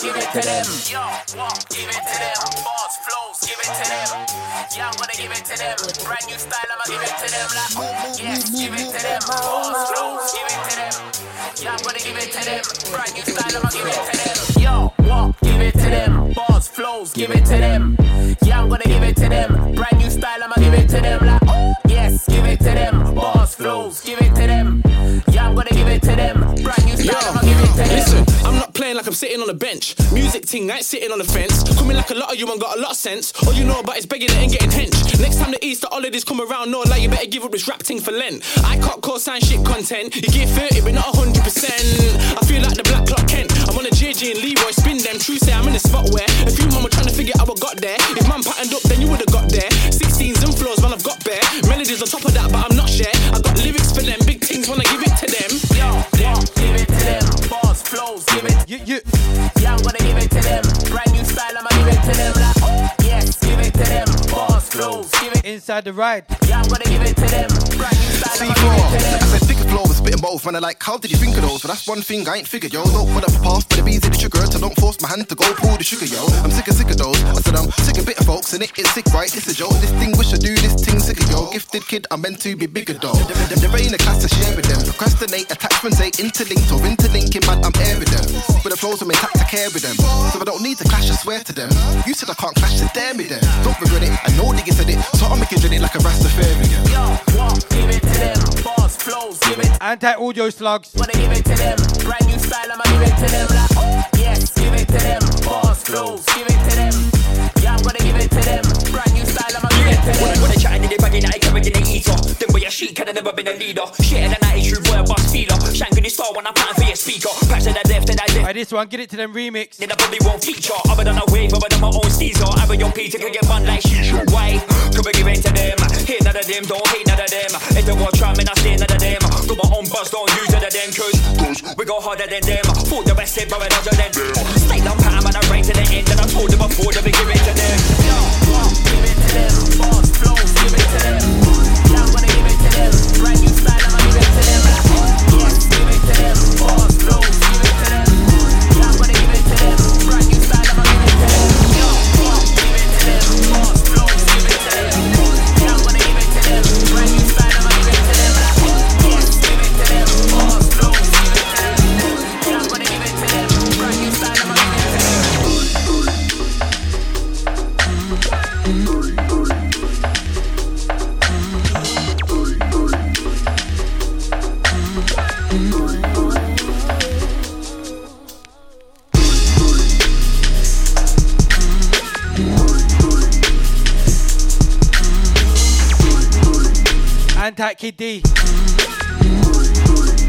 give it to them. Yo, what? Give it to them. Boss flows, give it to them. Yeah, I'm gonna give it to them. Brand new style, I'ma give it to them. Like, yes, give it to them. Boss flows, give it to them. Yeah, I'm gonna give it to them. Brand new style, I'ma give it to them. Yo, what? Give it to them. Flows, give it to them. Yeah, I'm gonna give it to them. Brand new style, I'ma give it to them. Like, oh, yes, give it to them. I'm sitting on a bench. Music ting, I ain't sitting on the fence. Coming like a lot of you and got a lot of sense. All you know about is begging it and getting hench. Next time the Easter holidays come around, know like you better give up this rap ting for Lent. I can't call sign shit content. You get 30, but not 100%. I feel like the black clock Kent. I'm on a JJ and Leroy, spin them. True say I'm in the spot where a few mama trying to figure out what got there. If man patterned up, then you would've got there. 16s and floors, man, I've got bare. Melodies on top of that, but I'm not share. I got lyrics for them, big things wanna give it flows, give it. You, you. Yeah, I'm gonna give it to them. Brand new style, I'ma give it to them. Like, yes, give it to them. Boss flows, give it. Inside the ride. Yeah, I'm gonna give it to them. Brand new style, I'ma give it to them. I flow was spitting both, and I like, how did you think of those? But that's one thing I ain't figured, yo. Don't put up a path for the bees in the sugar, so don't force my hand to go pull the sugar, yo. I'm sick of sick of those. I said I'm sick of bitter folks, and it's sick, right? It's a joke. This thing wish I do this thing sick of, yo. Gifted kid, I'm meant to be bigger, though. There ain't a class to share with them. Procrastinate, attachments ain't interlinked or interlinking, man. I'm airing them. But the flows I'm in to care with them. So I don't need to clash, I swear to them. You said I can't clash, so dare me then. Don't regret it, I know niggas said it, so I'm making it like a Rastafarian. Yo, what? Give it to them. Boss flows, give it. Anti audio slugs. Wanna give it to them. Brand new style, I'ma give it to them. Like, yes, give it to them. Boss flows, give it to them. Yeah, I'm gonna give it to them. Brand new style, give it to them. When I chat in the bagging, I carry in the eater. Then boy, a sheik had never been a leader. Shit in the night, true boy, a boss feeler. Shanking this star when I'm planning for your speaker. Patch to the left and I left. Right, this one, get it to them remix. Then I probably won't feature. Other than a wave, other than my own steezer. Have a young Peter can get fun like shisha. Why? Could we give it to them? Hate none of them, don't hate none of them. If they want try, man, I stay none of them. Do my own buzz, don't use none of them. Cause, we go harder than them. Thought the best but we're larger than them. Stay down, Pam, and I right to the end. And I told them before that we give it to them. Yo, what? Give it to them. Boss flows, give it to them. Yeah, Brand new style, I'ma give it to them. Yes, give it to them. Boss Anti Kid D.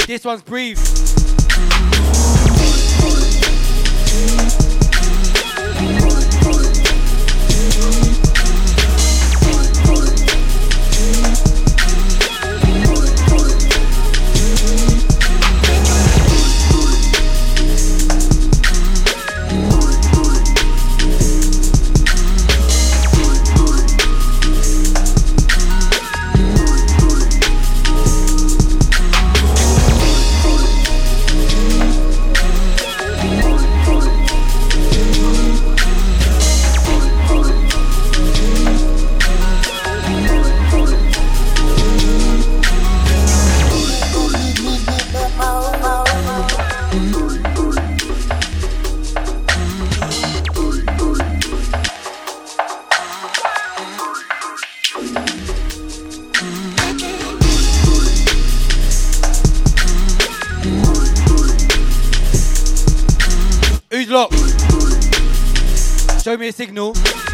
This one's Breathe. Me a signal.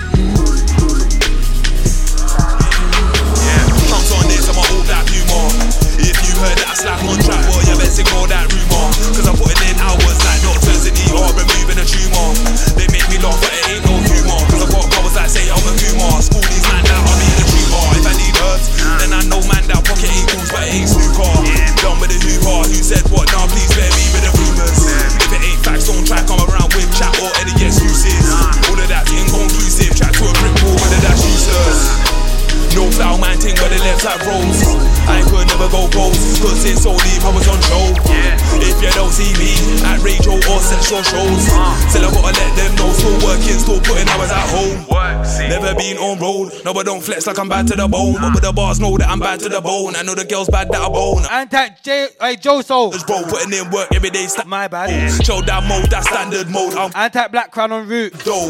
I don't flex like I'm bad to the bone. But with the bars know that I'm bad to the bone. I know the girls bad that I bone. Antac J. Hey, Joe Soul. Bro, putting in work every day. Sta- My bad. Chill down mode, that standard mode. I'm Antac Black Crown on route. though.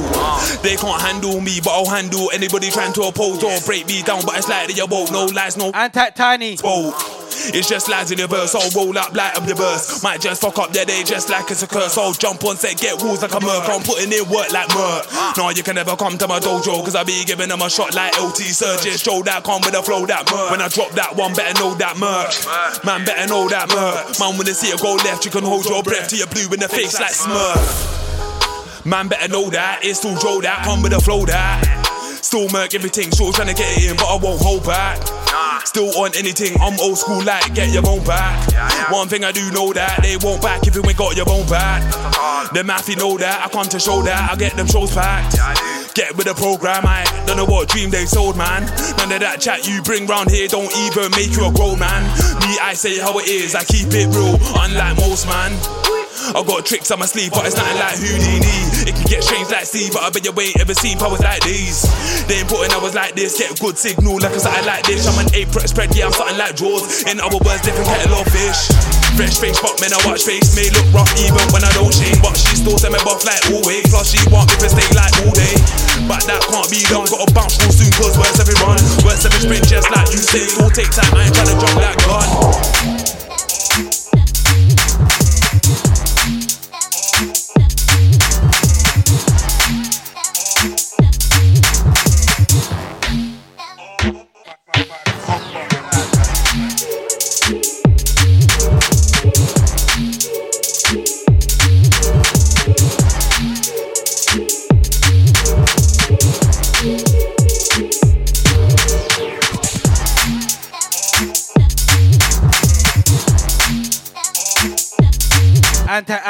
They can't handle me, but I'll handle anybody trying to oppose or break me down. But it's like that you won't. No lies, no Antac Tiny. boat. It's just lads in the verse, I'll roll up like I'm the verse. Might just fuck up their day just like it's a curse. I'll jump on set, get walls like a merc. I'm putting in work like Merc. No, you can never come to my dojo, cause I be giving them a shot like LT Surgeon. Show that come with a flow that Merc. When I drop that one, better know that Merc. Man, better know that Merc. Man, when they see it go left, you can hold your breath till you're blue in the face like Smurf. Man, better know that. It's still Joe that, come with a flow that. Still murk everything, still trying to get it in, but I won't hold back. Still on anything, I'm old school like get your own back. One thing I do know that they won't back if you ain't got your own back. The mathy know that I come to show that I get them shows packed. Get with the program, I don't know what dream they sold, man. None of that chat you bring round here don't even make you a grown man. Me, I say how it is, I keep it real, unlike most man. I got tricks on my sleeve, but it's nothing like Houdini. It can get strange like sea, but I bet you ain't ever seen powers like these. They putting hours like this, get good signal like a something like this. I'm an apron spread, yeah, I'm something like Jaws. In other words, different kettle of fish. Fresh face, but man, I watch face. May look rough even when I don't shave, but she still send me buff like always. Plus, she want me to stay like all day. But that can't be done, gotta bounce real soon, cause worse every run. Worse every sprint, just like you say. Still take time, I ain't trying to jump that gun. Antac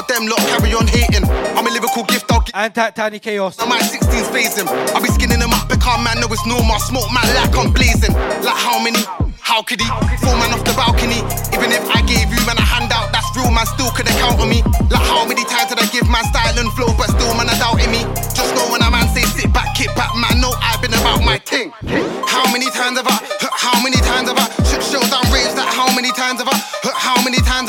while them lot carry on hating. I'm a lyrical gift, I'll give. Antac Tiny Chaos. My 16's phasing. I be skinning them up, become man, know it's normal. Smoke man like I'm blazing. Like how many? How could he? Four man off the balcony. Even if I gave you man a handout, that's real man still couldn't count on me. Like how many times did I give man style and flow, but still man I doubting me. Just know when a man say sit back, kick back, man, know I've been about my thing. How many times have I? How many times have I? Shit shows down raves that how many times have I? How many times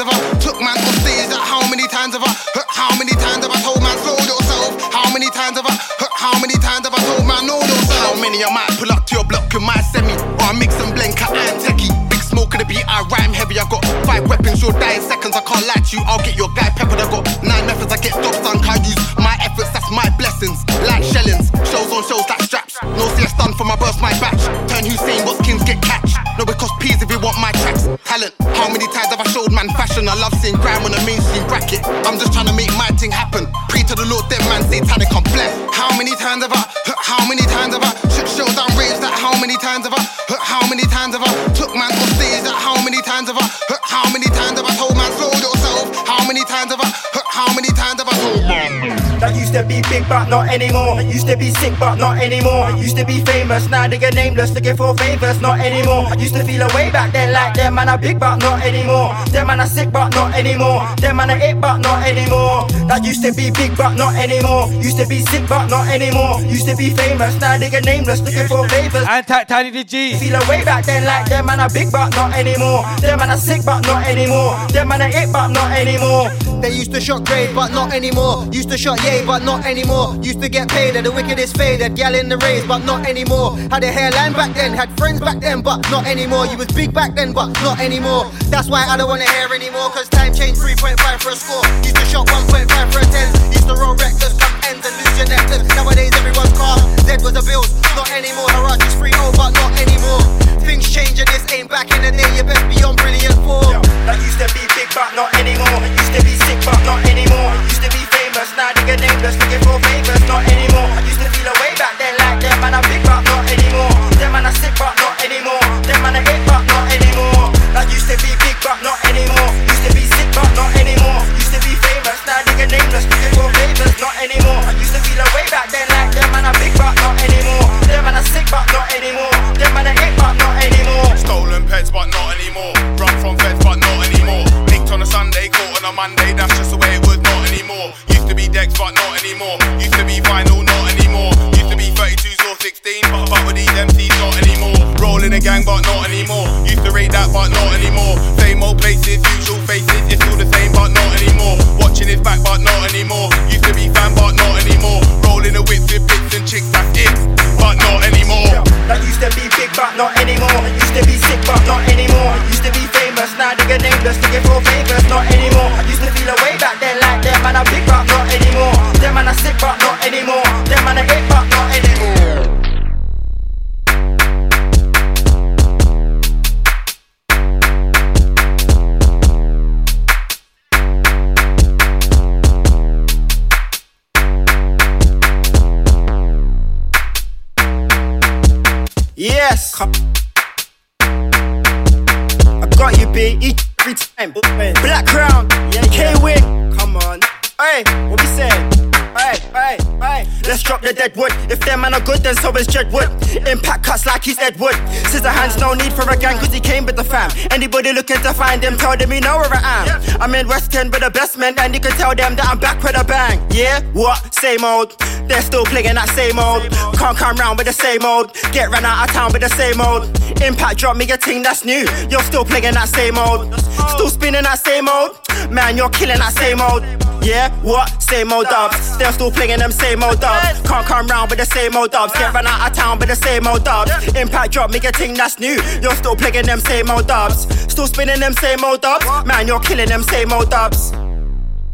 I might pull up to your block in my semi or I mix and blend cat and techie. Big smoke in the beat, I rhyme heavy. I got five weapons, you'll die in seconds. I can't lie to you. I'll get your guy peppered. I got nine methods. I get jobs done. Can't use my efforts. That's my blessings. Like shellings, shows on shows like straps. No CS done for my burst, my batch. Turn Hussein, what's kings get catch. No, cost peas if you want my tracks. Talent. How many times have I showed man fashion? I love seeing grime on a mainstream bracket. I'm just trying to make my thing happen. Pray to the Lord, them man satanic, I'm blessed. How many times have I? How many many That used to be big but not anymore. Used to be sick but not anymore. Used to be famous, now they get nameless, looking for favors, not anymore. I used to feel away back then like them man are big but not anymore. Them man are sick but not anymore. Them man are it but not anymore. That used to be big but not anymore. Used to be sick but not anymore. Used to be famous, now they get nameless, looking for favors. And Ti- Tiny the G. Feel away back then like them man are big but not anymore. Them man are sick but not anymore. Them man are it but not anymore. They used to shot grade, but not anymore. Used to shot yay, but not anymore. Used to get paid at the wickedest faded. Gal in the rays, but not anymore. Had a hairline back then, had friends back then, but not anymore. You was big back then, but not anymore. That's why I don't wanna hear anymore, cause time changed 3.5 for a score. Used to shot 1.5 for a 10. Used to roll reckless, come ends and lose your necklace. Nowadays everyone's calm. dead was a bills, not anymore. Haraj is 3 0, but not anymore. Things change and this ain't back in the day. You best be on brilliant form. That used to be big but not anymore. Used to be sick but not anymore. Used to be famous, now they get nameless, looking for favors, not anymore. I used to feel away back then like them man are big but not anymore. Them man are sick but not anymore. Them man are it but not anymore. That used to be big but not anymore. Used to be sick but not anymore. Used to be famous, now get nameless, looking for favors, not anymore. I used to feel away back then like them man are big but not anymore. Them man are sick but not anymore. Them man are it but not anymore. Stolen pets, but not anymore. Run from feds, but not anymore. Nicked on a Sunday, caught on a Monday, that's just the way it was, not anymore. Decks, but not anymore. Used to be vinyl, not anymore. Used to be 32s or 16, but, but with these MCs, not anymore. Rolling a gang, but not anymore. Used to rate that, but not anymore. Same old places, usual faces, it's still the same, but not anymore. Watching his back, but not anymore. Used to be fan, but not anymore. Rolling a whip with bits and chicks, that's it, but not anymore. That used to be big but not anymore. Used to be sick but not anymore. Used to be famous, now get nameless, looking for favors, not anymore. I used to feel away back then like them man are big but not anymore. Them man are sick but not anymore. Them man are it but not anymore. Yes. I got you, B. Each every time. Black crown. Yeah, K wing. Come on. Hey, what we say? Hey, hey, hey. Let's drop the dead wood. If them man are good, then so is Jedwood. Impact cuts like he's Ed Wood. Scissor hands, no need for a gang, cause he came with the fam. Anybody looking to find him, tell them you know where I am. I'm in West End with the best men, and you can tell them that I'm back with a bang. Yeah, what? Same old. They're still playing that same old. Can't come round with the same old. Get run out of town with the same old. Impact drop me a ting that's new. You're still playing that same old. Still spinning that same old. Man, you're killing that same old. Yeah, what? Same old dubs. Still playing them same old dubs. Can't come round with the same old dubs. Get run out of town with the same old dubs. Impact drop me a ting that's new. You're still playing them same old dubs. Still spinning them same old dubs. Man, you're killing them same old dubs.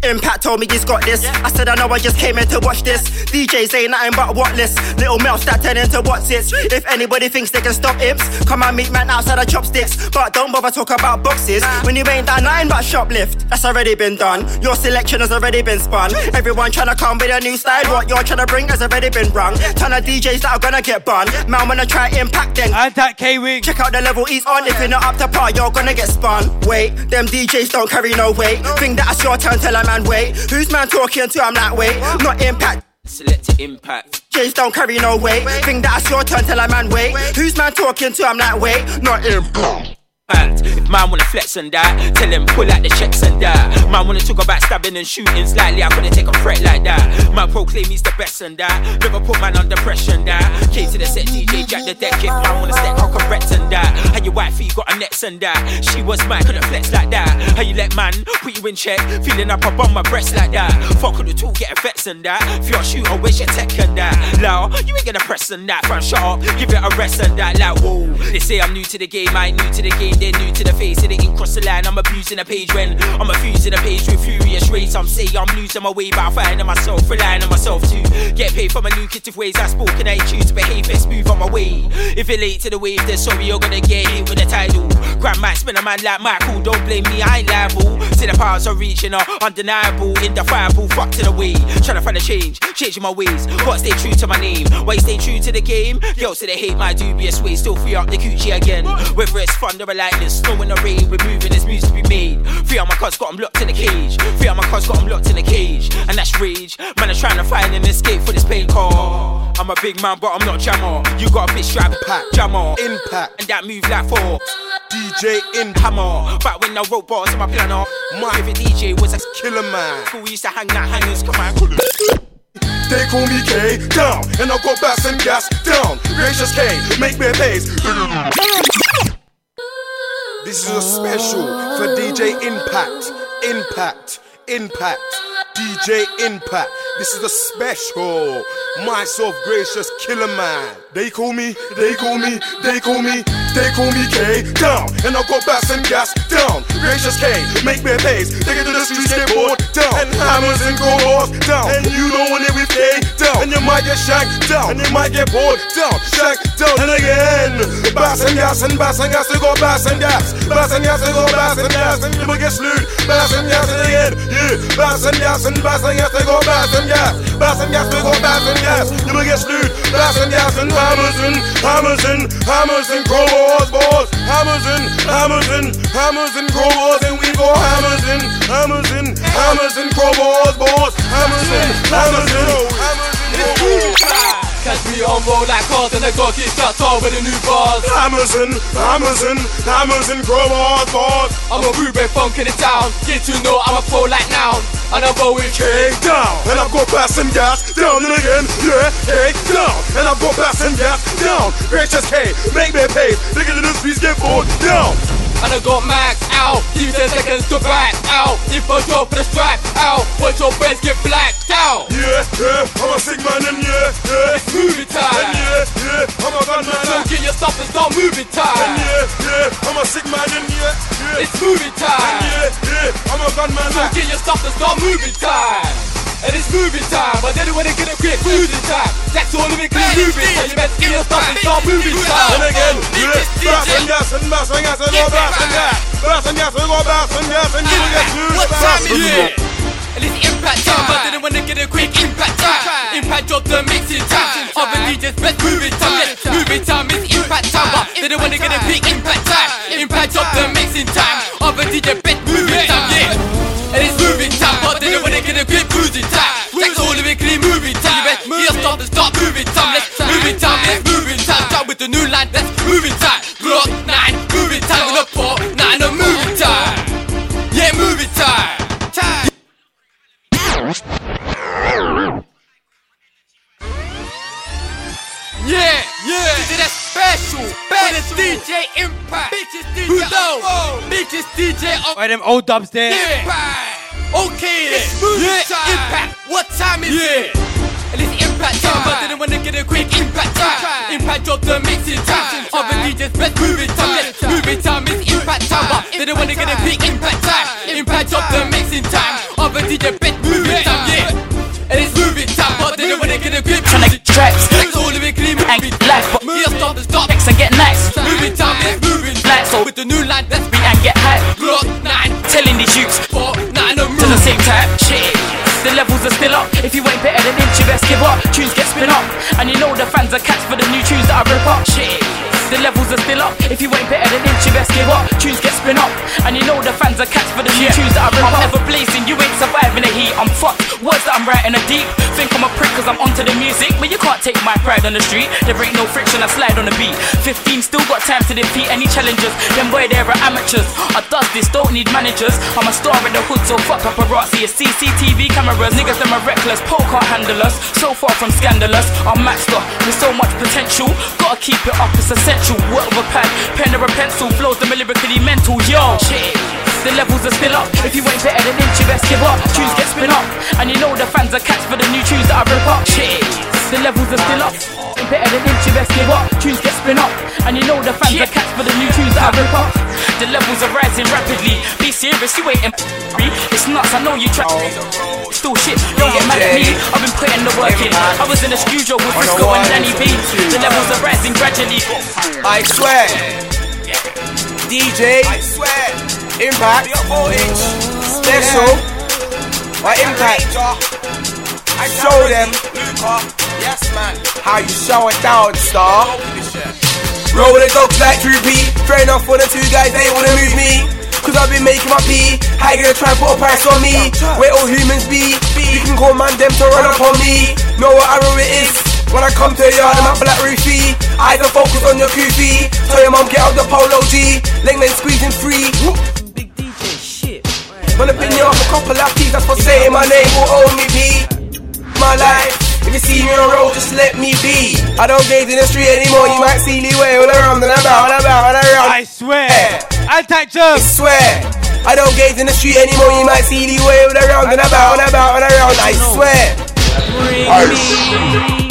Impact told me he's got this. I said I know I just came in to watch this. DJs ain't nothing but what list. Little Mel that turn into what's it. If anybody thinks they can stop imps, come and meet man outside of chopsticks. But don't bother talk about boxes when you ain't done nothing but shoplift. That's already been done. Your selection has already been spun. Everyone trying to come with a new style. What you're trying to bring has already been rung. Ton of DJs that are gonna get bun. Man, wanna try impact then. And that K Wing. Check out the level he's on. If oh, you're not up to par, you're gonna get spun. Wait, them DJs don't carry no weight. Think that it's your turn, tell a man wait. Who's man talking to? I'm like, wait, not impact. Select impact. Jays don't carry no weight. Think that it's your turn, tell a man wait. Who's man talking to? I'm like, wait, not impact. If man wanna flex and that, tell him pull out the checks and that. Man wanna talk about stabbing and shooting slightly, I couldn't take a threat like that. Man proclaim he's the best and that. Never put man under pressure and that. Came to the set, DJ Jack the deck. If man wanna step and Rex and that. How your wifey got a nets and that. She was mine, couldn't flex like that. How you let man put you in check, feeling up on my breast like that. Fuck with the tool, get a vets and that. If you're a shooter, where's your tech and that? Low, you ain't gonna press and that. Front shut up, give it a rest and that. Like, whoa. They say I'm new to the game, I ain't new to the game, they're new to the face. It ain't cross the line, I'm abusing the page when I'm abusing the page with furious rage. I'm saying I'm losing my way, but I'm finding myself, relying on myself to get paid for my lucrative ways. I spoke and I choose to behave and smooth on my way. If you're late to the wave, then sorry, you're gonna get hit with a title. Grand might spin a man like Michael, don't blame me, I ain't liable. See the powers are reaching are undeniable, indefinable, fucked in a way. Trying to find a change, changing my ways, but stay true to my name. Why stay true to the game? Girls say they hate my dubious ways, still free up the Gucci again. Whether it's fun or lightning, snow in the rain, we're moving, there's music be made. Three of my cuz got them locked in a cage. Three of my cuz got them locked in a cage. And that's rage. Man, I'm trying to find an escape for this pain call. I'm a big man, but I'm not jammer. You got a bitch strap pack, jammer. Impact. And that move like four. DJ in Hammer. Back when I wrote bars on my piano. My favorite DJ was a Killer Man. We used to hang like hangers, come on. They call me K down, and I go bass and gas down. Gracious K, make me a pace. This is a special for DJ Impact, Impact, Impact, DJ Impact. This is a special. Myself, gracious killer man. They call me, they call me, they call me, they call me K down, and I got bass and gas down. Gracious K, make me pace. Take it to the streets, get bored down, and hammers and go bars down. And you don't want it with K down, and you might get shanked down, and you might get bored down, shanked down, and again. Bass and gas and bass and gas, they go bass and gas, bass and gas, they go bass and gas, and will get slewed. Bass and gas and again, yeah. Bass and gas and bass and gas, they go bass and gas, bass and gas, they go bass and gas, you will get slewed. Bass and gas and hammers and hammers and hammers and crowbars, balls, hammers and hammers and hammers and crowbars, and we go hammers and hammers and hammers and crowbars, balls, hammers and hammers and hammers and crowbars. Catch me on roll like cars and I got get shut off with the new bars. Amazon, Amazon, Amazon, grow crowbars, balls. I'm a Ruben funk in the town. Get to know I'm a pro like now. And I'm going K down, and I've got bass and gas down and again, yeah, K down, and I've got bass and gas down. Gracious K, make me pay. Look at the streets get bored down. And I got max out. Give you 10 seconds to back out. If I drop for the strap out, watch your friends get blacked out. Yeah, yeah, I'm a sick man and yeah, yeah. It's movie And time. yeah, yeah, I'm a gun man So and get your stuff and start moving and time. yeah, yeah, I'm a sick man and yeah, yeah. It's movie And time. yeah, yeah, I'm a gun man So and get your stuff and start moving time. And it's moving time, but then when they get a quick moving time, that's all of it clean moving. So you better get your stuff and start moving And time. again, yeah, bass and gas and bass and gas and go bass and gas. Bass and gas and go bass and gas and you will get through What the time bass. is it? And it's impact time, but then when they get a quick impact time, impact drop the mixing time. Other DJs best moving time, yes, moving time is impact time, but then when they get a big impact time, impact drop the mixing time. Other DJ best moving time, time, but then when they get a quick cruising time, that's all of it clean moving time. You best move stop and start moving time, let's moving time, let's moving time. Start with the new line, that's moving time. Glock nine, moving time, with a four nine, a moving time. Yeah, moving time. Time. Yeah, yeah. This is special. Special. DJ Impact. Bitches DJ Who know? Bitches DJ on Why them old dubs there? Yeah. Okay. It's movie yeah. time. Impact. What time is yeah. it? And it's impact time. time. I didn't wanna get a quick impact time. time. Impact drop the mixing time. Other DJ's best movie time. Yes, movie time is impact time. But they didn't wanna get a quick impact time. Impact drop the mixing time. Other the DJ's best movie time. Yeah. And it's movie time. But they didn't wanna get a quick Connect traps. It's all the clean and left. But here stop the stop. Next and get next. Movie time is moving black. So with the new line, let's be and get high. Glock 9. Telling these youths. 4 Shit. The levels are still up. If you ain't better than inch, you best give up. Tunes get spin up. And you know the fans are cats for the new tunes that I rip up. Shit. The levels are still up. If you ain't better than inch, you best give up. Tunes get spin up. And you know the fans are cats for the new tunes that I rip up. I'm ever blazing, you ain't surviving the heat. I'm fucked. Words that I'm writing are deep. Think I'm a prick cause I'm onto the music. But you can't take my pride on the street. There ain't no friction, I slide on the beat. 15 still got time to defeat any challengers. Them boy, they're amateurs. I does this, don't need managers. I'm a star in the hood, so fuck paparazzi. It's CCTV cameras. Niggas, them are reckless. Pole can't handle us. So far from scandalous. I'm maxed up with so much potential. Gotta keep it up, it's essential. Work with a pad, pen or a pencil. Flows them lyrically mental. Yo, shit. The levels are still up. If you ain't better than inch, you best give up. Tunes get spin up. And you know the fans are cats for the new tunes that I rip up. Shit. The levels are still up. Ain't better than inch, you best give up. Tunes get spin up. And you know the fans are cats for the new tunes that I rip up. The levels are rising rapidly. Be serious, you ain't in It's nuts, I know you try. Still shit, don't get mad at me. I've been putting the work in. I was in the studio with Frisco and Danny B. The levels are rising gradually. I swear. DJ. I swear. Impact. Special. By Impact. I show them. Yes, man. How you show it down, star. Roll the dogs like Drew B. Fair enough for the two guys, they wanna move me. Cause I've been making my pee. How you gonna try and put a price on me? Where all humans be? You can call man them to run up on me. Know what arrow it is? When I come to the yard, I'm at black roofy. Eyes are focused on your koofy. Tell your mom get out the polo G. Leg men squeezing free. Big DJ, shit. Man, I've been here off a couple of keys, that's for saying my name will only be my life. If you see me on the road, just let me be. I don't gaze in the street anymore, you might see me way all around and about, and about, and around. I swear. I touch up. I swear. I don't gaze in the street anymore, you might see me way all around and about, and about, and around. I swear. Bring me.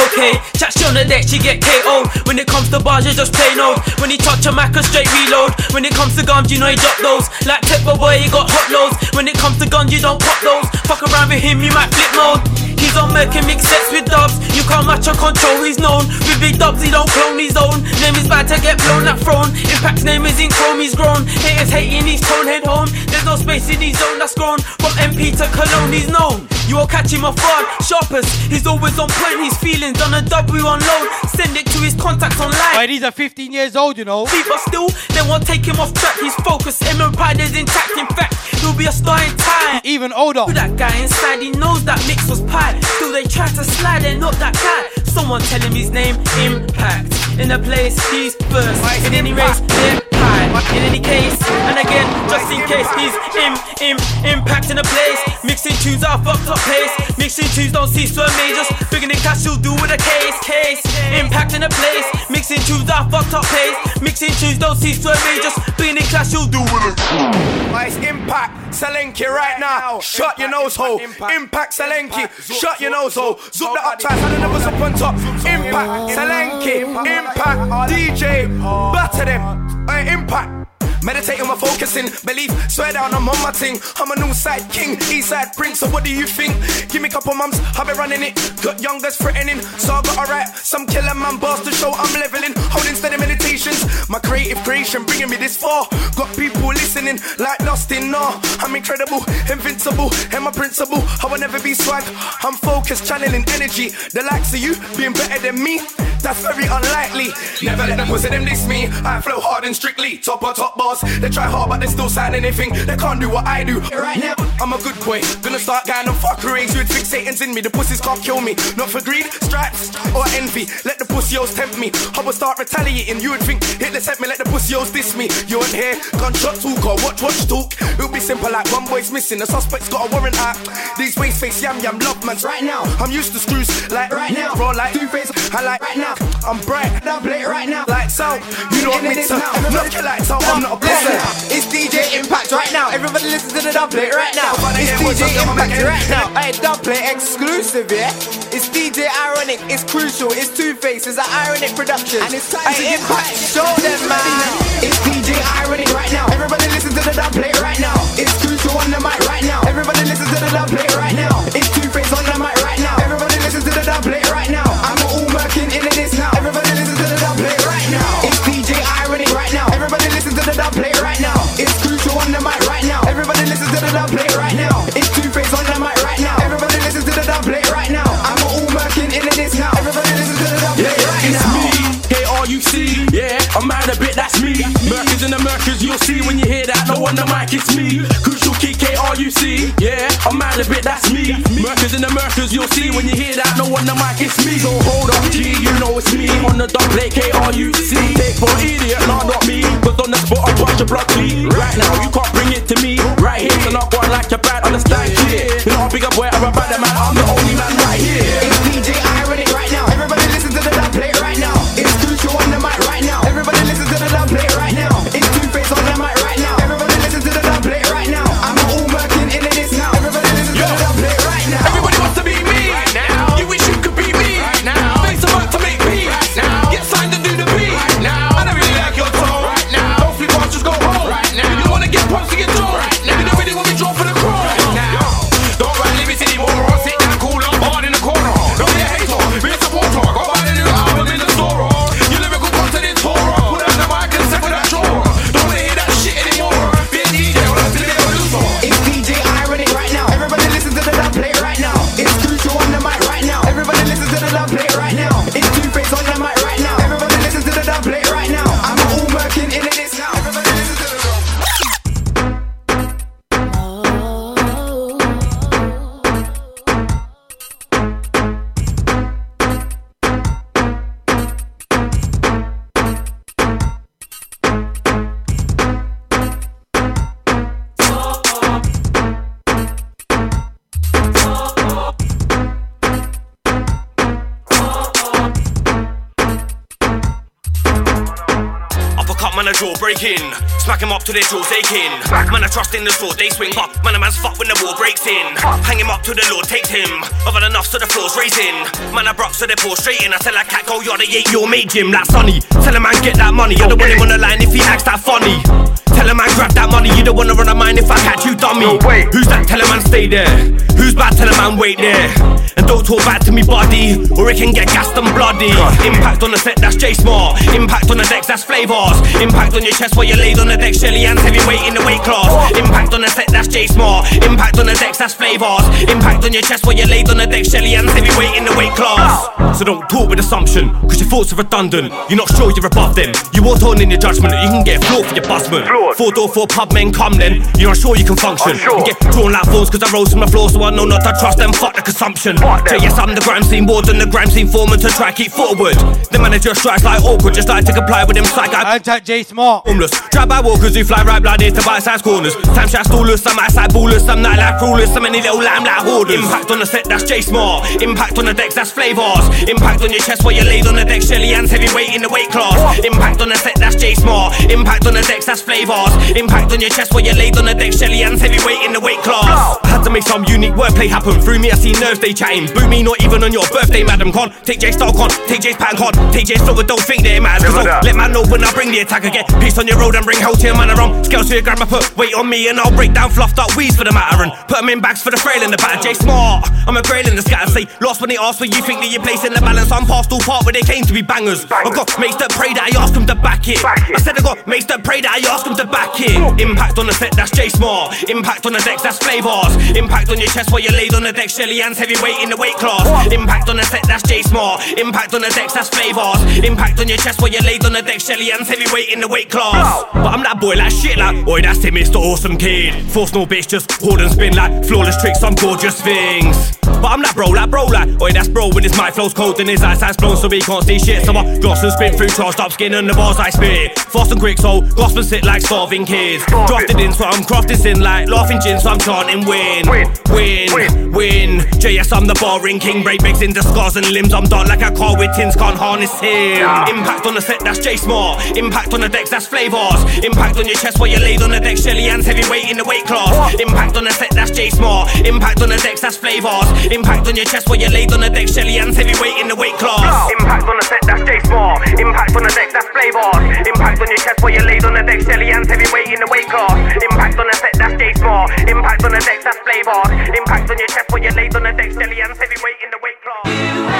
Okay, chat on the deck, she get KO'd. When it comes to bars, you just play no. When he touch a Mac, a straight reload. When it comes to guns, you know he drop those. Like Pepper Boy, he got hot loads. When it comes to guns, you don't pop those. Fuck around with him, you might flip mode. He's on and mix sets with dubs. You can't match or control, he's known. With big dubs, he don't clone his own. Name is bad to get blown that throne. Impact's name is in chrome, he's grown. Haters hating, he's tone head home. There's no space in his zone that's grown. From MP to Cologne, he's known. You will catch him off guard, sharpest. He's always on point, his feelings on a W on load. Send it to his contacts online. Wait, these are 15 years old, you know. Beat, but still, they won't take him off track. He's focused, him and pride is intact. In fact, he'll be a star in time. Even older. Who that guy inside, he knows that mix was pie. Still, they try to slide and not that guy. Someone tell him his name, Impact. In the place, he's first. In any race, they're. In any case, and again, just in case, he's im, im, impact in the place. Mixing tunes are fucked up pace. Mixing tunes don't cease to amaze us. Bigger than cash, you'll do with a case, case. Impact in the place. Mixing tunes are fucked up pace. Mixing tunes don't cease to amaze us. Bigger than cash, you'll do with a Nice impact, Salenki right now. Shut your nose hole. Impact, Salenki. Shut your nose hole. Zoop the up tight, and the numbers up on top. Impact, Salenki. Impact, DJ. Batter them. Hey, impact. Meditating, my focusing, belief, swear down, I'm on my thing. I'm a new side king, east side prince. So what do you think? Give me a couple months, I've been running it. Got youngers threatening, so I got alright. Some killer man boss to show I'm leveling, holding steady meditations. My creative creation bringing me this far. Got people listening like lost in awe. I'm incredible, invincible, and my principle. I will never be swag. I'm focused, channeling energy. The likes of you being better than me. That's very unlikely. Never let them pussy them diss me. I flow hard and strictly, top or top boss. They try hard, but they still sign anything. They can't do what I do. Right now, I'm a good boy. Gonna start going on fuckeries with Satan's in me. The pussies can't kill me. Not for greed, stripes, or envy. Let the pussios tempt me. I will start retaliating. You would think Hitler sent me, let the pussios diss me. You ain't here, gunshot talk or watch, watch talk. It'll be simple like one boy's missing. The suspect's got a warrant out. These waist face yam yam love mans right now. I'm used to screws like right now. Raw like two face. I like right now. I'm bright. Double it right now. Lights out. You know to knock your lights out. I'm not a Listen, it's DJ Impact right now. Everybody listen to the dubplate right now. It's DJ Impact right now. Hey, dubplate exclusive, yeah? It's DJ Ironic, it's crucial, it's Two Face, it's an Ironic production. And it's time to Impact. Show them, man. It's DJ Ironic right now. Everybody listen to the dubplate right now. It's crucial on the mic right now. Everybody listen to the dubplate right now. It's Two Face on the mic the dubplate right now. K-R-U-C, yeah, I'm mad a bit, that's me. Merkers in the Merkers, you'll see when you hear that No on the mic, it's me. Crucial key, K-R-U-C, yeah, I'm mad a bit, that's me. Merkers in the Merkers, you'll see when you hear that No on the mic, it's me. So hold up, G, you know it's me. On the dub plate, K-R-U-C Take for idiot, nah, not me. Cause on the spot, I bust your blood clean Right now, you can't bring it to me. Right here, so not going like you're bad, understand shit. You're not a bigger boy, I'm a bad man I'm the only man right here. It's DJ Ironic right Smack him up to their jaws aching. Man, I trust in the sword, they swing up. Man, a man's fuck when the war breaks in. Hang him up to the Lord takes him. I've had enough, so the floor's raising. Man, I broke, so they pour straight in. I tell a cat, go, you're the eight, mate, Jim, like Sonny. Tell a man, get that money. I don't want him on the line if he acts that funny. Tell a man, grab that money. You don't wanna run a mine if I catch you, dummy. Who's that? Tell a man, stay there. Who's bad? Tell a man, wait there. And don't talk bad to me, body, or it can get gassed and bloody. Impact on the set, that's J Smart. Impact on the decks, that's flavors. Impact on your chest while you're laid on the deck, Shelly and heavyweight in the weight class. Impact on the set, that's J Smart. Impact on the decks, that's flavors. Impact on your chest while you're laid on the deck, Shelly and heavyweight in the weight class. So don't talk with assumption, cause your thoughts are redundant. You're not sure you're above them. You won't tone in your judgment, you can get floored for your busman. Four door, four pub men come then. You're not sure you can function. You get drawn like phones cause I rose from the floor, so I know not to trust them. Fuck the consumption. So yes, I'm the grime scene warden, the grime scene foreman to try keep forward. The manager strikes like awkward, just like to comply with them psych. I Antac J Smart. homeless. Drive by walkers who fly right blind to bite-sized corners. Time shots stallers, some outside ballers, some nightlife crawlers, some many little lamb like hoarders. Impact on the set, that's J Smart. Impact on the decks, that's flavors. Impact on your chest while you're laid on the deck, Shelly hands heavyweight in the weight class. Impact on the set, that's J Smart. Impact on the decks, that's Impact on your chest while you're laid on the deck, Shelly hands heavyweight in the weight class. I had to make some unique wordplay happen. Through me, I see nerves they chatting. Boo me, not even on your birthday, madam. Con, take J style con, take J's pattern con, take J's but don't think that it matters. Cause I'll let man know when I bring the attack again. Peace on your road and bring hell to your man around. Scales to your grandma, put weight on me and I'll break down fluffed up weeds for the matter and put them in bags for the frail in the batter. J smart, I'm a grail in the scatter. Say, lost when they ask where you think that you're placing the balance. I'm past all part where they came to be bangers. I got mates that pray that I ask them to back it. I said I got mates that pray that I ask them to back it. Impact on the set, that's J smart. Impact on the decks, that's flavors. Impact on your chest while you're laid on the deck, Shelly hands heavyweight in the weight class. Impact on the set, that's J smart. Impact on the decks, that's flavors. Impact on your chest while you're laid on the deck, Shelly hands heavyweight in the weight class. But I'm that boy like shit like, oi, that's him, Mr. Awesome Kid. Force no bitch, just hold and spin like flawless tricks, some gorgeous things. But I'm that bro, like bro, like, oi, that's bro when his mic flows cold and his eyes has blown so he can't see shit. So I gloss and spin through charged up skin and the bars I spit. Fast and quick, so and sit like starving kids. Drafted in, so I'm crafted sin like laughing gin, so I'm chanting win. Win, win. JS, I'm the barring king. Break breaks into scars and limbs. I'm dark like a car with tins, can't harness him. Impact on the set, that's J Smart. Impact on the decks, that's flavors. Impact on your chest while you're laid on the deck, Shelly hands heavyweight in the weight class. Impact on the set, that's J Smart. Impact on the decks, that's flavors. Impact on your chest while you're laid on the deck, Shelly hands heavyweight in the weight class. Impact on the set, that's J Smart. Impact on the decks, that's flavors. Impact on your chest while you're laid on the deck, Shelly hands heavyweight in the weight class. Impact on the set, that's J Smart. Impact on the decks, that's flavors. Impact on your chest while you're laid on the deck, Shelly hands heavyweight in the weight class.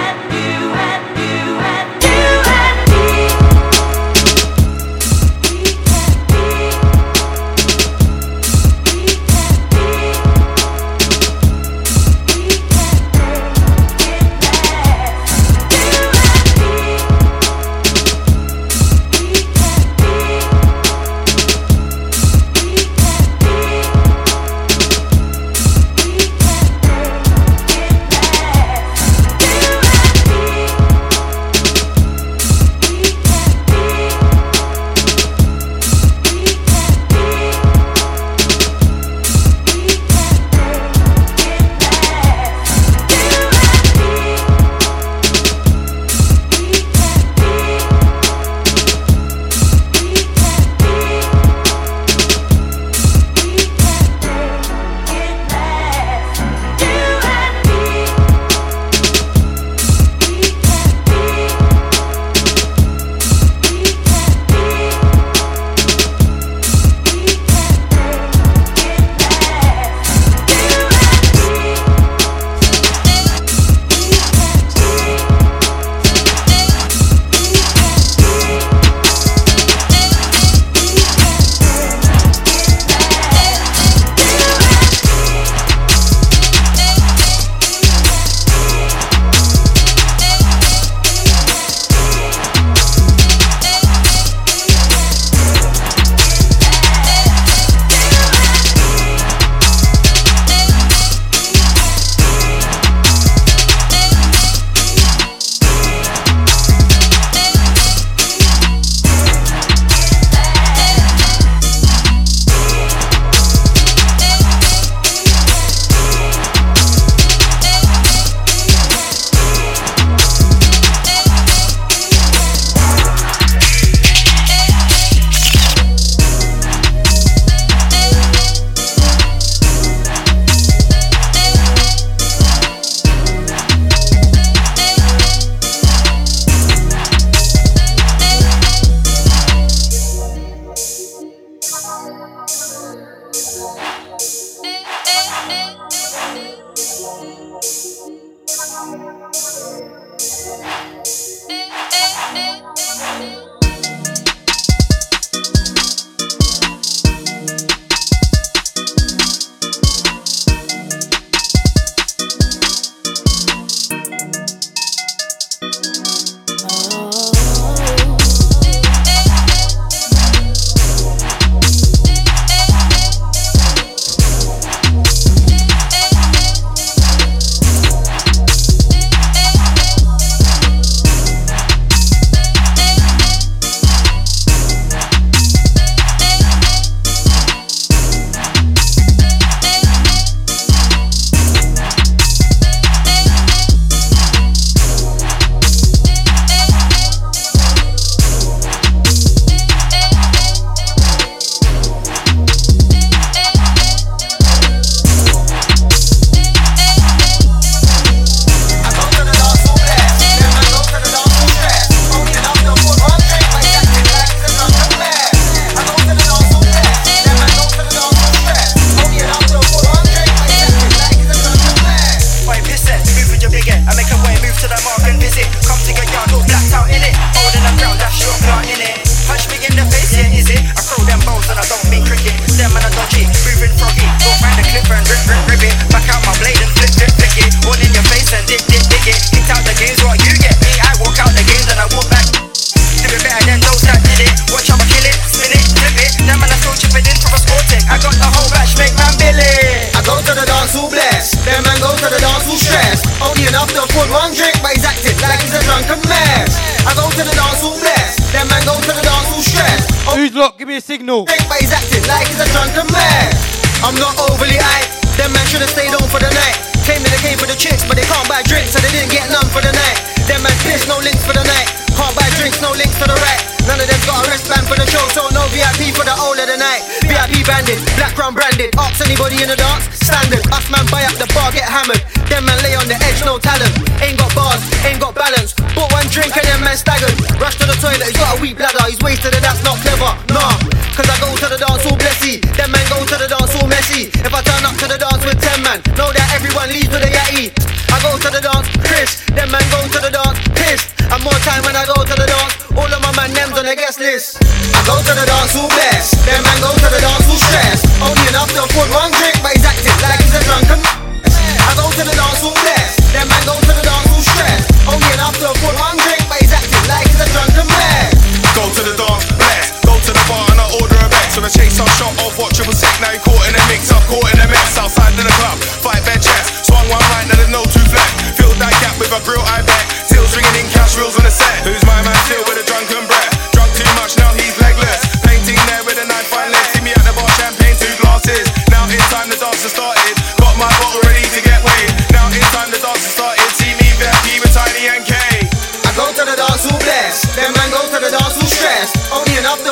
Drink and them man staggered. Rush to the toilet, he's got a weak bladder. He's wasted and that's not clever. Nah, cause I go to the dance all blessy. Them man go to the dance all messy. If I turn up to the dance with 10 man, know that everyone leaves with a yatty. I go to the dance, Chris. Them man go to the dance, pissed. And more time when I go to the dance, all of my man names on the guest list. I go to the dance all blessed. Them man go to the dance all stressed. Only enough to afford one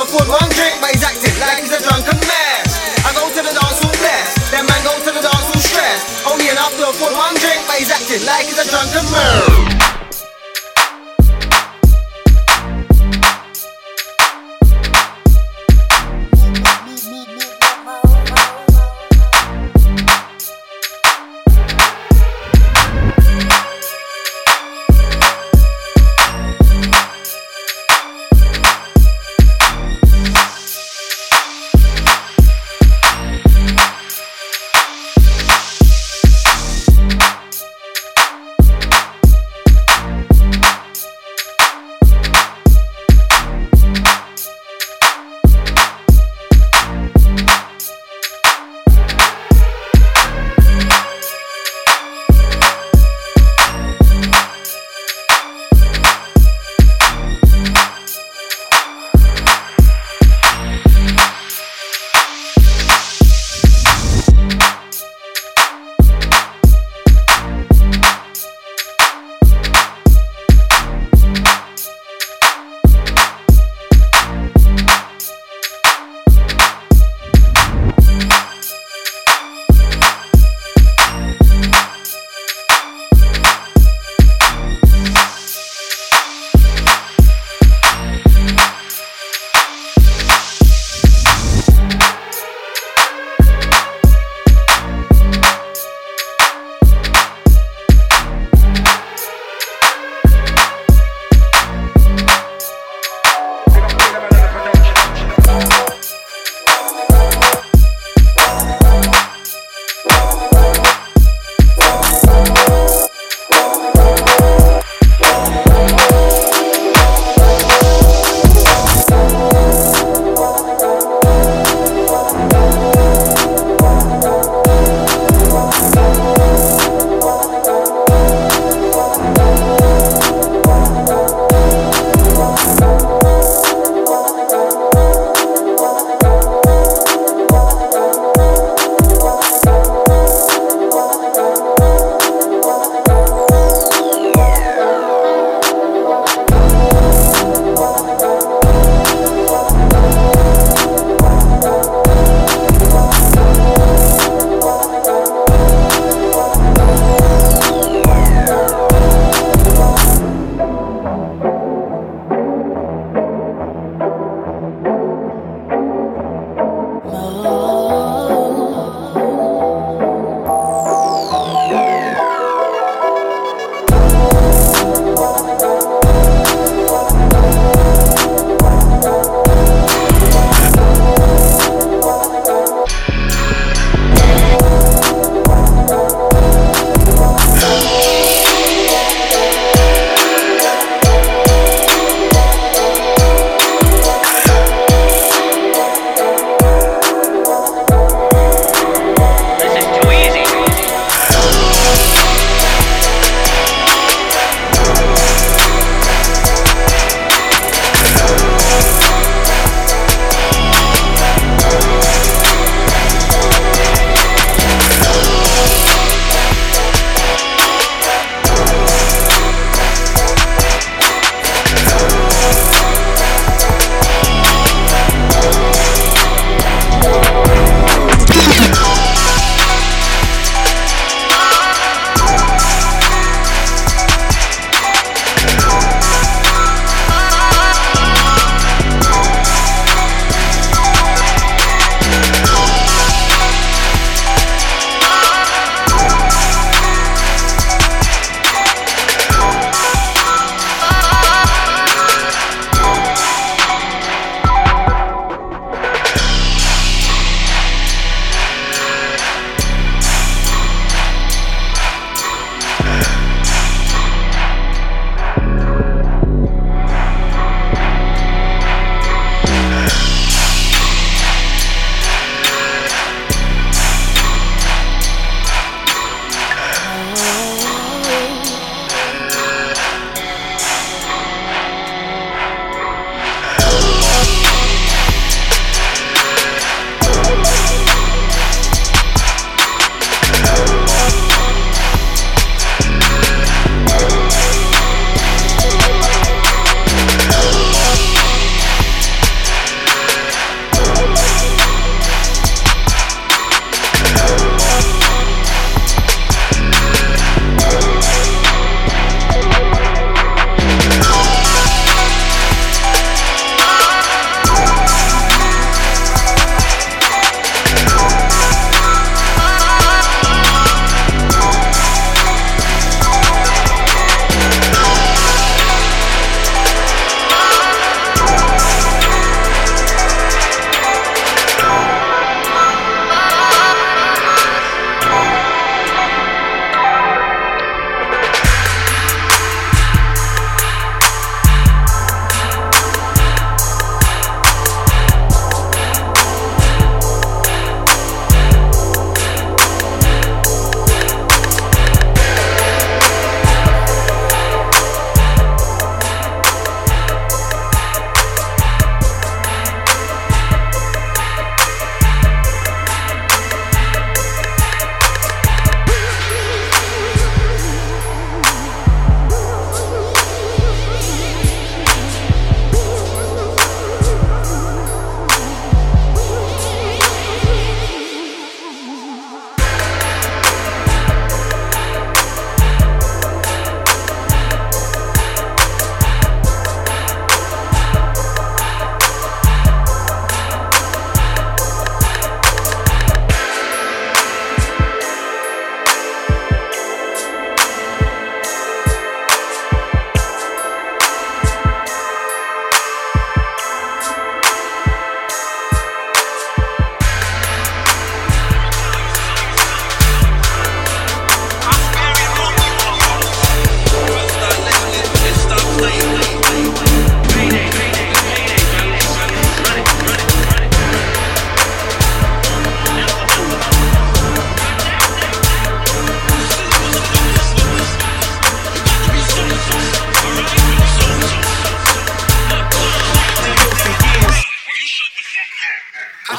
afford one drink, but he's acting like he's a drunken mess. I go to the dance all blessed. Them man go to the dance all stressed. Only enough to afford one drink, but he's acting like he's a drunken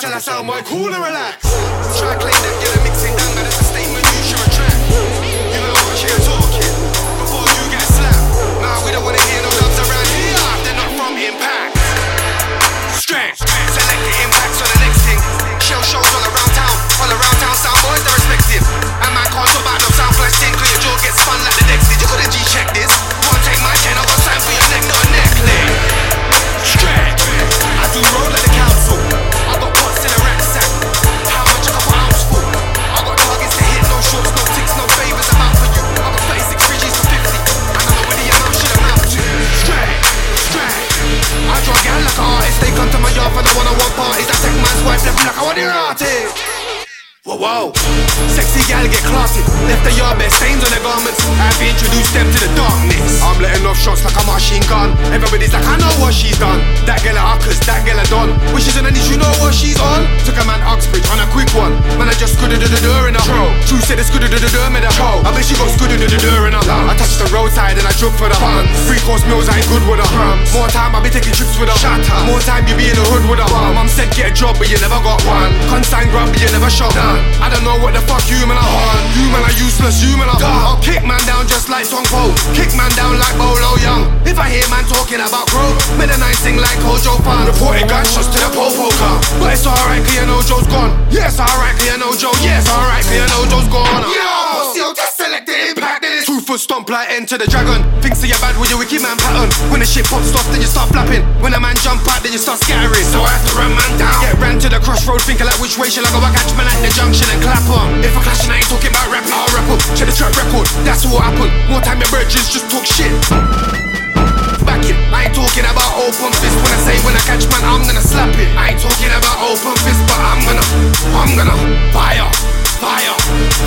man. Now sound boy, cool and relax. Try claim that you're the mixing down, but it's a statement you should retract. You know what you're talking before you get slapped. Nah, we don't wanna hear no dubs around here. They're not from Impact. Strength, select the impacts on the next thing. Shell shows all around like Whoa. Sexy gal get classy. Left the yard bare stains on their garments. I've introduced them to the darkness. I'm letting off shots like a machine gun. Everybody's like, I know what she's done. That girl a Uckers, that girl a Don. When she's on niche, you know what she's on. Took a man Uxbridge on a quick one. Man, I just scooted the door in a Tro. True said it's scooted the door in a hoe. I bet she got scooted the door in a I touched the roadside and I drove for the hunt. Three course meals, I ain't good with a crumbs. More time, I be taking trips with a shatter. More time, you be in the hood with a bum. Mum said get a job, but you never got one. Consign grub, but you never shot none. I don't know what the fuck you man are on. You man are useless, you man are dumb. I'll kick man down just like Song Po. Kick man down like Bolo Yeung. If I hear man talking about growth, made a nice thing like Hojo Fan. Reporting gunshots to the Popo car. But it's alright, cause you know Joe's gone. Yes, alright, cause you know Joe. Yes, alright, cause you know Joe's gone. Yo, foot stomp like enter the dragon. Thinks that you're bad with your wicked man pattern. When the shit pops off, then you start flapping. When a man jump out, then you start scattering. So I have to run man down. Get ran to the crossroad, thinking like which way shall I go? I catch man at the junction and clap on. If I clash and I ain't talking about rapping, I'll rap up. Check the track record, that's what happened. More time your virgins just talk shit. Back it, I ain't talking about open fist. When I say when I catch man, I'm gonna slap it. I ain't talking about open fist, but I'm gonna, I'm gonna fire, fire,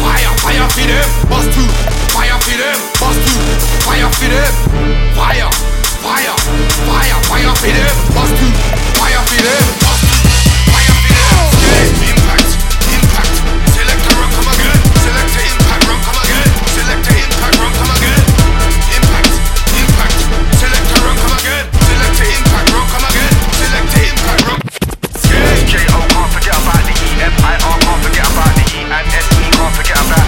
fire, fire for them. Boss two, fire for them. Boss two, fire for them. Fire, fire, fire, fire for them. Boss two, fire for them. Boss two, fire for them. Yeah, Yeah,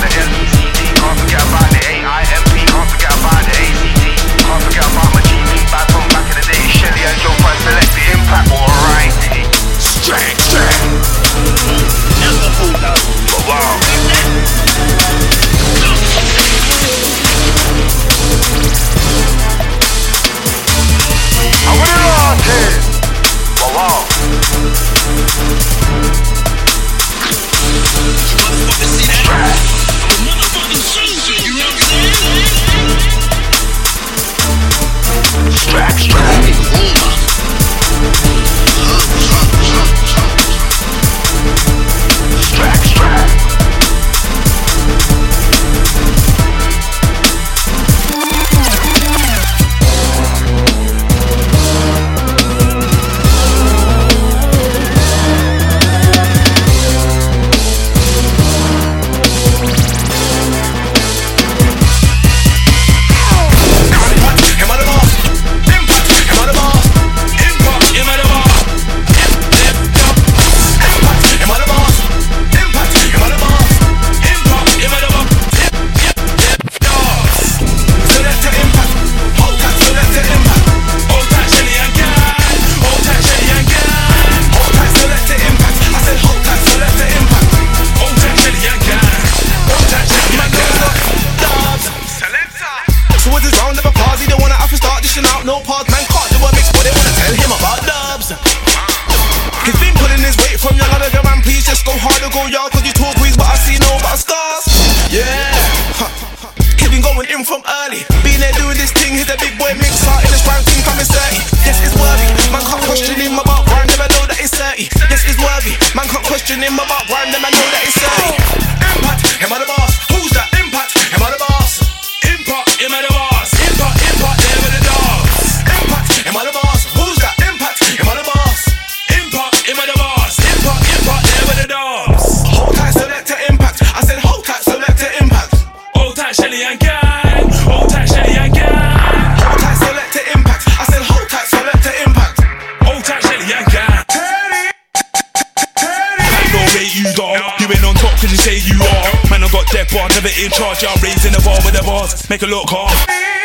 make it look hard.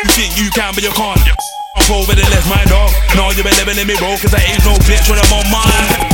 You think you can, but you can't. I'm over the left, my dog. No, you better let me roll, cause I ain't no bitch when I'm on mine.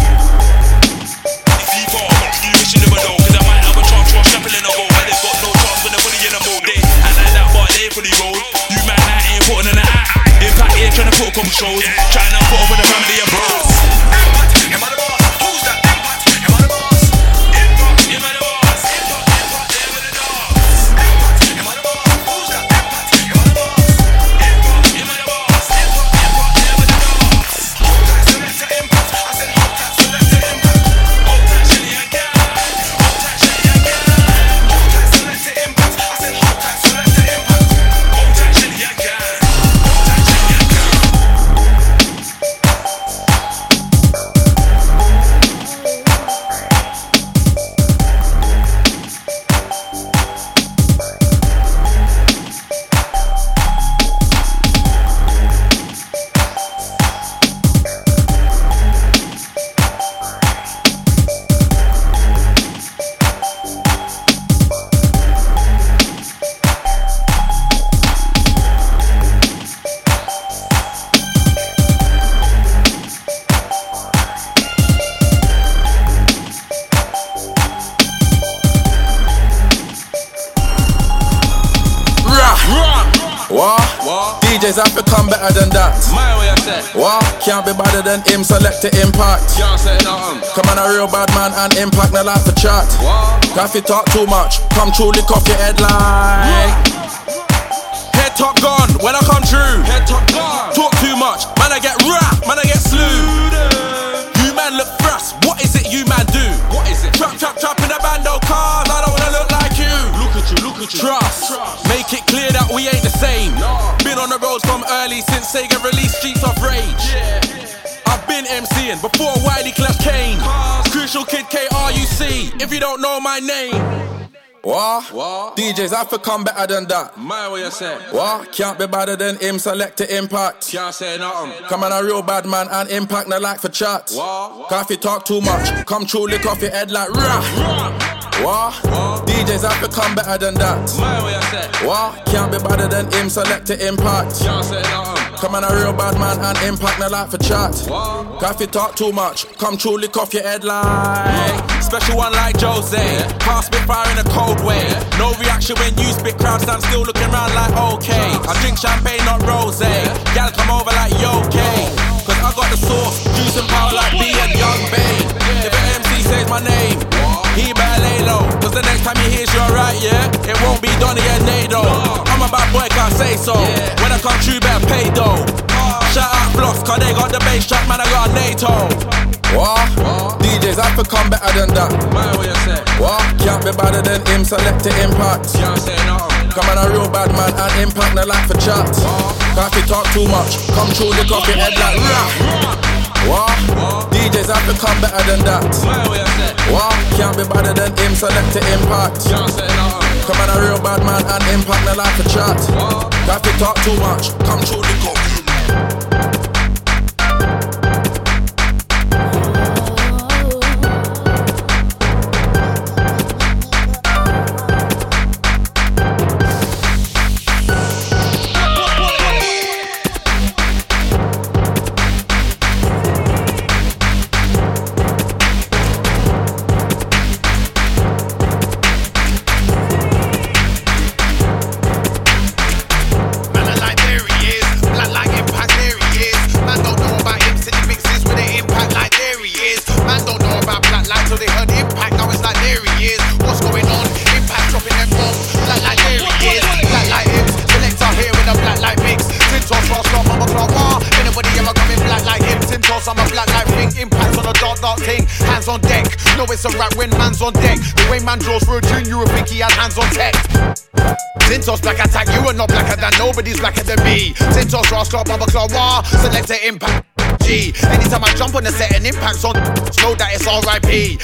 What? If you talk too much, come true, lick off your headline. Head top gone when I come true. Head top gone. Talk too much, man, I get rap, man, I get slew. You man look thrust, what is it you man do? What is it? Trap, trap, trap in the bando cars, I don't wanna look like you. Look at you, look at you. Trust. Make it clear that we ain't the same. Been on the roads from early since Sega released Streets of Rage. I've been MCing before Wiley Clash Kane. Crucial Kid KRUC, if you don't know my name. What? What? DJs have to come better than that. My way I say. What? Can't be better than him, select to impact. Can't say nothing. Come on, a real bad man and impact, no like for chat. What? If you talk too much, come true, lick off your head like rah. What? DJs have to come better than that. My way I say. What? Can't be better than him, select to impact. Can't say nothing. Come on, a real bad man and impact, no like for chat. What? Cause if you talk too much, come lick off your head like. Special one like Jose. Can't spit fire in a cold way. No reaction when you spit, crowd stand still looking around like okay. I drink champagne, not rose. Gal come over like yo, K. Cause I got the sauce, juice and power like B and Young Bane. If an MC says my name, he better lay low. Cause the next time he hears you alright, yeah, it won't be Donny and Nado. I'm a bad boy, can't say so. When I come true, better pay though. Shout out Floss, cause they got the bass track, man, I got a NATO. What? DJs have to come better than that. My way I say. What? Can't be better than him, select to impact. Can't. Come on, a real bad man and impact, no like for chat. If you talk too much, come lick off your head like rah. What? DJs have to come better than that. My way I say. What? Can't be better than him, select to impact. Can't. Come on, a real bad man and impact, no like for chat. If you talk too much, come true, lick off when man's on deck. The way man draws for a tune, you would think he had hands on tech. Tintos black attack, you are not blacker than nobody's blacker than me. Tintos rascal, baba claw, wah, selector impact. Anytime I jump on the set and impacts on, know that it's RIP.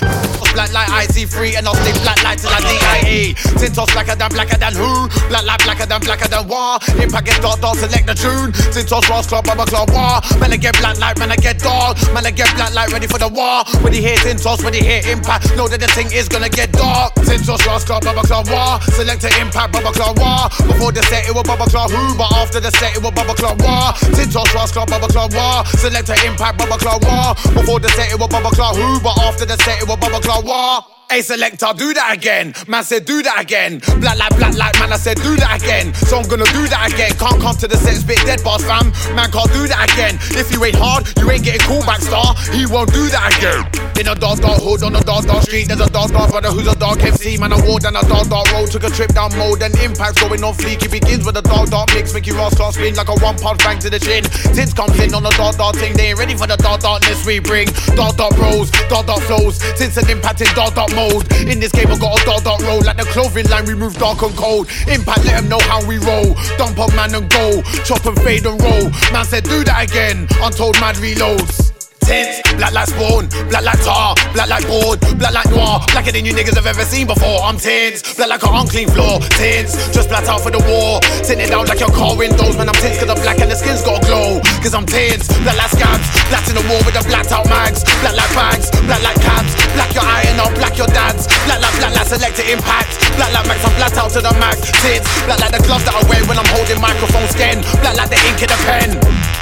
Black like IC3 and I'll stay black like till I DIE. Tintos blacker than blacker than who? Black like blacker than blacker than war. Impact get dark, dark, select the tune. Tintos Ross Club, Bubba Club War. Man, I get black like, man, I get dark. Man, I get black like, ready for the war. When you hear Tintos, when you hear impact, know that the thing is gonna get dark. Tintos Ross Club, Bubba Club War. Select the impact, Bubba Club War. Before the set, it was Bubba Club who? But after the set, it was Bubba Club War. Tintos Ross Club, Bubba Club War. Select the impact, Bubba Club War. Before the set, it was Bubba Claw who? After the set, it was Bubba Claw War. Hey selector, do that again. Man said do that again. Black like black like man, I said do that again. So I'm gonna do that again. Can't come to the set, spit dead bars, fam. Man can't do that again. If you ain't hard, you ain't getting cool back star. He won't do that again. In a dark dark hood on a dark dark street, there's a dark dark brother who's a dark MC. Man, I walk down a dark dark road, took a trip down mode, and impacts going on fleek. It begins with a dark dark mix, make you Ross class spin like a one punch bang to the chin. Tins comes in on a dark dark thing, they ain't ready for the dark darkness we bring. Dark dark bros, dark dark flows, Tins and impact in dark dark mode. In this game, I got a dark dark roll like the clothing line. We move dark and cold. Impact, let them know how we roll. Dump up man and go, chop and fade and roll. Man said do that again. Untold mad reloads. Tints, black like spawn, black like tar, black like board, black like noir, blacker than you niggas have ever seen before. I'm tints, black like an unclean floor, tints, just blacked out for the war, tinted down like your car windows. Man, I'm tints cause I'm black and the skin's got glow. Cause I'm tints, black like scabs, blacked in the war with the blacked out mags, black like bags, black like cabs, black your and I'll black your dads, black like black like selected impact, black like max, I'm blacked out to the max, tints, black like the gloves that I wear when I'm holding microphone skin, black like the ink in the pen.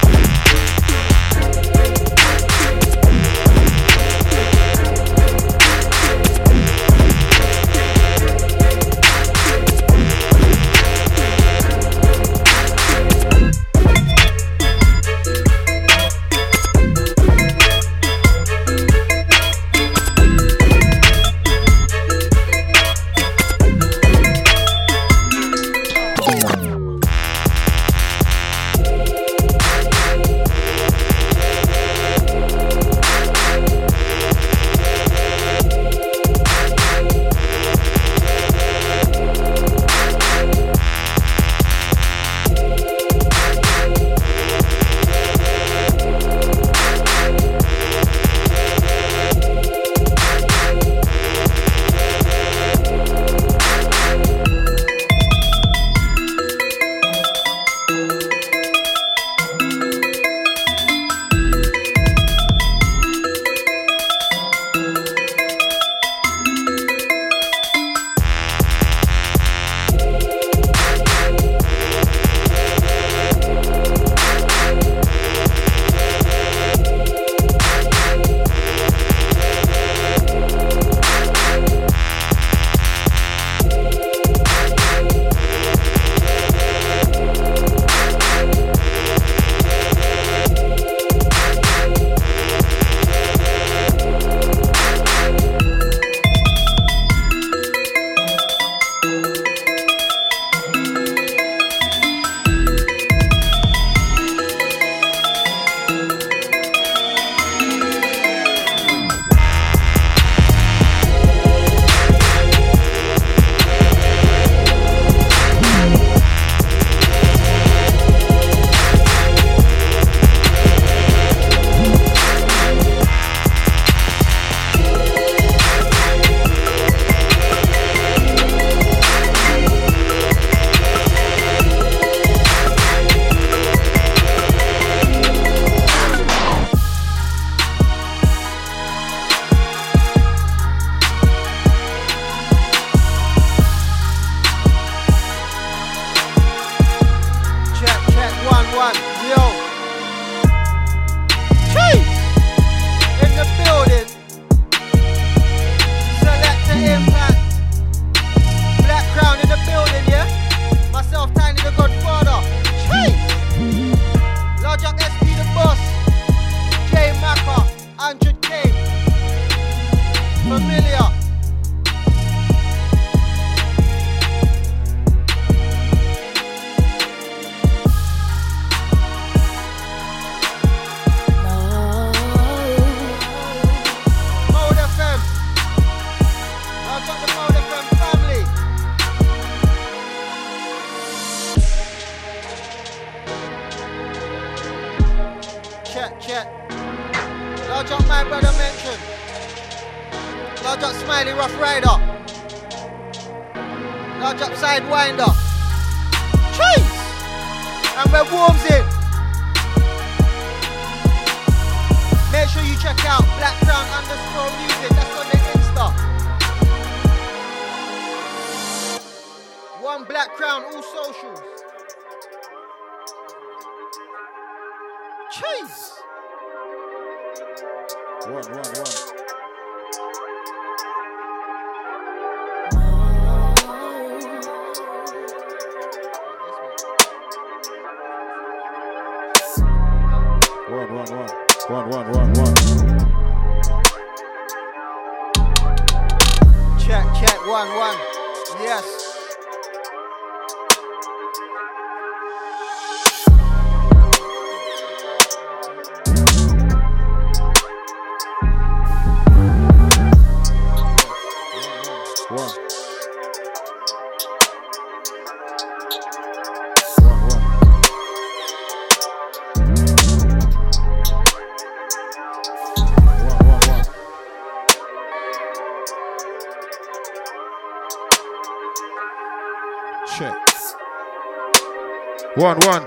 One, one.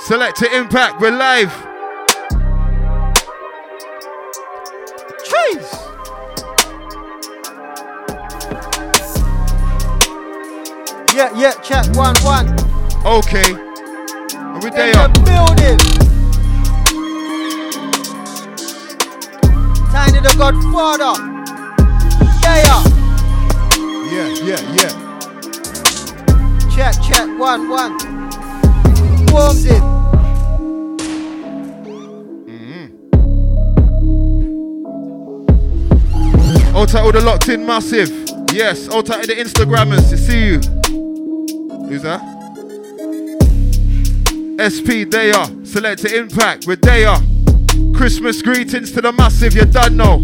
Select to impact, we're live. Cheese! Yeah, yeah, check, one, one. Okay. And we In there. the building. Tiny the Godfather. Yeah, Yeah, yeah, yeah. Check, check, one, one. Warms it. Hold mm-hmm. tight all the locked in massive. Yes, hold tight to the Instagrammers to see you. Who's that? SP, are. Select to impact with are. Christmas greetings to the massive, you done know.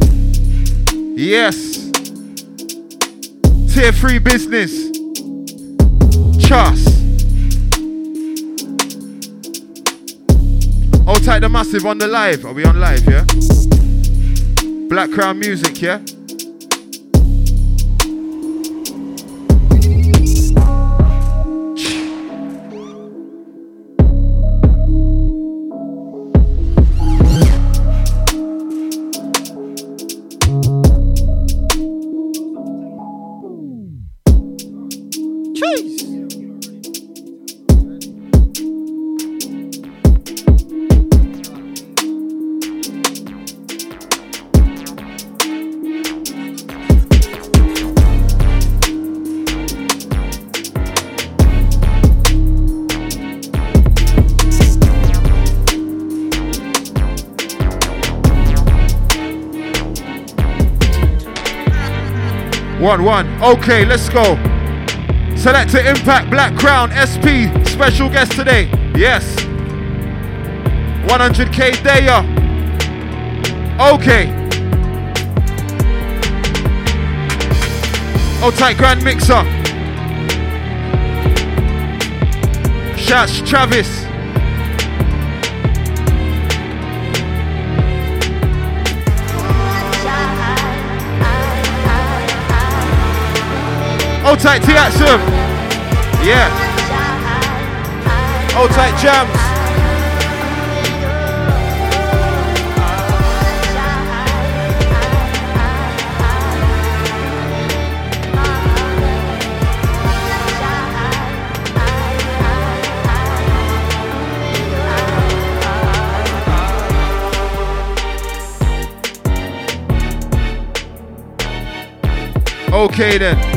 Yes. Tier 3 business. Trust. Hold tight the massive on the live. Are we on live, yeah? Black Crown Music, yeah? One, one. Okay, let's go. Select to Impact Black Crown SP special guest today. Yes. 100k there. Okay. Oh, tight grand mixer. Shouts Travis. Oh, tight Tiatsum. Yeah. Oh, tight Jams. Okay then.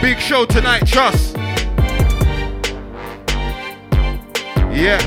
Big show tonight, trust. Yeah.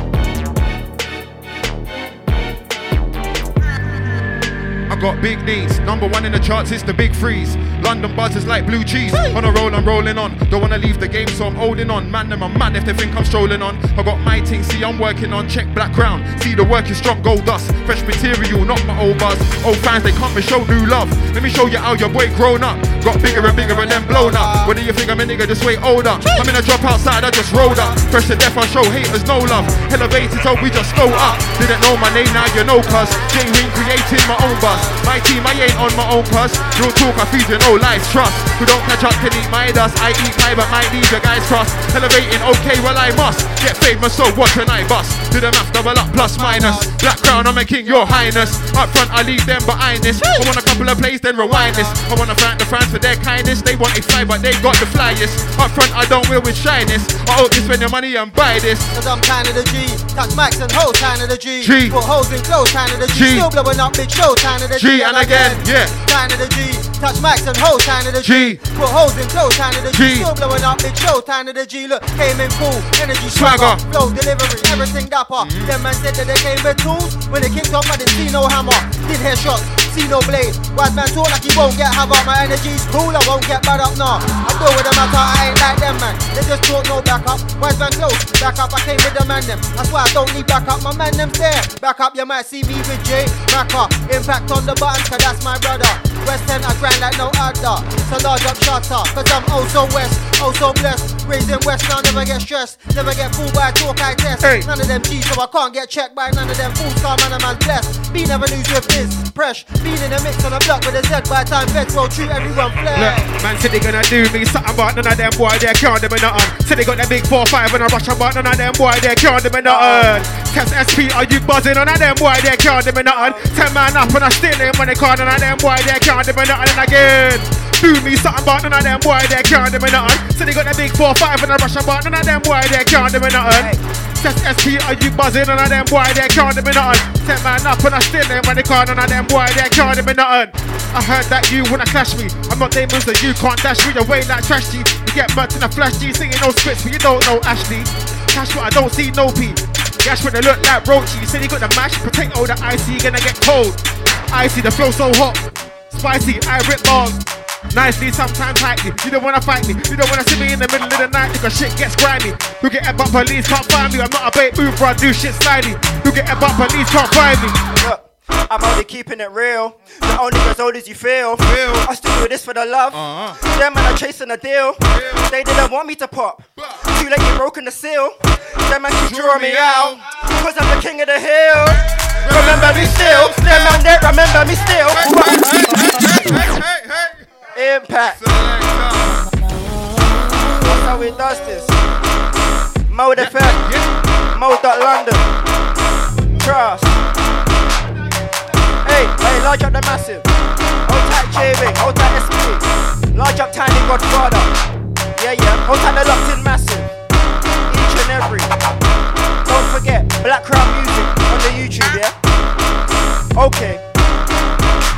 I got big needs. Number one in the charts is the big freeze. London buzzers like blue cheese. On a roll, I'm rolling on. Don't wanna leave the game, so I'm holding on. Man, them I'm mad if they think I'm strolling on. I got my thing, see I'm working on. Check black crown. See the work is strong, gold dust. Fresh material, not my old buzz. Old fans, they come and show new love. Let me show you how your boy grown up. Got bigger and bigger and then blown up. What do you think I'm a nigga? Just wait older. I'm in a drop outside, I just rolled up. Fresh to death, I show haters no love. Elevated, so we just go up. Didn't know my name, now you know cuz. J Wing creating my own bus. My team, I ain't on my own cuz. Real talk, I feed you no lies, trust. Who don't catch up can eat my dust. I eat pie, but might leave your guys cross. Elevating, okay, well I must. Get famous, so what can I bust? Do the math, double up, plus minus. Black crown, I'm making your highness. Up front, I leave them behind this. I want a couple of plays, then rewind this. I wanna thank the fans for their kindness. They want a fly, but they got the flyest. Up front, I don't will with shyness. I hope you spend your money and buy this. Cause I'm kind of the G. Touch max and hoes, kind of the G. G. Put holes in clothes, kind of the G. G. Still blowing up big shows, kind of the G, and again, yeah. Kind of the G. Touch max and hoes, kind of the G. G. Put hoes in clothes, kind of the G. G. Still blowing up big shows, kind of the G. Look, came in cool, energy Swagger. flow delivery, everything dapper. Mm-hmm. Them man said that they came with tools. When they kicked off, I didn't see no hammer. Didn't hear shots, see no blade. Wise man talk like he won't get havoc. My energy's cool, I won't get bad up now. I deal with them matter, I ain't like them man. They just talk no backup. Wise man close, back up. I came with the man them. That's why I don't need backup. My man them's there. Back up, you might see me with Jay Macker. Impact on the buttons, cause that's my brother. West End, I grind like no other. So large up shutter, cause I'm also west, oh so blessed. Raised in West, now never get stressed. Never get fooled by talk I test. Hey. None of them G's, so I can't get checked by none of them fools. Car man, a man's blessed. Be never lose with this. Fresh, been in a mix on a block with a Z by time vets roll true, everyone. Look, man said they gonna do me something, but none of them boy they can't do me nothing. Said they got that big 4-5 and a rush, but none of them boy they can't do me nothing. Test SP, are you buzzing? None of them boy they can't do me nothing. Ten man up and I steal still ain't money card, none of them boy they can't do me nothing. And again. Do me something, but none of them boy they can't do me nothing. Said they got that big 4-5 and a rush, but none of them boy they can't do me nothing. Test SP, are you buzzing? None of them boy they can't do me nothing. Ten man up and I still ain't money card, none of them boy they can't do me nothing. I heard that you wanna clash me. I'm not Damon, so you can't dash me away like trash G. You get burnt in a flash G, singing no scripts, but you don't know Ashley. Cash what I don't see no P. Cash what they look like roachy. You said you got the mashed potato, the icy, gonna get cold. Icy, the flow so hot. Spicy, I rip bars. Nicely, sometimes tightly. You don't wanna fight me. You don't wanna see me in the middle of the night because shit gets grimy. You get a but police can't find me. I'm not a bait move, mover, I do shit slidey. You get a but police can't find me. Look, I'm only keeping it real. You're only as old as you feel. I still do this for the love. Uh-huh. Them man are chasing a deal. They didn't want me to pop. Too late, you broken the seal. Them man keep drawing me out. Cause I'm the king of the hill. Remember me still. Them man there remember me still. Impact. That's how we does this. Mode effect. Mode London. Trust. Hey, hey, large up the massive. Hold tight JV, hold tight SP. Large up tiny godfather. Yeah, yeah, hold tight the locked in massive. Each and every. Don't forget, Black Crown Music on the YouTube, yeah? Okay.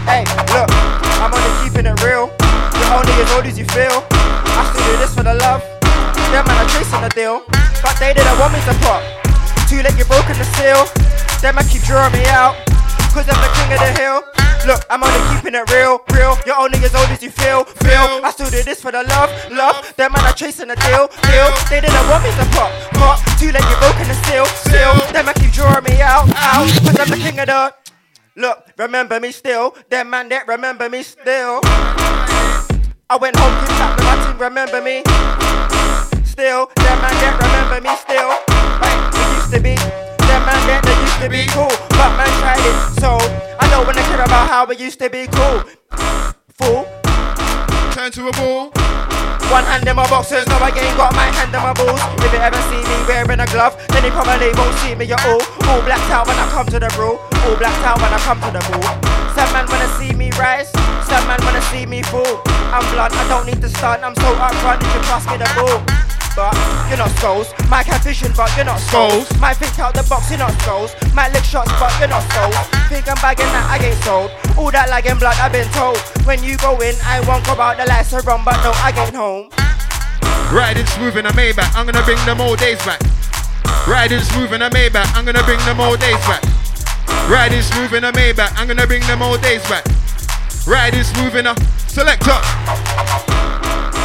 Hey, look, I'm only keeping it real. You're only as old as you feel. I still do this for the love. Them man are chasing the deal. But they didn't want me to pop. Too late, you broken the seal. Them man keep drawing me out. Cause I'm the king of the hill. Look, I'm only keeping it real, real. You're only as old as you feel, feel. I still do this for the love, love. Them man are chasing the deal, deal. They didn't want me to pop, pop. Too late, you broken the seal, seal. Them man keep drawing me out, out. Cause I'm the king of the. Look, remember me still. Them man that remember me still. I went home, to back, but my team remember me. Still, them man that remember me still. Like it used to be. Them man that they used to be cool, but man tried it. So I don't wanna care about how it used to be cool. Fool. Turn to a ball. One hand in my boxers, no I ain't got my hand in my balls. If you ever see me wearing a glove, then you probably won't see me at all. All blacked out when I come to the brew. All blacked out when I come to the ball. Some man wanna see me rise, some man wanna see me fall. I'm blunt, I don't need to stunt, I'm so upfront, you can pass me the ball. But you're not skulls. Might have vision, but you're not skulls. Might think out the box, you're not skulls. Might lick shots, but you're not skulls. Think I'm bagging that I ain't sold. All that lagging blood, I've been told. When you go in, I won't go out the lights are run, but no, I ain't home. Riding smooth in a Maybach, I'm gonna bring them old days back. Riding smooth in a Maybach, I'm gonna bring them old days back. Riding smooth in a Maybach, I'm gonna bring them old days back. Riding smooth uh, in a selector.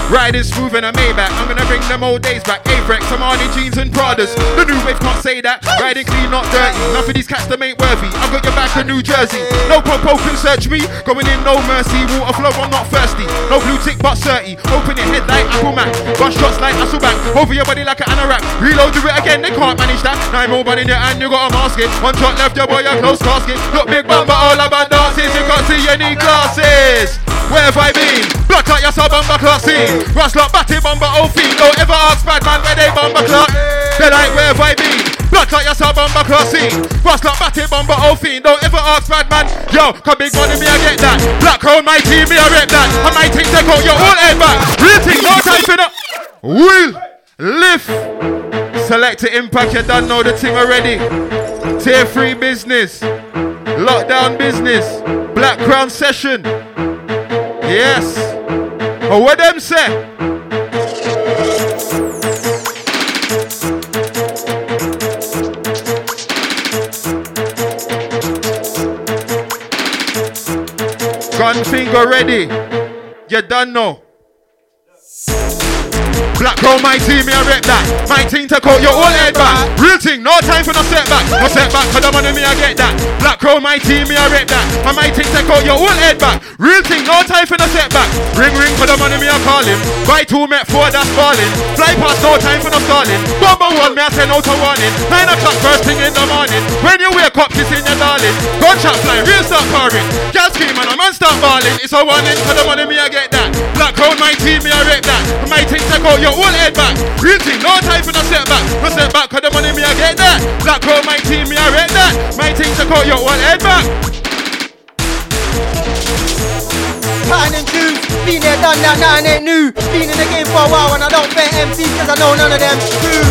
Riding smooth in a Maybach, I'm gonna bring them old days back. Avirex, Armani jeans and Pradas. The new wave can't say that. Riding clean, not dirty. None of these cats that ain't worthy. I've got your back in New Jersey. No popo can search me. Going in, no mercy. Water flow, I'm not thirsty. No blue tick, but 30. Open your head like Apple Mac. Gun shots like Hasselback. Over your body like an anorak. Reload, do it again, they can't manage that. Nine more in your hand, you got a mask it. One shot left, your boy, a close casket. Look big bum, but all about dances. You see any glasses. Where have I been? Block out your sub classy. Rush lock, batty bumper, old oh, feet. Don't ever ask bad man where they bumper clock. They're like, where have I been? Block out your sub classy. Rush lock, batty bumper, old oh, feet. Don't ever ask bad man. Yo, come big money, me, I get that. Black hole, my team, me, I rep that. And my team take out oh, your whole head back. Real thing, no time for that. Will lift. Select to impact, you done know the thing already. Tier 3 business. Lockdown business. Black Crown session. Yes. Oh, what them say? Gun finger ready. You done know. Black Crow, my team, me I rep that. My team take out your old head back. Real thing, no time for no setback. No setback, for the money me I get that. Black Crow, my team, me I rep that. And my team take out your old head back. Real thing, no time for no setback. Ring ring for the money me I call him. Buy two, met four, that's falling. Fly past, no time for no stalling. Number one, me I send out a warning. Nine o'clock first thing in the morning. When you wake up, kissing your darling. Gunshot fly, real start pouring. Girl scream and a man start balling. It's a warning for the money me I get that. Black Crow, my team, me I rep that. My team take out your old head back. Real thing, no time for no setback. No setback, cause the money me I get that. Black Crow, my team, me I rep that. My team take out your old head back. Pattern and tunes, been there, done that, nothing ain't new. Been in the game for a while and I don't bet MCs cause I know none of them true.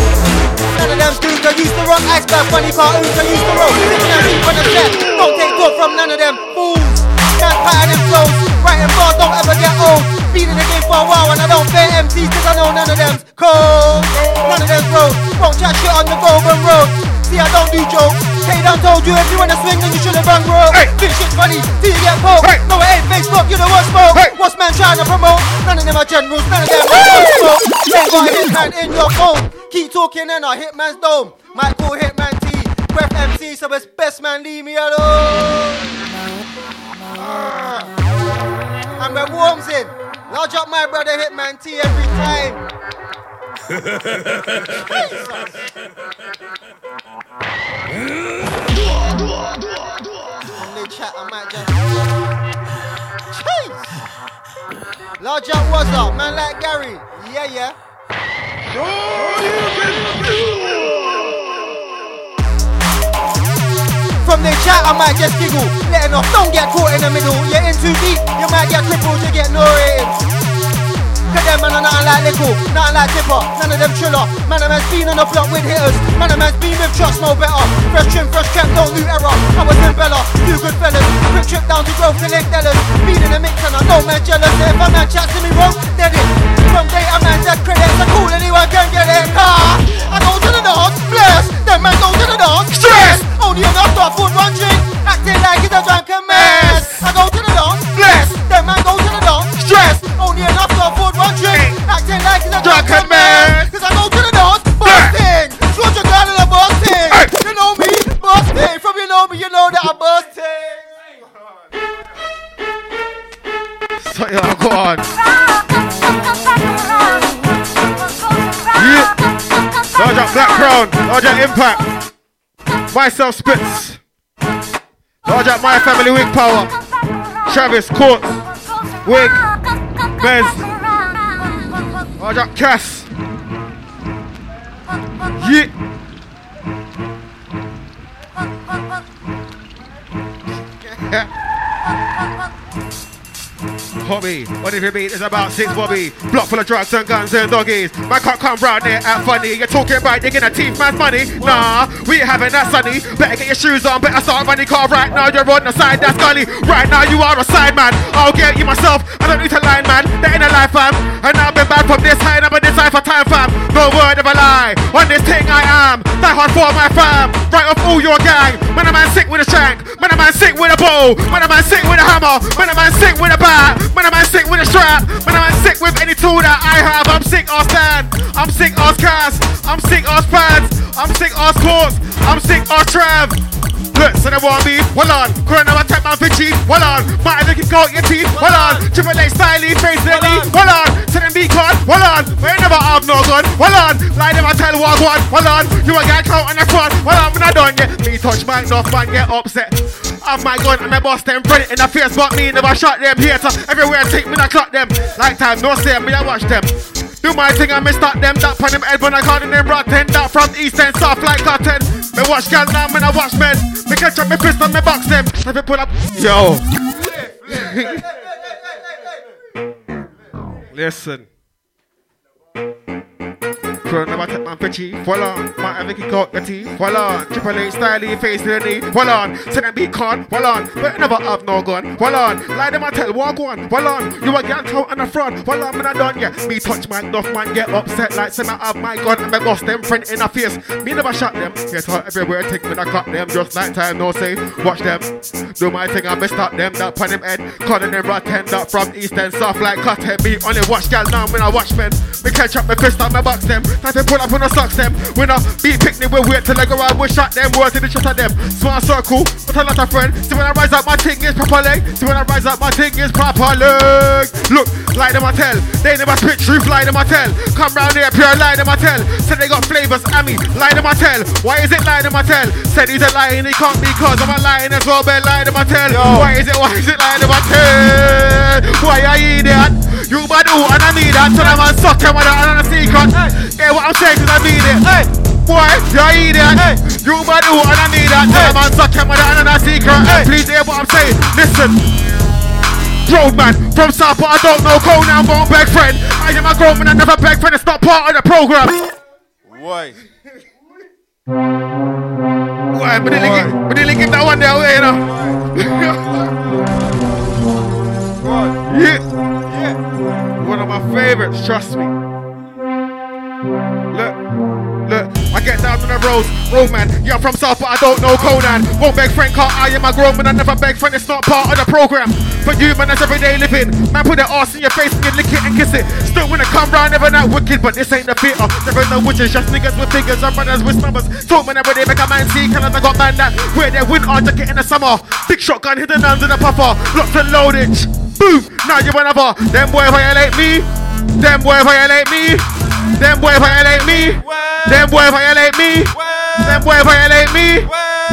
None of them dudes I used to rock iceberg funny cartoons I used to roll deep on the set. Don't take talk from none of them fools. Dance pattern and flows, writing bars don't ever get old. Been in the game for a while and I don't bet MCs cause I know none of them's cold. None of them's road, won't chat shit on the golden road. See, I don't do jokes. K done told you if you wanna swing, then you should've run bro. Hey. Think shit's funny till you get poked. Hey. No, it ain't Facebook, you the worst smoke. Hey. What's man trying to promote? None of them are generals, none of them are smoke. Ain't got a hitman in your phone. Keep talking and I hit man's dome. Might call hitman T. Breath MC, so it's best man, leave me alone. Ah. And when Worms in, large up my brother Hitman T every time. When they chat, I might just. Jeez. Large up was up, man like Gary. Yeah, yeah. From the chat, I might just giggle. Letting off, don't get caught in the middle. You're in too deep, you might get crippled, you get no ratings. Cause them man are nothing like Lickle, nothing like Tipper, none of them chiller. Man, a man's been on the block with hitters. Man, a man's been with trucks, no better. Fresh trim, fresh cap, don't do error. I was in Bella, two good fellas. Quick trip down to Grove to Lake Dellas. Been in the mix and I know man jealous. If a man chats to me wrong, dead it. From data man, that credits are cool, anyone can get it. Car, I go to the dance, bless. Them man go to the dance, stress. Only enough to afford one drink, acting like it's a drunken mess. I go acting like it's a drunken mess. Cause I go to the dance, busting. Short your girl in a busting. You know me, busting. From you know me, you know that I'm busting. So, yeah, go on. Yeah. Large up Black Crown, large up Impact. Myself Spitz. Large up My Family Wig Power. Travis Court. Wig. Bez. Large up Cass. Yeah. Hobby, what if you beat is about six Bobby? Block full of drugs and guns and doggies. Man can't come round there and funny. You're talking about digging a teeth man's money. Nah, we ain't having that sunny. Better get your shoes on, better start running car right now. You're on the side, that's gully. Right now you are a side man. I'll get you myself. I don't need to line man. That ain't a life fam. And I've been bad from this high, never decipher time, fam. No word of a lie. On this thing I am. Die hard for my fam. Right off all your gang. Man, a man sick with a shank. Man, a man sick with a bow. Man, a man sick with a hammer. Man, a man sick with a bat. Man, a man sick with a strap. Man, a man sick with any tool that I have. I'm sick ass stand. I'm sick ass cast. I'm sick ass pads. I'm sick ass courts. I'm sick ass trav. Look, so they want me, hold on. Corona, I take my cheap, hold on. Might look and out your teeth, hold on. Triple A styling, face the knee, hold on. Tell them be caught, hold on. But you never have no gun, hold on. Lie them, I tell walk one, hold on. You a guy count on the front, hold on. When I done yet, me touch my enough man get upset. I've my gun and my boss them front in the face, but me never shot them here. So everywhere I take me, I clock them. Like time, no say me, I watch them. Do my thing and me start them that pan them head when I call them rotten that from east and south like cotton. Me watch gal now when I watch men. Me catch up me and me box them. If me pull up, yo. Listen. Take man for cheap. Hold on. My kick out your teeth. Hold on. Triple H style, face the knee. Hold on. Say them be con. Hold on. But never have no gun. Hold on. Lie them I tell. Walk on. Hold on. You a girl out on the front. Hold on. Me not done yet. Me touch my enough man get upset like say me have my gun and me bust them friend in the face. Me never shot them. Get out everywhere. Take me I cut them. Just night time. No say. Watch them. Do my thing and me stop them. That pan them head. Calling them rotten. That from east and south like cotton. Me only watch gal now when I watch men. Me catch up my fist and me box them. Time to pull up on the socks them. When I beat picnic, we wait till I go out, we shot them, words in the shot of them. Smart circle, but a lot of friend. See when I rise up, my thing is proper leg. See when I rise up, my thing is proper leg. Look, lie them I tell. They never spit truth, lie them I tell. Come round here, pure lie them I tell. Said they got flavors, Amy, lie them I tell. Why is it lie them I tell? Said he's a lying, he can't be cause I'm a lying as well, but lie them I tell. Why is it, why is it lie them I tell? Why I eat that? You bad ooh, and I need that. Tell them I suck him with that, and a secret. Yeah, what I'm saying is I need it. Hey. Boy, you idiot. Hey. You bad ooh, and I need that. Tell them I suck him with that, and a secret. Hey. Please hear what I'm saying. Listen. Roadman from South, but I don't know. Go now, won't beg friend. I am a grown man, I never beg friend. It's not part of the program. Why? Why? But they give, but they give that one there away, you know. yeah. Yeah. One of my favorites, trust me. Look, look, I get down on the roads, roadman. Yeah, I'm from South, but I don't know Conan. Won't beg friend, can't I am a grown man. I never beg friend, it's not part of the program. For you, man, that's everyday living. Man, put their ass in your face and you lick it and kiss it. Still it come round, never that wicked, but this ain't the theater. Never no witches, just niggas with figures and brothers with numbers. Talk man every day, make a man see. Cause I got man that wear their winter jacket in the summer. Big shotgun, hidden in the puffer. Locked and loaded. Boom, now you whenever. Them boy violate me. Them boy violate me. Them boy violate me. Them boy violate me. Them boy violate me.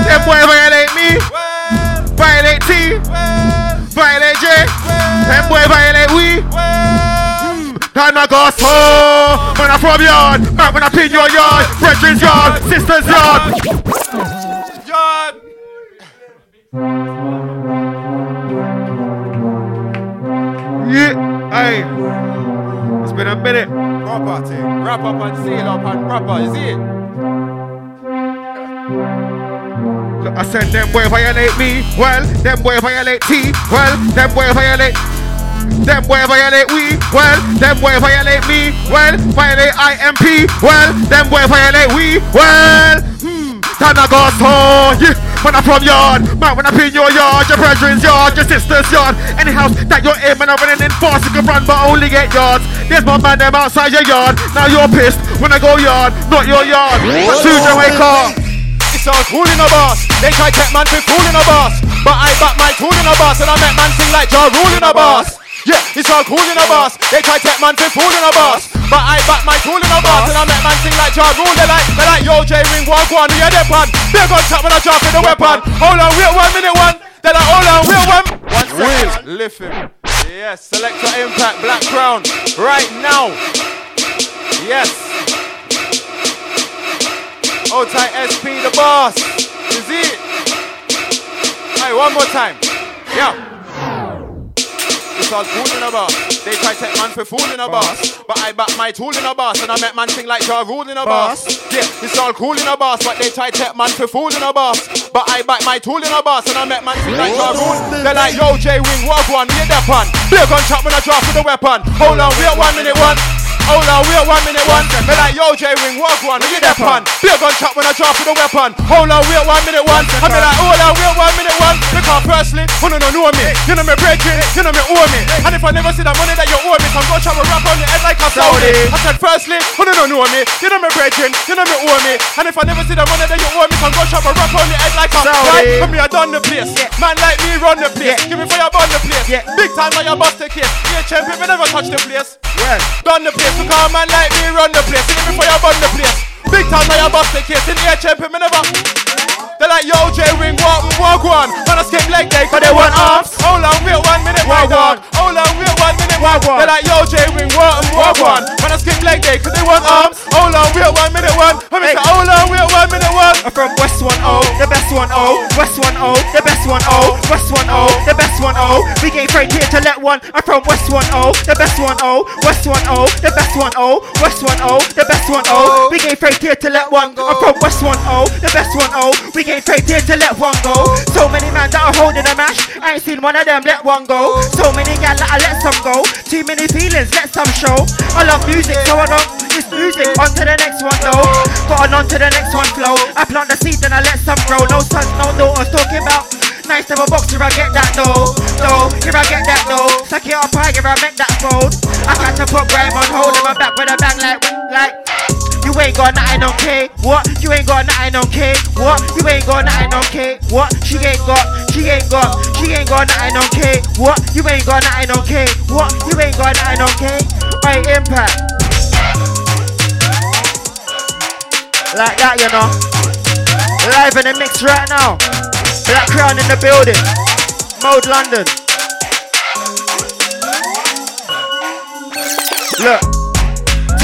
Them boy violate me. Violate T. Violate J. Them boy violate we. Hmm. Time I go so When I from yard Man when I pin your yard Brethren's yard Sister's yard Yard Yeah It's been a minute Proper thing. Wrap up and seal up and proper. See it? I said them boy violate me, well, them boy violate T, well, them boy violate. Them boy violate we, well, them boy violate me, well, violate IMP, well, them boy violate we, well, hmm, time I go so, yeah. When I'm from yard, man, when I'm in your yard, your brethren's yard, your sister's yard, any house that you're in, man, I'm running in fast, you can run, but only get yards. There's my man, them outside your yard. Now you're pissed when I go yard, not your yard. Two Jamaica. It's all cool in a boss. They try take man to fool in a boss. But I back my tool in a boss and I make man sing like Ja Rule in a boss. Yeah, it's all cool in a boss. They try take man to fool in a boss. But I back my tool in a boss and I make man sing like Ja Rule. They like, they like, yo, J Wing, one, one, we are the pan. Big on top when I drop in the weapon. Hold on, wait one minute, one. They like, hold on, wait one. One second. Lift him. Yes, Selector Impact, Black Crown. Right now. Yes. Oh, tight SP, the boss. Is it? Hey, one more time. Yeah. It's all cool in a boss. They try to take man for fool in a boss. But I back my tool in a boss. And I met man sing like Ja Rule in a boss. Yeah, it's all cool in a boss. But they try to take man for fool in a boss. But I back my tool in a boss. And I met man sing like Ja Rule. They're like, yo, J Wing, what one, we the pan. Big gun chop when I drop with the weapon. Hold on, we wait one minute, one. Oh, hold on, wait one minute one. Me like yo J Wing, walk one. Where you that pun? Be a gunshot when I drop with the weapon. Oh, hold on, wait one minute one. I be like, oh, hold on, wait one minute one. Because personally, who no no know me? You know me breaking, you know me owe me. And if I never see the money that you owe me, come go chop a rap on your head like a Saudi. I said firstly, who no no know me? You know me breaking, you know me owe me. And if I never see the money that you owe me, come go chop a rap on your head like a Saudi. Right? Come me, I done the place. Man like me run the place. Give me fire, burn the place. Big time, I bust the case. Yeah, champion, me never touch the place. Well, Done the place, because man like me run the place. Give me fire, burn the place. Big time, I bust the case. In the air, champion, me never. They like yo J Wing walk and walk one. When I skip leg day, cause they want arms. Hold on, wait one minute, walk one. Hold on, wait one minute, walk one. They like yo J Wing walk walk one. When I skip leg day, cause they want arms. Hold on, wait one minute, one. Let me say, hold on, wait one minute, one. I'm from West 1 0, the best 1 0. West 1 0, the best 1 0. West 1 0, the best 1 0. We ain't afraid here to let one. I'm from West 1 0, the best 1 0. West 1 0, the best 1 0. West 1 0, the best 1 0. We ain't afraid here to let one. Go. I'm from West 1 0, the best 1 0. We ain't afraid here to let one go. So many man that are holding a mash. I ain't seen one of them let one go. So many gal that I let some go. Too many feelings, let some show. I love music, so I don't. It's music. On to the next one though. Got on, on to the next one flow. I plant the seed, then I let some grow. No sons, no daughters. Talking about nice to a boxer, I get that though. No, here I get that though. Suck it up here I make that fold. I got to put grime on hold in my back with a bang like, like. You ain't got nothing on K. What? You ain't got nothing on K. What? You ain't got nothing on K. What? She ain't got. She ain't got. She ain't got nothing on K. What? You ain't got nothing on K. What? You ain't got nothing on K. Right, impact. Like that, you know. Live in the mix right now. Black Crown in the building. Mode London. Look.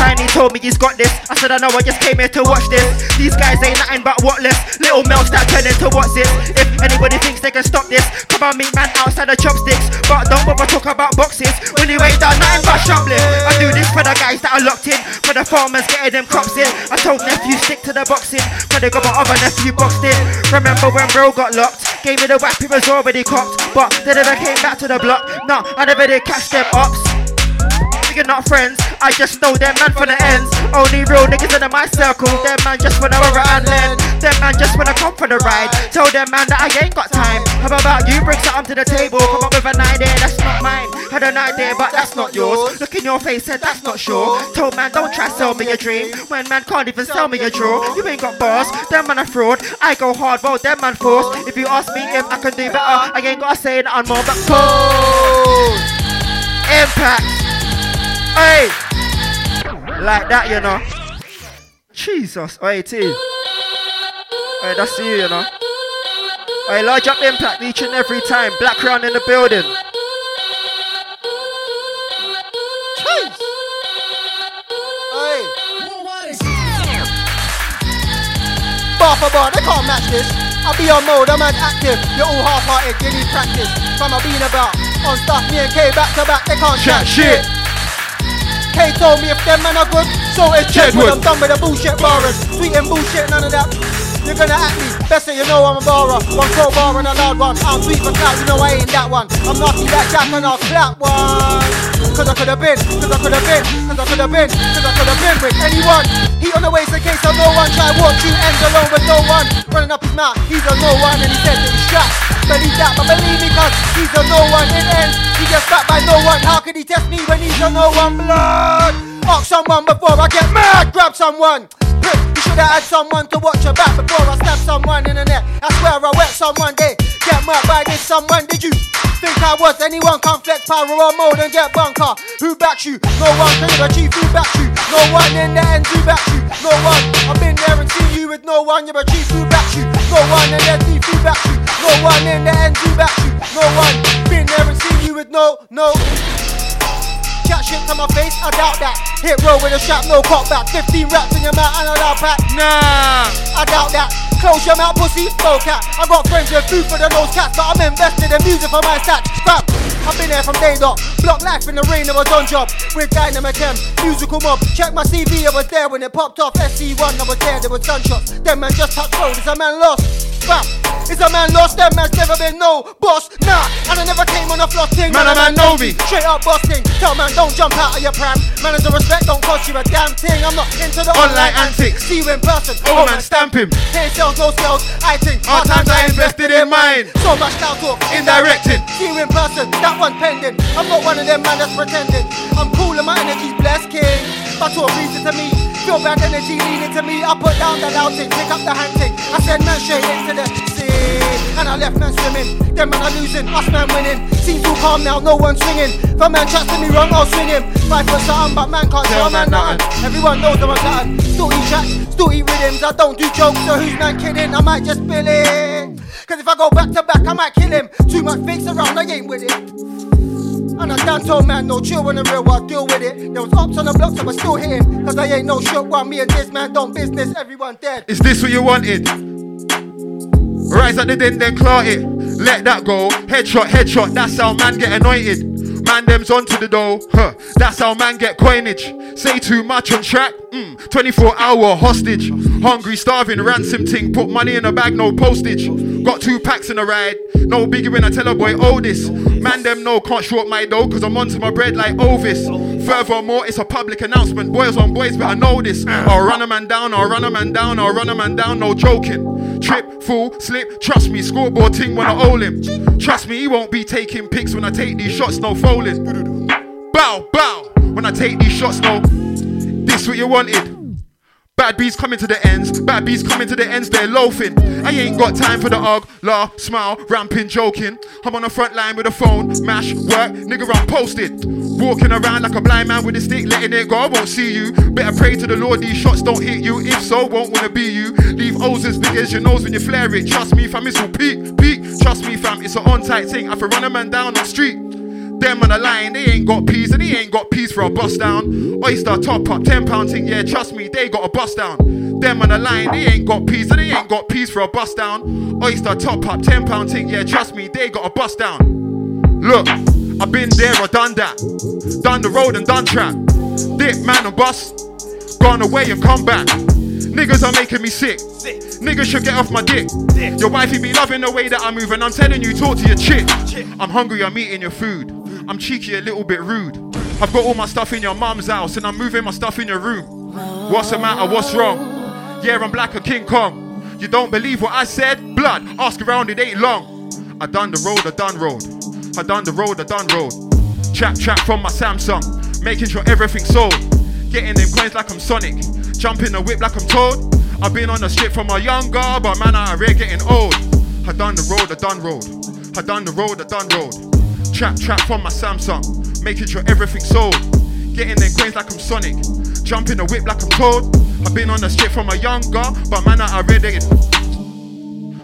Tiny told me he's got this. I said I know I just came here to watch this. These guys ain't nothing but whatless. Little melts that turn into what's this. If anybody thinks they can stop this, come on meet man outside the chopsticks. But don't bother talk about boxes when you ain't done nothing but shoplift. I do this for the guys that are locked in, for the farmers getting them crops in. I told nephew stick to the boxing, but they got my other nephew boxed in. Remember when bro got locked? Gave me the whack, he was already cocked, but they never came back to the block. No, I never did catch them ops. Nigga not friends, I just know them man from the ends. Only real niggas in my circle. Them man just wanna rubber and lend. Them man just wanna come for the ride. Tell them man that I ain't got time. How about you bring something to the table? Come up with an idea that's not mine. Had an idea, but that's not yours. Look in your face, said that's not sure. Told man don't try sell me a dream. When man can't even sell me a draw. You ain't got bars, them man a fraud. I go hard, well them man force. If you ask me if I can do better, I ain't gotta say nothing more but cold. Impact. Hey, like that, you know. Jesus, hey T. Hey, that's you, you know. Hey, large up impact each and every time. Black crown in the building. Bar for bar, they can't match this. I be on mode, I'm an active. You're all half-hearted, you need practice. From a being about on stuff, me and K back to back, they can't Chat chat shit. K told me if them men are good, so it's just Jedward. when I'm done with the bullshit barras. Sweet and bullshit, none of that. You're gonna act me, best that you know I'm a barra. One pro bar and a loud one. I'm sweet for clout, you know I ain't that one. I'm nasty that jack and I'll clap one. Cause I could have been, cause I could have been, cause I could have been, cause I could have been with anyone. He on the way waist in case of no one. Try walk through ends alone with no one. Running up his mouth, he's a no one and he said that he's strapped. Believe that, but believe me cause he's a no one. It ends, he gets stopped by no one. How could he test me when he's a no one blood? Ask someone before I get mad, grab someone. Prick, You should have had someone to watch your back before I stab someone in the neck. I swear I wet someone day. Get murked by this someone, did you? Think I was anyone can flex power or mode and get bunker? Who backs you? No one can achieve who backs you. No one in the end who backs you. No one. I've been there and seen you with no one. You're a chief who backs you. No one in the end who backs you. No one in the end who backs you. No one. Been there and seen you with no, no. Chat shit to my face, I doubt that. Hit roll with a shot, no cock back. 15 raps in your mouth and a loud pack. Nah, I doubt that. Close your mouth, pussy, spoke out. I got friends with food for the nose cats, but I'm invested in music for my stats. Scrap. I've been there from day dot. Block life in the rain, of a on job. With Dynamic M, musical mob. Check my CV, I was there when it popped off. SC1, I was there, there was gunshots. Them man just touched road, is a man lost? Scrap. Is a man lost? Them man's never been no boss. Nah, and I never came on a floss thing. Man, a man know me. Straight up busting. Tell man, don't jump out of your pram. Manners and respect don't cost you a damn thing. I'm not into the Online antics. See you in person. Oh man, stamp him. Here sales, no sales. I think Hard times I invested in mine. So much now talk. Indirected. See you in person. That one pending. I'm not one of them man that's pretending. I'm cool and my energy's blessed, king. My talk reason to me. Feel bad energy leading to me. I put down the loud thing, pick up the hand thing. I said man straight into the. And I left man swimming. Them man are losing, us man winning. Seems too calm now, no one swinging. If a man chats to me wrong, I'll swing him. Fight for something, but man can't tell man nothing. Everyone knows I'm a glutton. Still eat tracks, still eat rhythms. I don't do jokes, so who's man kidding? I might just spill it. Cause if I go back to back, I might kill him. Too much fakes around, I ain't with it. And I done told man, no chill when the real world deal with it. There was ops on the blocks, I was still hitting. Cause I ain't no shit while me and this man don't business, everyone dead. Is this what you wanted? Rise at the din, then claw it. Let that go. Headshot, headshot. That's how man get anointed. Man them's onto the dough. Huh. That's how man get coinage. Say too much on track. Mm. 24 hour hostage. Hungry, starving, ransom ting. Put money in a bag, no postage. Got two packs in a ride. No biggie when I tell a boy, oh this. Man them know can't short my dough, cause I'm onto my bread like Ovis. Furthermore, it's a public announcement. Boys on boys better know this. I'll run a man down, I'll run a man down, I'll run a man down, no joking. Trip, fall, slip, trust me, scoreboard ting when I hold him. Trust me, he won't be taking pics when I take these shots, no folding. Bow, bow, when I take these shots, no. This what you wanted. Bad bees coming to the ends, bad bees coming to the ends, they're loafing. I ain't got time for the ug, laugh, smile, ramping, joking. I'm on the front line with a phone, mash, work, nigga, I'm posted. Walking around like a blind man with a stick, letting it go, I won't see you. Better pray to the Lord, these shots don't hit you. If so, won't wanna be you. Leave O's as big as your nose when you flare it. Trust me, fam, it's all peak, peak. Trust me, fam, it's an on tight thing. I can run a man down the street. Them on the line, they ain't got peas and they ain't got peas for a bust down. Oyster top up, ten pound thing, yeah, trust me, they got a bust down. Them on the line, they ain't got peas and they ain't got peas for a bust down. Oyster top up, ten pound thing, yeah, trust me, they got a bust down. Look, I've been there or done that. Done the road and done track. Dip man and bus, gone away and come back. Niggas are making me sick. Niggas should get off my dick. Your wifey be loving the way that I move, and I'm telling you, talk to your chick. I'm hungry, I'm eating your food. I'm cheeky, a little bit rude. I've got all my stuff in your mum's house, and I'm moving my stuff in your room. What's the matter? What's wrong? Yeah, I'm black a King Kong. You don't believe what I said? Blood, ask around, it ain't long. I done the road, I done road. I done the road, I done road. Trap, trap from my Samsung, making sure everything's sold. Getting them coins like I'm Sonic, jumping the whip like I'm Toad. I've been on the strip from a younger, but man, I already getting old. I done the road, I done road. I done the road, I done road. Trap, trap from my Samsung, making sure everything's sold. Getting them coins like I'm Sonic, jumping the whip like I'm Toad. I've been on the strip from a younger, but man, I already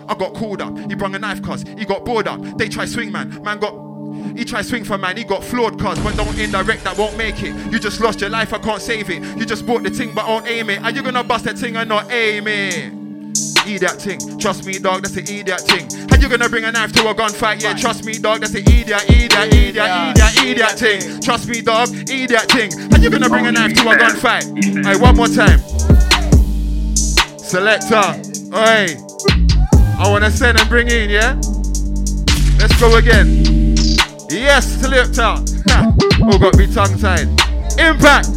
I got called up. He brung a knife cuz he got bored up. They try swing man. Man got he try swing for man, he got flawed cuz but don't indirect that won't make it. You just lost your life, I can't save it. You just bought the thing but won't aim it. Are you gonna bust that thing and not aim it? That thing, trust me, dog, that's the idiot thing. How you gonna bring a knife to a gunfight? Yeah, trust me, dog, that's the idiot, idiot, idiot, idiot, idiot thing. Trust me, dog, idiot thing. How you gonna bring a knife to a gunfight? Hey, one more time. Selector, oi. I wanna send and bring in, yeah? Let's go again. Yes, selector. oh, got me tongue tied. Impact.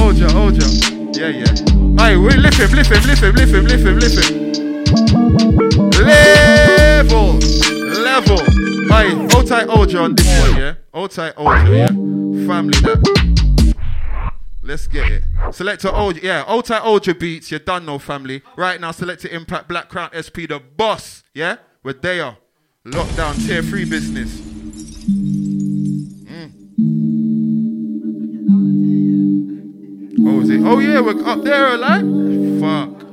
Oja. Oja, Oja. Yeah, yeah. Hey, we lift him, lift him, lift him, lift him, lift him, lift him. Level. Level. Hey, hold tight Oja on this one, yeah? Hold tight Oja, yeah? Family that. Let's get it. Select Selector Oja, yeah, old tight Oja beats, you're done no family. Right now, Selector Impact, Black Crown SP, the boss, yeah? We're. Lockdown, tier 3 business. Oh, is it? Oh, yeah, we're up there, like? Fuck.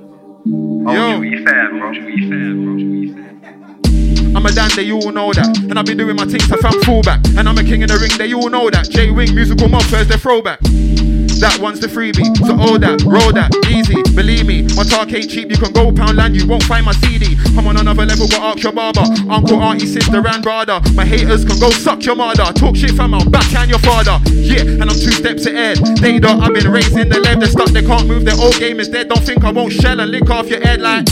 Oh, Yo. You fair, bro. You fair, bro. I'm a dandy, you all know that. And I've been doing my things to fam fullback. And I'm a king in the ring, they all know that. J Wing, musical mob, Thursday throwback. That one's the freebie. So all that, roll that, easy. Believe me, my talk ain't cheap. You can go Poundland, you won't find my CD. I'm on another level, but ask your barber. Uncle, auntie, sister, and brother. My haters can go suck your mother. Talk shit from my backhand your father. Yeah, and I'm two steps ahead. They don't, I've been raising the lev. They're stuck, they can't move. Their old game is dead. Don't think I won't shell and lick off your head like.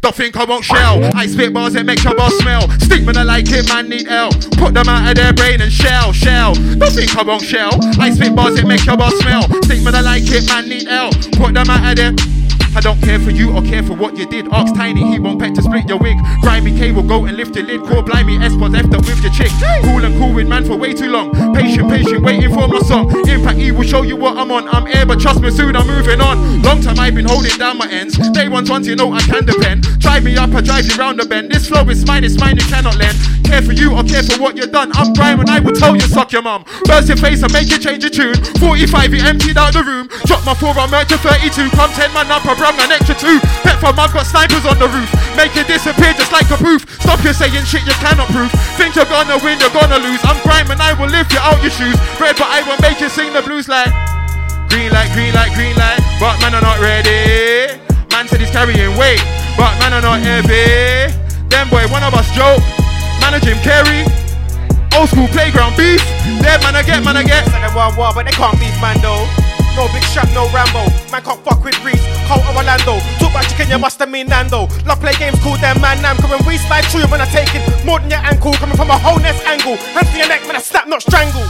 Don't think I won't shell. I spit bars that make your boss smell. When I like it, man, need L. Put them out of their brain and shell, shell. Don't think I won't shell. I spit bars that make your boss smell. Stick when I like it, man, need L. Put them out of their. I don't care for you or care for what you did. Ask Tiny, he won't pet to split your wig. Grimy K will go and lift your lid. Call blimey, S-Pos after with your chick. Cool and cool with man for way too long. Patient, patient, waiting for my song. Impact E will show you what I'm on. I'm air, but trust me, soon I'm moving on. Long time I've been holding down my ends. Day ones, once you know I can depend. Drive me up, I drive you round the bend. This flow is mine, it's mine, you cannot lend. Care for you or care for what you've done. I'm grime and I will tell you, suck your mum. Burst your face and make you change your tune. 45, you emptied out the room. Drop my four, I'm to 32. Come 10 man up, I brought an extra two. Bet from I've got snipers on the roof. Make it disappear just like a proof. Stop you saying shit you cannot prove. Think you're gonna win, you're gonna lose. I'm grime and I will lift you out your shoes. Red, but I will make you sing the blues like green light, green light, green light. But man are not ready. Man said he's carrying weight, but man are not heavy. Them boy, one of us joke. Man of Jim Carrey. Old school playground beef. Them man I get, man I get. They want war, but they can't beef man though. No big shot, no Rambo. Man can't fuck with Reese, Colt or Orlando. Talk about chicken, you must have mean Nando. Love play games, cool them man Nam. Cause when we slide through, you, when I take it more than your ankle, coming from a whole nest angle. Hands to your neck, man, I snap, not strangle.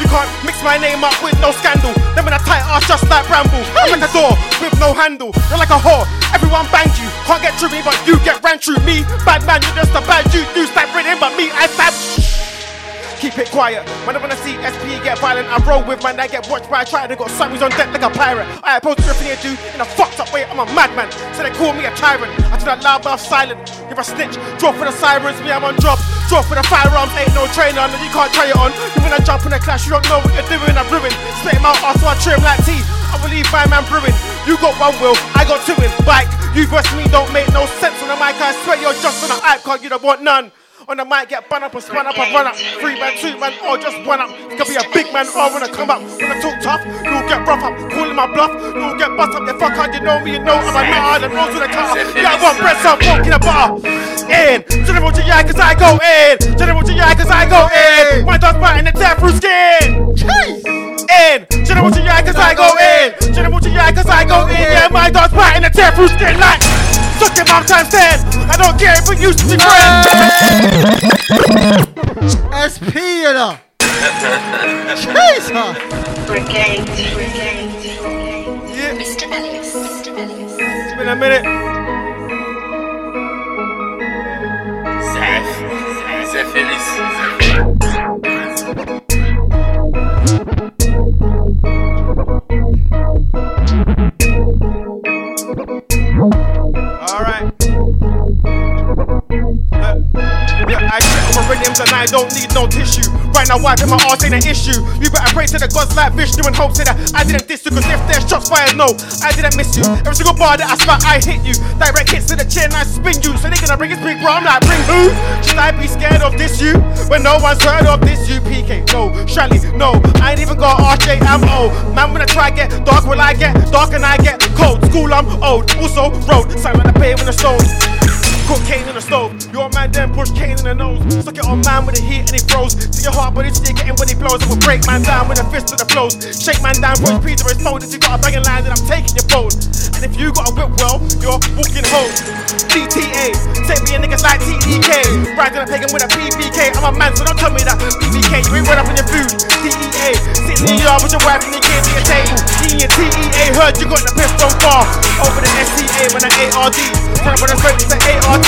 You can't mix my name up with no scandal. Then when I tight ass just like Bramble. I'm door with no handle. You're like a whore. Everyone banged you. Can't get through me, but you get ran through me. Bad man, you're just a bad you. You stab rhythm, but me, I stab. Keep it quiet. When I see SP get violent, I roll with man. I get watched by a try. They got Sammy's on deck like a pirate. I oppose everything you do in a fucked up way. I'm a madman. So they call me a tyrant. I do that loud mouth silent. If I snitch, drop for the sirens. Me, I'm on drop. Drop for the firearms. Ain't no trainer. No, you can't try it on. You when I jump in a clash, you don't know what you're doing. I'm ruined. Spit him out after I trim like tea. I believe my man brewing. You got one will, I got two in. Bike, you versus me don't make no sense on the mic. I swear you're just on the hype card. You don't want none. On the mic, get bun up and spun up and run up. Three man, two man, or just one up. Can be a big man or when I come up. When I talk tough, you'll get rough up. Calling my bluff, you'll get bust up. Yeah, fuck out, you know me, you know I'm a nut. The rose with a car. Yeah, I want so I'm walking a bar. In, general to yeah, cause I go in. General to yeah, cause I go in. My dog's biting the tap through skin. In, general to yeah, cause I go in. General to yeah, cause I go in. Yeah, my dog's biting the tap through skin like. Suck your mom times 10. I don't care if we used to be friends. SP, you know. Jesus. Brigade. Yeah. Mr. Ellis. Mr. Ellis. It's been a minute. Zeph. Zeph Ellis. On and I don't need no tissue. Right now, wiping my arse ain't an issue. You better pray to the gods like Vishnu and hope say that I didn't diss you. Cause if there's shots fired, no, I didn't miss you. Every single bar that I spat, I hit you. Direct hits to the chin, I spin you. So they gonna bring his big bro. I'm like, bring who? Should I be scared of this you? When no one's heard of this you? PK, no. Shelly, no. I ain't even got RJ ammo. Man, when I try get dark, will I get dark and I get cold? School, I'm old. Also, road. Sign when I pay when the stone. Cook cane in the stove. Your man then push cane in the nose. Suck it on man with the heat and he froze. To your heart, but it's still getting when he blows. I will break man down with a fist to the flows. Shake man down, push Peter his phone. If you got a banging line, then I'm taking your phone. And if you got a whip well, you're walking home. DTA, take me a niggas like TDK. Riding a pagan with a PBK. I'm a man, so don't tell me that PBK. You ain't run up in your food. DEA, sitting in the yard with your wife and you came to your table. E and TEA, heard you got the pistol far. Over the SCA when I ARD. Turn up with a straight to ARD.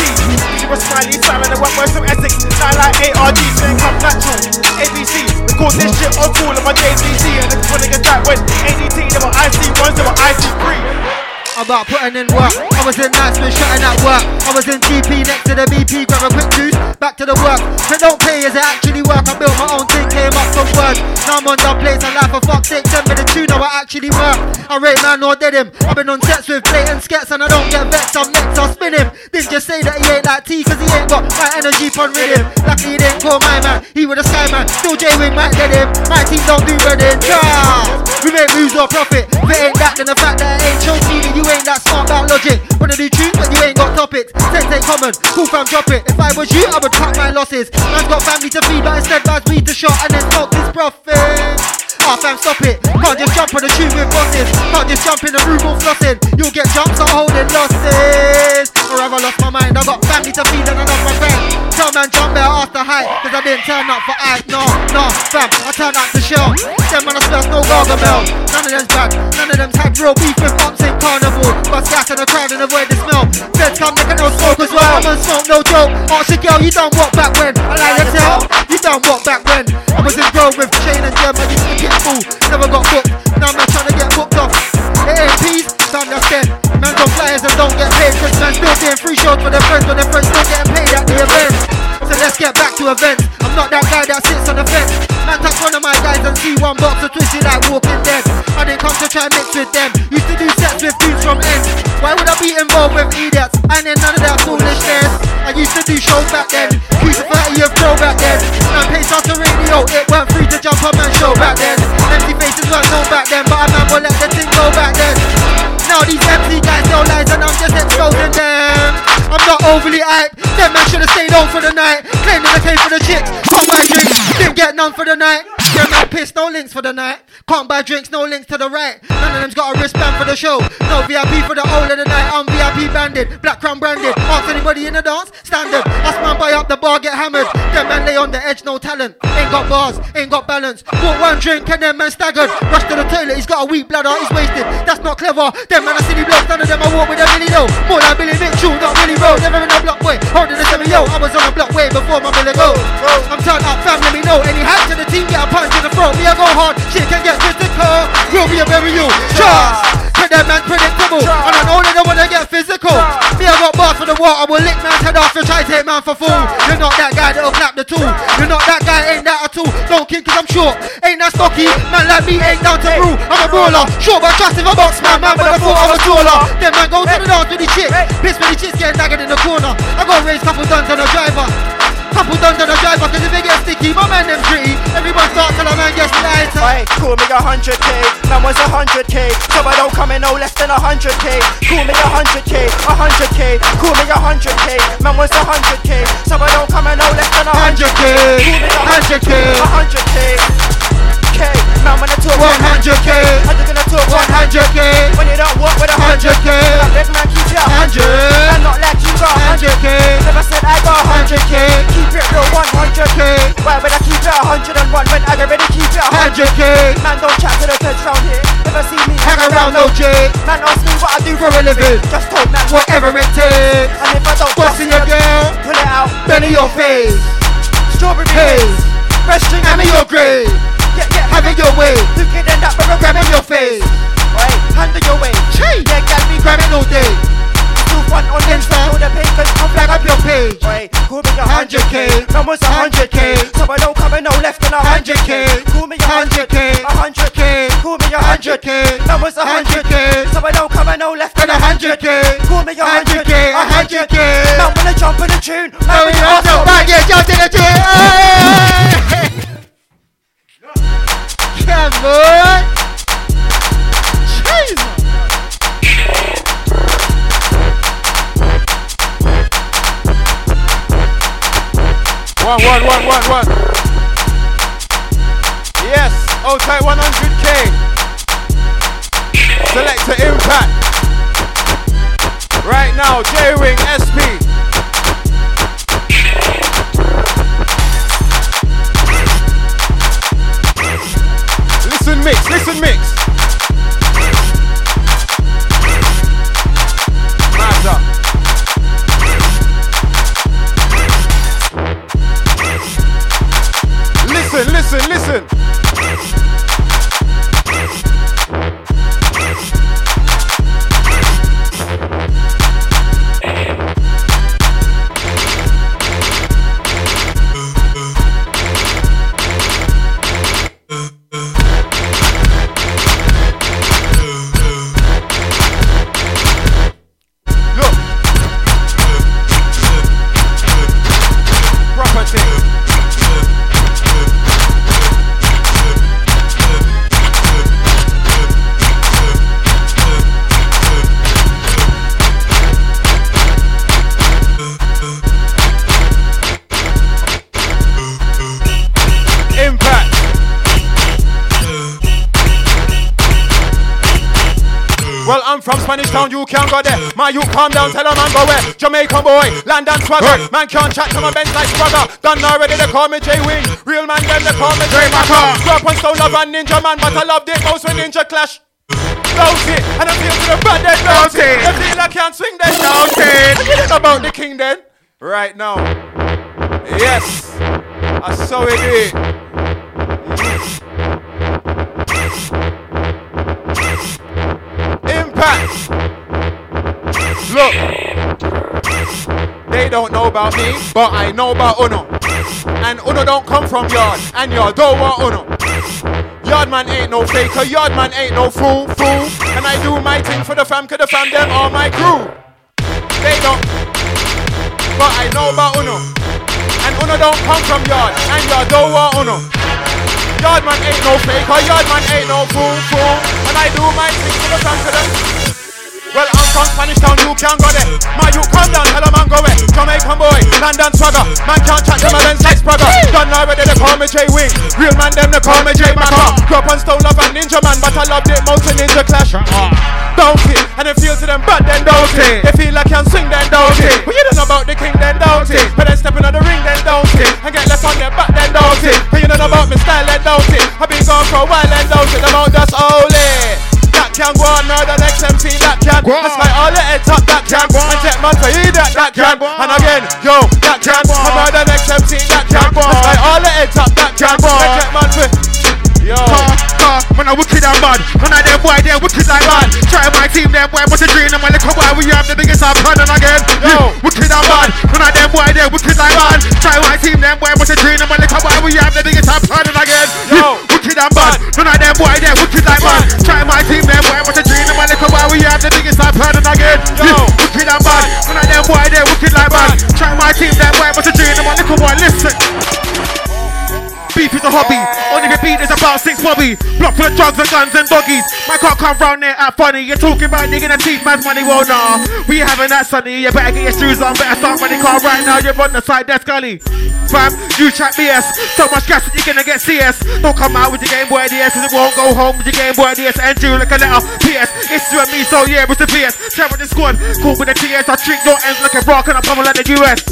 She was smiley, silent, and what words from Essex. Sound like ARD, so it come natural. ABC, record this shit on cool of my JVC. And this one nigga that went ADT, they were IC1s, they were IC3. About putting in work. I was in Knightsbridge shutting at work. I was in TP next to the BP, grab a quick juice, back to the work. So don't pay, is it actually work? I built my own thing, came up from word. Now I'm on the place, and life for fuck's sake, send me the tune, now I actually work. I rate man or dead him. I've been on sets with blatant skets, and I don't get vexed, I'm next, I'll spin him. Didn't just say that he ain't like T, cause he ain't got my energy pun rhythm. Lucky he didn't call my man, he was a sky man. Still J Wing might dead him. My team don't do redding. Yeah. We make moves or profit. If it ain't that, then the fact that I ain't me that you ain't that smart about logic. Wanna do tunes, but you ain't got topics. Sense ain't common, cool fam, drop it. If I was you, I would cut my losses. Man's got family to feed, but instead buys weed to shot and then smoke his profit. Ah, fam, stop it. Can't just jump on the tune with bosses. Can't just jump in the room all flossing. You'll get jumps on holding losses. Have I lost my mind? I got family to feed and I love my friends. Tell man jump better off the height. Cause I didn't turn up for act. No, no, fam, I turned up to shell. Them man I smell no gargamel. None of them's bad. None of them's had real beef with ups in carnival. But scatter the crowd and avoid the smell. Feds come, they can no smoke as well. I'm on smoke, no joke. Ask girl, you done what back when? I like to tell. You done what back when? I was in road with Shane and Gem. I used to get full. Never got booked. Now I'm not trying to get booked off. It peace, time that's dead. Man got flyers and don't get paid. Cause man still doing free shows for their friends when their friends still getting paid at the event. So let's get back to events. I'm not that guy that sits on the fence. Man touch one of my guys and see one box of twisted like Walking Dead. I didn't come to try and mix with them. Used to do sets with dudes from ends. Why would I be involved with idiots? I ain't none of that foolishness. I used to do shows back then. To 30 year pro back then. Man pays out the radio. It weren't free to jump on man show back then. Empty faces weren't known back then, but a man will let the thing go back then. Now these MC guys tell lies and I'm just exposing them. I'm not overly hyped. Them man should have stayed home for the night. Claiming they came for the chicks. Can't buy drinks. Didn't get none for the night. Them man pissed. No links for the night. Can't buy drinks. No links to the right. None of them's got a wristband for the show. No VIP for the whole of the night. I'm VIP banded. Black crown branded. Ask anybody in the dance. Standard. Ask man buy up the bar. Get hammered. Them man lay on the edge. No talent. Ain't got bars. Ain't got balance. Bought one drink and then man staggered. Rushed to the toilet. He's got a weak bladder. He's wasted. That's not clever. Them man are silly blokes. None of them I walk with a Billy though. More like Billy Mitchell. Not Billy Rowe. Never in a block boy. Holding the seven yo. I was on a block way before my Billy go. I'm turned up, fam. Let me know. Any hack to the team. Get a punch in the throat. Me I go hard. Shit can get physical. Will be a bury you. Cause that man's predictable. And I know they don't wanna get physical. Me I got bars for the water. I will lick man's head off and try to take man for fool. You're not that guy that'll clap the tool. You're not that guy. Ain't that at all. Don't kid cause I'm short. Ain't that stocky. Man like me ain't down to rule. I'm a brawler. Short but trust if I box man. Man but I thought I was taller. Then man go to the dance with the chick. Piss with the chicks getting daggered in the corner. I go raise couple guns on the driver. Couple guns on the driver cause if it gets sticky, my man them pretty. Everyone starts till a man gets lighter. Call me a hundred K, man was a hundred K, so I don't come in no less than a hundred K. Call me a hundred K, a hundred K, call me a hundred K, man was a hundred K, so I don't come in no less than a hundred K. Call me a hundred K, a hundred K. K, man when I talk 100K. I'm just gonna talk 100K. When you don't work with a hundred 100K. Let man keep it hundred. I'm not like you got hundred 100K. Never said I got hundred 100K. Keep it real 100K. Why would I keep it a hundred and one when I already keep it hundred 100K. Man don't chat to the feds round here. Never see me Hang around no J. Man ask me what I do For a living. Just told man Whatever it takes. And if I don't What's in your girl? pull it out. Belly your face. Strawberry Haze. haze. Fresh string Hand me your grave. Yeah, yeah. Have it your way. Who can end up with a Grab in your face. Right, hand it your way. Chee. Yeah, gal be Grab it all day. do one on Insta. Show the papers, come Flag back up your page. Right, call me a hundred K. 100K. A hundred K. So I don't come in no less than a hundred K. 100K. Call me a hundred K. 100K. A hundred K. Call me a hundred K. 100K. A hundred K. So I don't come in no than And a hundred 100K. Call me a hundred 100K. A 100K. Man wanna jump in the tune. Now when we you ask know. for me. yeah, jump in the chair. On. Jeez. One, one, one, one, one. Yes, old tight 100k. Selector Impact. Right now, J Wing SP. Mix, listen, mix. Listen, listen, listen. From Spanish Town, you can't go there. My you calm down, tell a man go where. Jamaican boy, land and swagger. Man can't chat to my bench like swagger. Done already, they call me J Wing. Real man, them they call me J Macker. Grew up on Stone Love and Ninja Man, but I loved it most when Ninja Clash. It, and I feel to the bad then don't it. They feel I can't swing then don't it. Forget about the king then. Right now. Yes. I saw it. Look. They don't know about me, but I know about Uno. And Uno don't come from yard, and y'all don't want Uno. Yard man ain't no faker, yard man ain't no fool, fool. And I do my thing for the fam, cause the fam them are my crew. They don't, but I know about Uno. And Uno don't come from yard, and y'all don't want Uno. Yard man ain't no faker, yard man ain't no fool, fool. And I do my thing for the them. Well, I'm from Spanish Town, you can't go there. My you come down, tell a man go where. Jamaican boy, London swagger. Man can't chat to my lens like Spragga. Done already, they call me J Wing. Real man, them they call me J Macker. Grew up on Stone Love and Ninja Man, but I loved it most in Ninja Clash. Don't it, and it feels to them bad, then don't it. They feel like I can swing, then don't it. But you don't know about the king, then don't it. But then stepping on the ring, then don't it. And get left on their back, then don't it. But you don't know about me style, then don't it. I've been gone for a while, then don't it. Them out just holy. That can go on, murder next MC, that can. That's why all the heads up, that can. And check man for you, that, that can. And again, yo, that can. And murder next MC, that can. That's why all the heads up, that can. And check man for Yo. Car, car, when I wicked and bad. When I them boy, they wicked like man. Try my team, them boy, what's a dream? And they come out, we have the biggest up and again. Yo, wicked and bad. When I them boy, they wicked like man. Try my team, them boy, what's a dream? And they come out, we have the biggest and again. Yo, wicked and bad. When I them boy, they wicked like man. Try my team, them boy, what's a dream? And they come out, we have the biggest and again. Yo, wicked and bad. When I them boy, they wicked like man. Try my team, them boy, what's a dream? And they come out, listen. Beef is a hobby. Only the beat is about six bobby. Block of drugs and guns and doggies. My can't come round there at funny. You're talking about digging a cheap man's money. Well, nah. We having that sunny. You better get your shoes on. Better start money car right now. You're on the side desk gully. Fam, you chat BS. So much gas that you're gonna get CS. Don't come out with your Game Boy DS. Cause it won't go home with your Game Boy DS. And you like a letter. PS. It's you and me. So yeah, it's the PS. Travel the squad. Cool with the TS. I treat your ends like a rock and I pummel like the US.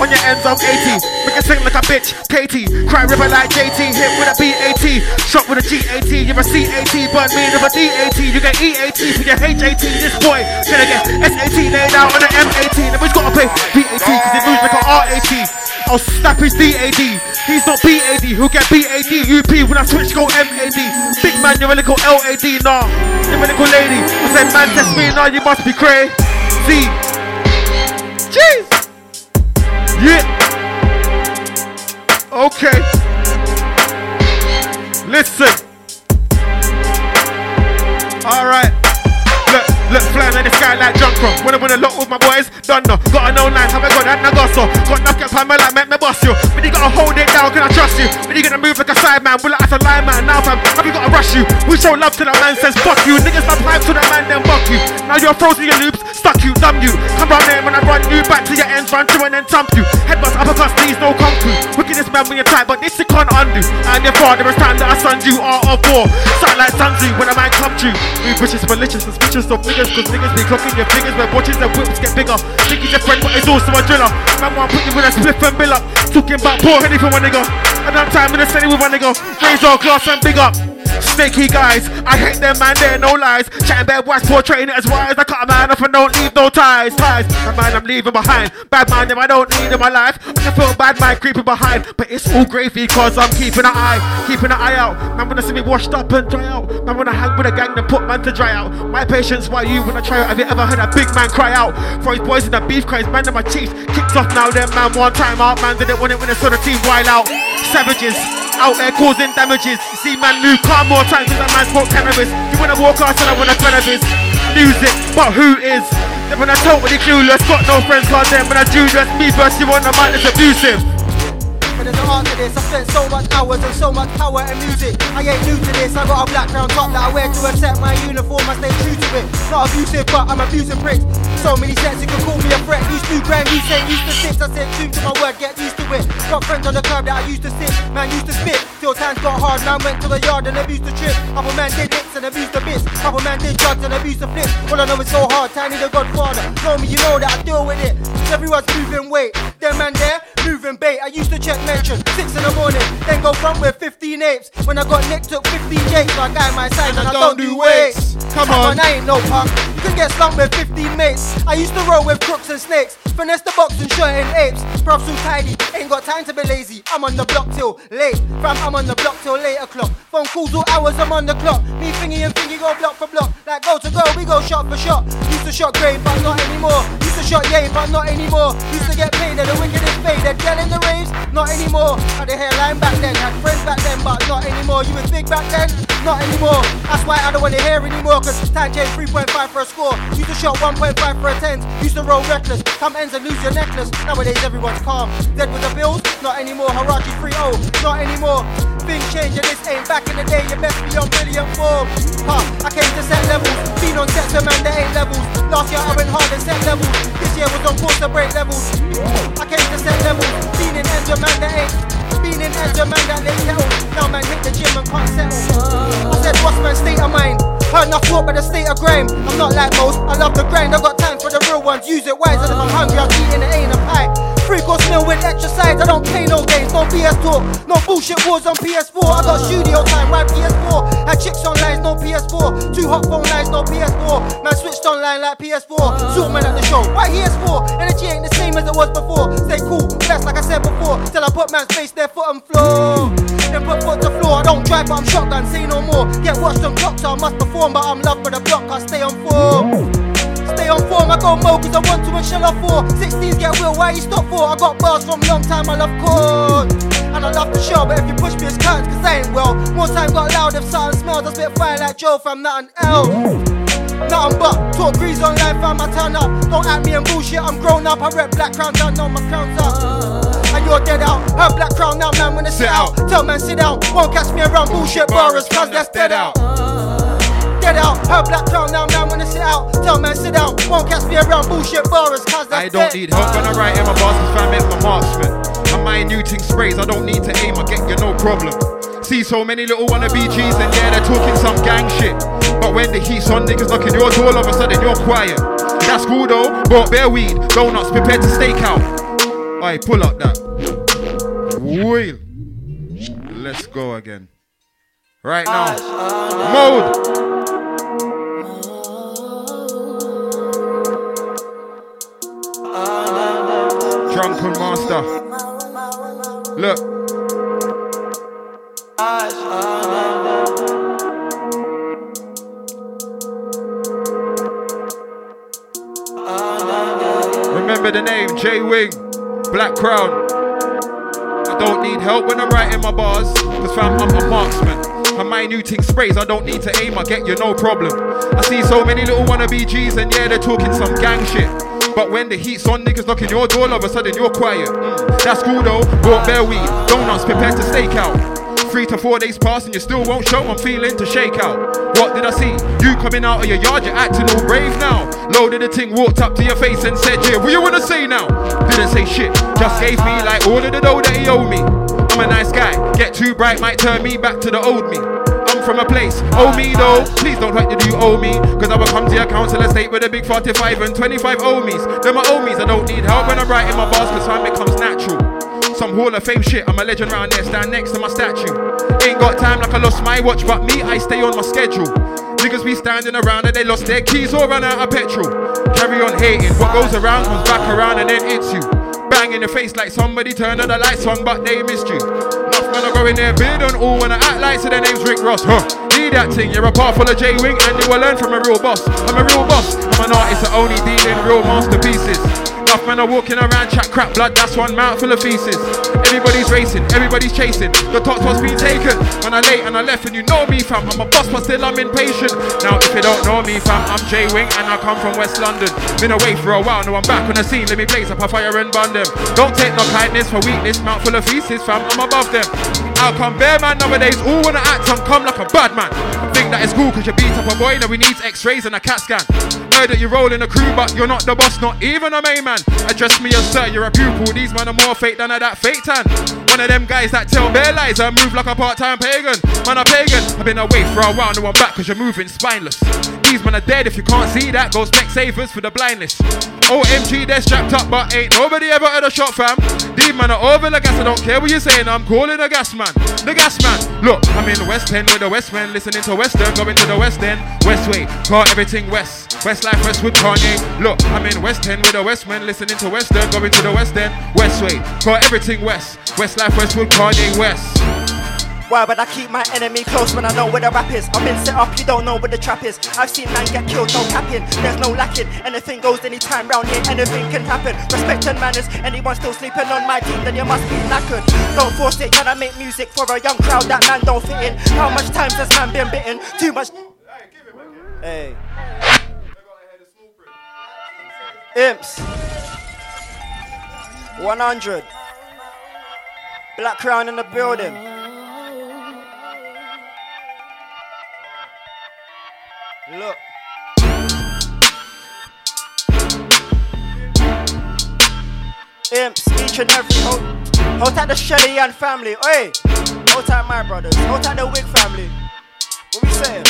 On your ends, I'm 80. Make it sing like a bitch. Katie. Cry river like JT, hit with a BAT, shot with a GAT, you're a CAT, but me with a DAT, you get EAT for your HAT, this boy gonna get SAT laid out on an M18, and we've gotta pay VAT, cause it moves like a RAT, I'll snap his DAD, he's not BAD, who'll get BAD, UP when I switch go MAD, big man, you're a little LAD, nah, you're a little lady, I said man test me, nah, you must be crazy, jeez, yeah, okay. Listen. Alright. Look, look, flying in the sky like junk from. When I win a lot with my boys, done no. Got a no line, have I got that nagasso? Got enough get time, like make me boss you. But you gotta hold it down, can I trust you? But you gonna move like a side man, will I as a line man? Now fam, have you gotta rush you? We show love to that man, says fuck you. Niggas my pipe to that man, then fuck you. Now you're frozen your loops, stuck you, dumb you. Come round there when I run you back to your ends, run through and then thump you. Headbutts, uppercuts, knees, no come through. Wickedest man when you're tight, but this you can't undo. And your father is time that I son you are of war. Sound like Sun when a man come true. We bitches malicious, suspicious of niggas, cause niggas be clocking your fingers when watches and whips get bigger. Think he's your friend, but he's also a driller. Man want put you with a spliff and bill up. Talking about poor heady for one nigga. And I'm time in the city with one nigga. Raise all class and big up. Snaky guys, I hate them man, they're no lies. Chatting bad boys, portraying it as wise. I cut a man off and don't leave no ties. Ties, a man I'm leaving behind. Bad man, them I don't need in my life. I can feel bad man creeping behind, but it's all gravy cause I'm keeping an eye, keeping an eye out. Man, wanna see me washed up and dry out. Man, wanna hang with a gang, then put man to dry out. My patience, why you wanna try out? Have you ever heard a big man cry out for his boys in the beef cries? Man, them my chiefs kicked off now. Them man one time out, man didn't want it when they saw the team wild out. Savages out there causing damages. See, man, move car more times than that man smoke cannabis. You wanna walk out and I wanna cannabis. Music, but who is? Then when I totally clueless, got no friends, cause them when I do Judas, me versus you on the man, it's abusive. Art this. I spent so much hours and so much power and music. I ain't new to this. I got a black crown top that I wear to accept my uniform. I stay true to it. Not abusive, but I'm abusing pricks. So many sets you can call me a threat. Used to grand, you say used to six. I said true to my word, get used to it. Got friends on the curb that I used to sit. Man used to spit. Till times got hard, man went to the yard and abused the trip. Other man did hits and abused the bits. Couple man did drugs and abuse the flip. All I know is so hard, tiny the godfather. Know me, you know that I deal with it. Everyone's moving weight. Them man there, moving bait. I used to check mention, six in the morning, then go front with 15 apes. When I got nicked, took 15 jakes, so I got my side and, I don't do weights. Come on. I ain't no punk. You can get slumped with 15 mates. I used to roll with crooks and snakes. Finesse the box and shot in apes. Prof so tidy, ain't got time to be lazy. I'm on the block till late. Fam, I'm on the block till late o'clock. Phone calls all hours, I'm on the clock. Me thingy and thingy go block for block. Like go to go, we go shot for shot. Used to shot great, but not anymore. Used to shot yay, but not anymore. Used to get paid at the wickedest faded. Girl in the raves, not anymore. I had a hairline back then, had friends back then, but not anymore. You was big back then, not anymore. That's why I don't wanna hear anymore, cause time change 3.5 for a score. Used to shot 1.5 for a 10. Used to roll reckless, come ends and lose your necklace. Nowadays everyone's calm. Dead with the bills, not anymore. Harachi 3-0, not anymore. Things change and this ain't back in the day. You best be on brilliant form. Huh, I came to set levels. Been on sets, man, there ain't levels. Last year I went hard and set levels. This year was on course to break levels. I came to set levels. Been in ends, man, there ain't. Been in ends, man, that they kettle. Now man hit the gym and can't settle. I said, what's my state of mind? Heard enough talk, but the state of grime. I'm not like most. I love the grind. I got time for the real ones. Use it wise. And if I'm hungry, I'm eating it ain't a pie. Three course meal with exercise. I don't play no games, no BS talk, no bullshit wars on PS4. I got studio time, why PS4? Had chicks online, no PS4. Two hot phone lines, no PS4. Man switched online like PS4. Zoom man at the show, why PS4? Energy ain't the same as it was before. Stay cool, blessed like I said before. Till I put man's face there, foot on floor. Then put foot to floor. I don't drive, but I'm shotgun. Say no more. Get watched on clocks, so I must perform. But I'm loved for the block. I stay on form. Stay on form, I go mo cause I want to and shell off for 16s get real, why you stop for? I got bars from long time, I love chords And I love the show, but if you push me it's curtains cause I ain't well More time got loud if something smells, I spit fire like Joe fam, nothing else Nothing but talk grease online, fam, I my turn up Don't act me and bullshit, I'm grown up I rep black crown down, know my crown's up and you're dead out. Her black crown now, man, when I sit out. Tell man, sit down. Won't catch me around bullshit borrowers, cause that's dead out. Dead out. Her black crown now, man, when I sit out. Tell man, sit down. Won't catch me around bullshit borrowers, cause that's I don't dead. need help when I write in my bars, cause fam is my marksman. I'm minuting sprays, I don't need to aim, I get you no problem. See so many little wannabe G's and yeah, they're talking some gang shit. But when the heat's on, niggas knocking your door, all of a sudden you're quiet. That's cool though, bought bare weed, donuts prepared to stake out. Alright, pull up that. Wheel. Let's go again. Right now. Mode. Drunken Master. Look. Remember the name, J Wing, Black Crown. I don't need help when I'm writing my bars, cause fam, I'm a marksman. Minuting sprays, I don't need to aim, I get you no problem. I see so many little wannabe G's, and yeah, they're talking some gang shit. But when the heat's on, niggas knocking your door, all of a sudden you're quiet. Mm, that's cool though, bought bare weed, donuts prepared to stake out. Three to four days pass and you still won't show, I'm feeling to shake out. What did I see? You coming out of your yard, you're acting all brave now. Loaded the thing, walked up to your face and said, Yeah, what you wanna say now? Didn't say shit, just gave me like all of the dough that he owed me. I'm a nice guy, get too bright, might turn me back to the old me. From a place, owe me though. Please don't try to do owe me. Cause I will come to your council estate with a big 45 and 25 ohmies. They're my ohmies, I don't need help when I'm writing my bars, cause time becomes natural. Some Hall of Fame shit, I'm a legend round there, stand next to my statue. Ain't got time like I lost my watch, but me, I stay on my schedule. Niggas be standing around and they lost their keys or run out of petrol. Carry on hating, what goes around comes back around and then hits you. Bang in the face like somebody turned on the lights on, but they missed you. Men go in there, bid on all when I act like so their name's Rick Ross. Huh. Need that thing, you're a part full of J Wing and you will learn from a real boss. I'm a real boss, I'm an artist that only deal in real masterpieces. Enough men are walking around, chat crap blood, that's one mouthful of feces. Everybody's racing, everybody's chasing. The thoughts was being taken. When I late and I left, and you know me, fam. I'm a boss, but still I'm impatient. Now, if you don't know me, fam, I'm J Wing and I come from West London. Been away for a while, now I'm back on the scene. Let me blaze up a fire and burn them. Don't take no kindness for weakness, mouthful of feces, fam. I'm above them. I'll come bear man nowadays all wanna act and come like a bad man? Think that is cool cause you beat up a boy, now we needs x-rays and a CAT scan. Heard that you're rolling a crew, but you're not the boss, not even a main man. Address me as sir, you're a pupil. These man are more fake than a that fake tan. One of them guys that tell bare lies and move like a part-time pagan. Man, a pagan. I've been away for a while, now I'm back cause you're moving spineless. These men are dead if you can't see that. Go Specsavers for the blindness. OMG, they're strapped up, but ain't nobody ever had a shot, fam. These man are over the gas, I don't care what you're saying, I'm calling the gas man. The gas man. Look, I'm in West End with the West End, listening to Western, going to the West End. Westway, got everything West. Westlife, Westwood, Kanye. Look, I'm in West End with the West Men, listening to Western, going to the West End. Westway, got everything West. Westlife, Westwood, Kanye, West. Why would I keep my enemy close when I know where the rap is? I've been set up, you don't know where the trap is. I've seen man get killed, no capping. There's no lacking. Anything goes anytime round here, anything can happen. Respect and manners. Anyone still sleeping on my team, then you must be knackered. Don't force it, can I make music for a young crowd that man don't fit in? How much times has man been bitten? Too much. Hey. Imps. 100. Black Crown in the building. Look. Imps, each and every hold, hold tight the Shelly and family. Hey, hold tight my brothers, hold tight the Wig family. What we saying?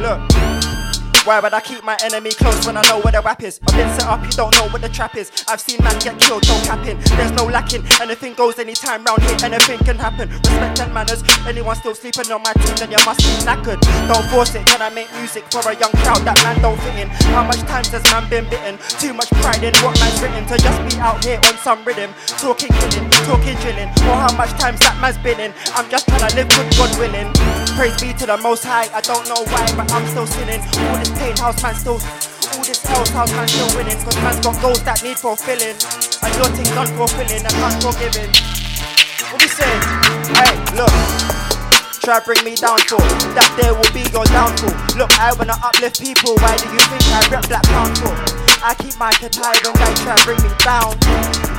Look. Why would I keep my enemy close when I know where the rap is? I've been set up, you don't know what the trap is. I've seen man get killed, no capping. There's no lacking. Anything goes anytime round here, anything can happen. Respect and manners. Anyone still sleeping on my team, then you must be knackered. Don't force it, can I make music for a young crowd that man don't fit in? How much times has man been bitten? Too much pride in what man's written to just be out here on some rhythm. Talking killing, talking drilling. Or how much times that man's been in. I'm just trying to live good, God willing. Praise be to the most high. I don't know why, but I'm still sinning. All this pain, house man still. All this else, house man still winning. Cause man's got goals that need fulfilling. And your thing's unfulfilling and unforgiving. What we say? Hey, look. Try bring me down for that there will be your downfall. Look, I wanna uplift people. Why do you think I rep Black for? I keep my head high when they try bring me down.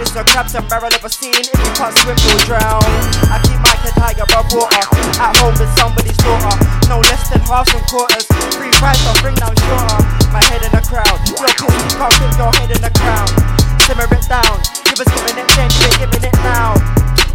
It's a crabs and barrel of a scene. If you can't swim, you'll drown. I keep my head high above water. At home with somebody's daughter. No less than half some quarters. Free price, I'll bring down shorter. My head in the crowd. You're pissed, you can't fit your head in the crown. Simmer it down. Give us giving it then, we're giving it now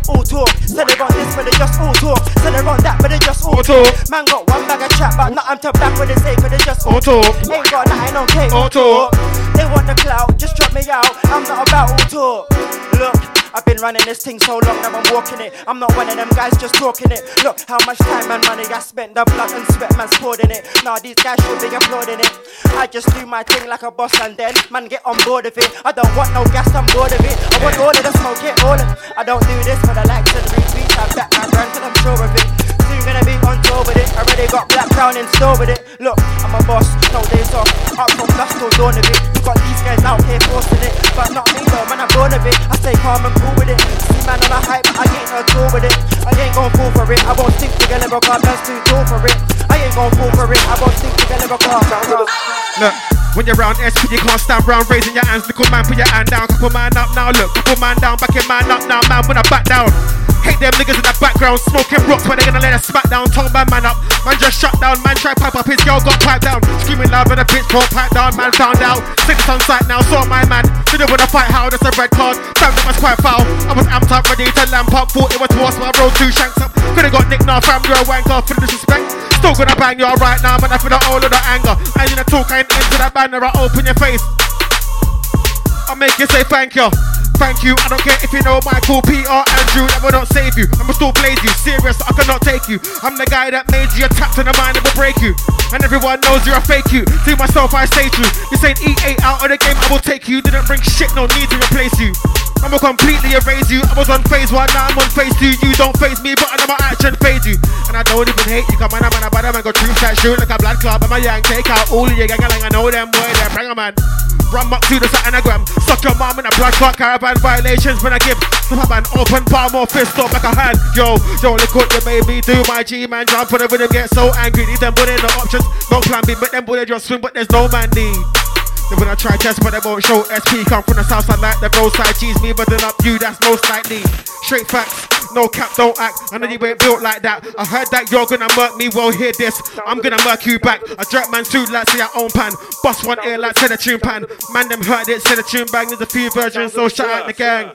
all talk. Said they want this, but they just all talk. Said they want that, but they just all, talk. Man got one bag of chat, but nothing to back with they say, but they just all, talk. Ain't got nothing on cake, all talk. They want the clout, just drop me out. I'm not about all talk. Look. I've been running this thing so long, now I'm walking it. I'm not one of them guys just talking it. Look how much time and money I spent, the blood and sweat man's poured in it. Now these guys should be applauding it. I just do my thing like a boss and then man get on board of it. I don't want no gas, I'm bored of it. I want all of the smoke, get all of it. I don't do this for the likes and retweets. I'm back my brand till I'm sure of it. Soon gonna be on tour with it. Already got black crown in store with it. Look, I'm a boss, no days off. Up from dusk till dawn of it. You got these guys out here forcing it, but not me though, man. I'm born of it. I stay calm and cool with it. See man on a hype, but I ain't no tour with it. I ain't gon' fall for it. I won't stick to lyrical, man's too tall for it. I ain't gon' fall for it. I won't stick to lyrical. Look, when you're around SP, you can't stand round raising your hands. Little man, put your hand down. Couple man up now. Look, couple man down. Back your man up now. Man, when I back down. Hate them niggas in the background, smoking rocks, but they gonna let us smack down. Tongue my man up, man just shut down. Man try pipe up, his girl got piped down. Screaming loud with a pitchfork pipe down. Man found out, six on sight now. Saw my man, didn't wanna fight how. That's a red card. Found it was quite foul. I was amped up, ready to lamp up. Thought it was worse, but I rolled two shanks up. Could've got nicked now, fam. You're a wanker for the disrespect. Still gonna bang you right now, man. I feel the all of the anger. And you know talk, I ain't into that banner. I open your face. I make you say thank you. Thank you, I don't care if you know Michael, Peter, Andrew, that will not save you. I'ma still blaze you, serious, I cannot take you. I'm the guy that made you attacked in the mind that will break you. And everyone knows you're a fake you. To myself, I stay true. This ain't E8 out of the game, I will take you. Didn't bring shit, no need to replace you. I'ma completely erase you. I was on phase one, now I'm on phase two. You don't phase me, but I know my action phase you. And I don't even hate you, come on, I'm on a bad man, go true that shoot like a blood club. I'm a young, take out all of your gang, I know them boy, they're bring a man. Run up to the anagram, suck your mom in a blood clot caravan violations when I give slap an open palm or fist up like a hand. Yo, yo, look what you made me do, my G man. Jump on the rhythm, get so angry. Need them bullet no options, no plan B, but them bullet just swing, but there's no man need. They wanna try test, but they won't show SP. Come from the south side like the roadside cheese. Me buzzing up you, that's most likely. Straight facts. No cap, don't act. I know you ain't built like that. I heard that you're gonna murk me. Well, hear this. I'm gonna murk you back. I drop man suit like see our own pan. Bust one ear like send a tune pan. Man, them heard it, send a tune bang. There's a few versions, so shout out the gang.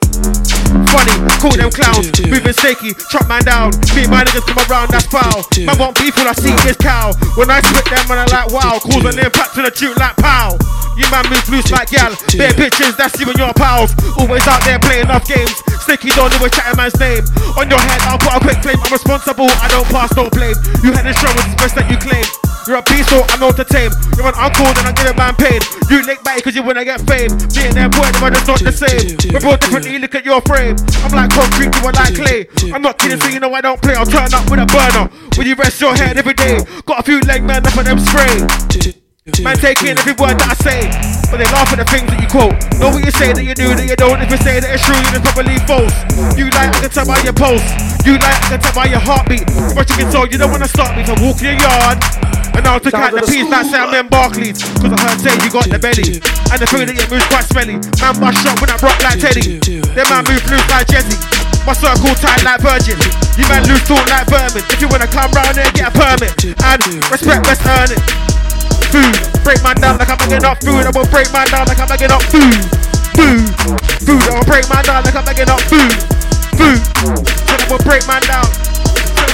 Funny, call them clowns, moving shaky, chop man down. Me my niggas come around, that's foul. Man want when I see this cow. When I spit them, man, I like wow. Cause an impact to the tune like pow. You man move loose like gal. Bare bitches, that's you and your pals. Always out there playing off games. Sticky don't know a chatting man's name. On your head, I'll put a quick claim. I'm responsible, I don't pass, no blame. You had the show, it's best that you claim. You're a beast, so I know to tame. You're an uncle, then I give a man pain. You lick back cause you wanna get fame. Me and them boy, are just not the same. We're both differently, look at your frame. I'm like concrete, you are like clay. I'm not kidding, so you know I don't play. I'll turn up with a burner. When you rest your head every day. Got a few leg men up on them spray. Man, take in every word that I say, but they laugh at the things that you quote. Know what you say that you do, that you don't. If you say that it's true, then it's probably false. You like, can tell by your pulse. You like, can tell by your heartbeat. But you can tell you don't wanna stop me from walking your yard. And I'll take out the piece like Sam and Barclays. Cause I heard say you got the belly. And the food that you moves quite smelly. Man, bust shot when I rock like Teddy. Then man move loose like Jesse. My circle tight like Virgin. You man loose talk like vermin. If you wanna come round here, get a permit. And respect, best earn it food. Break my down like I'm making up food. I will break my down like I'm making up food. Food. Food. I will break my down like I'm making up food. Food. I will break man down.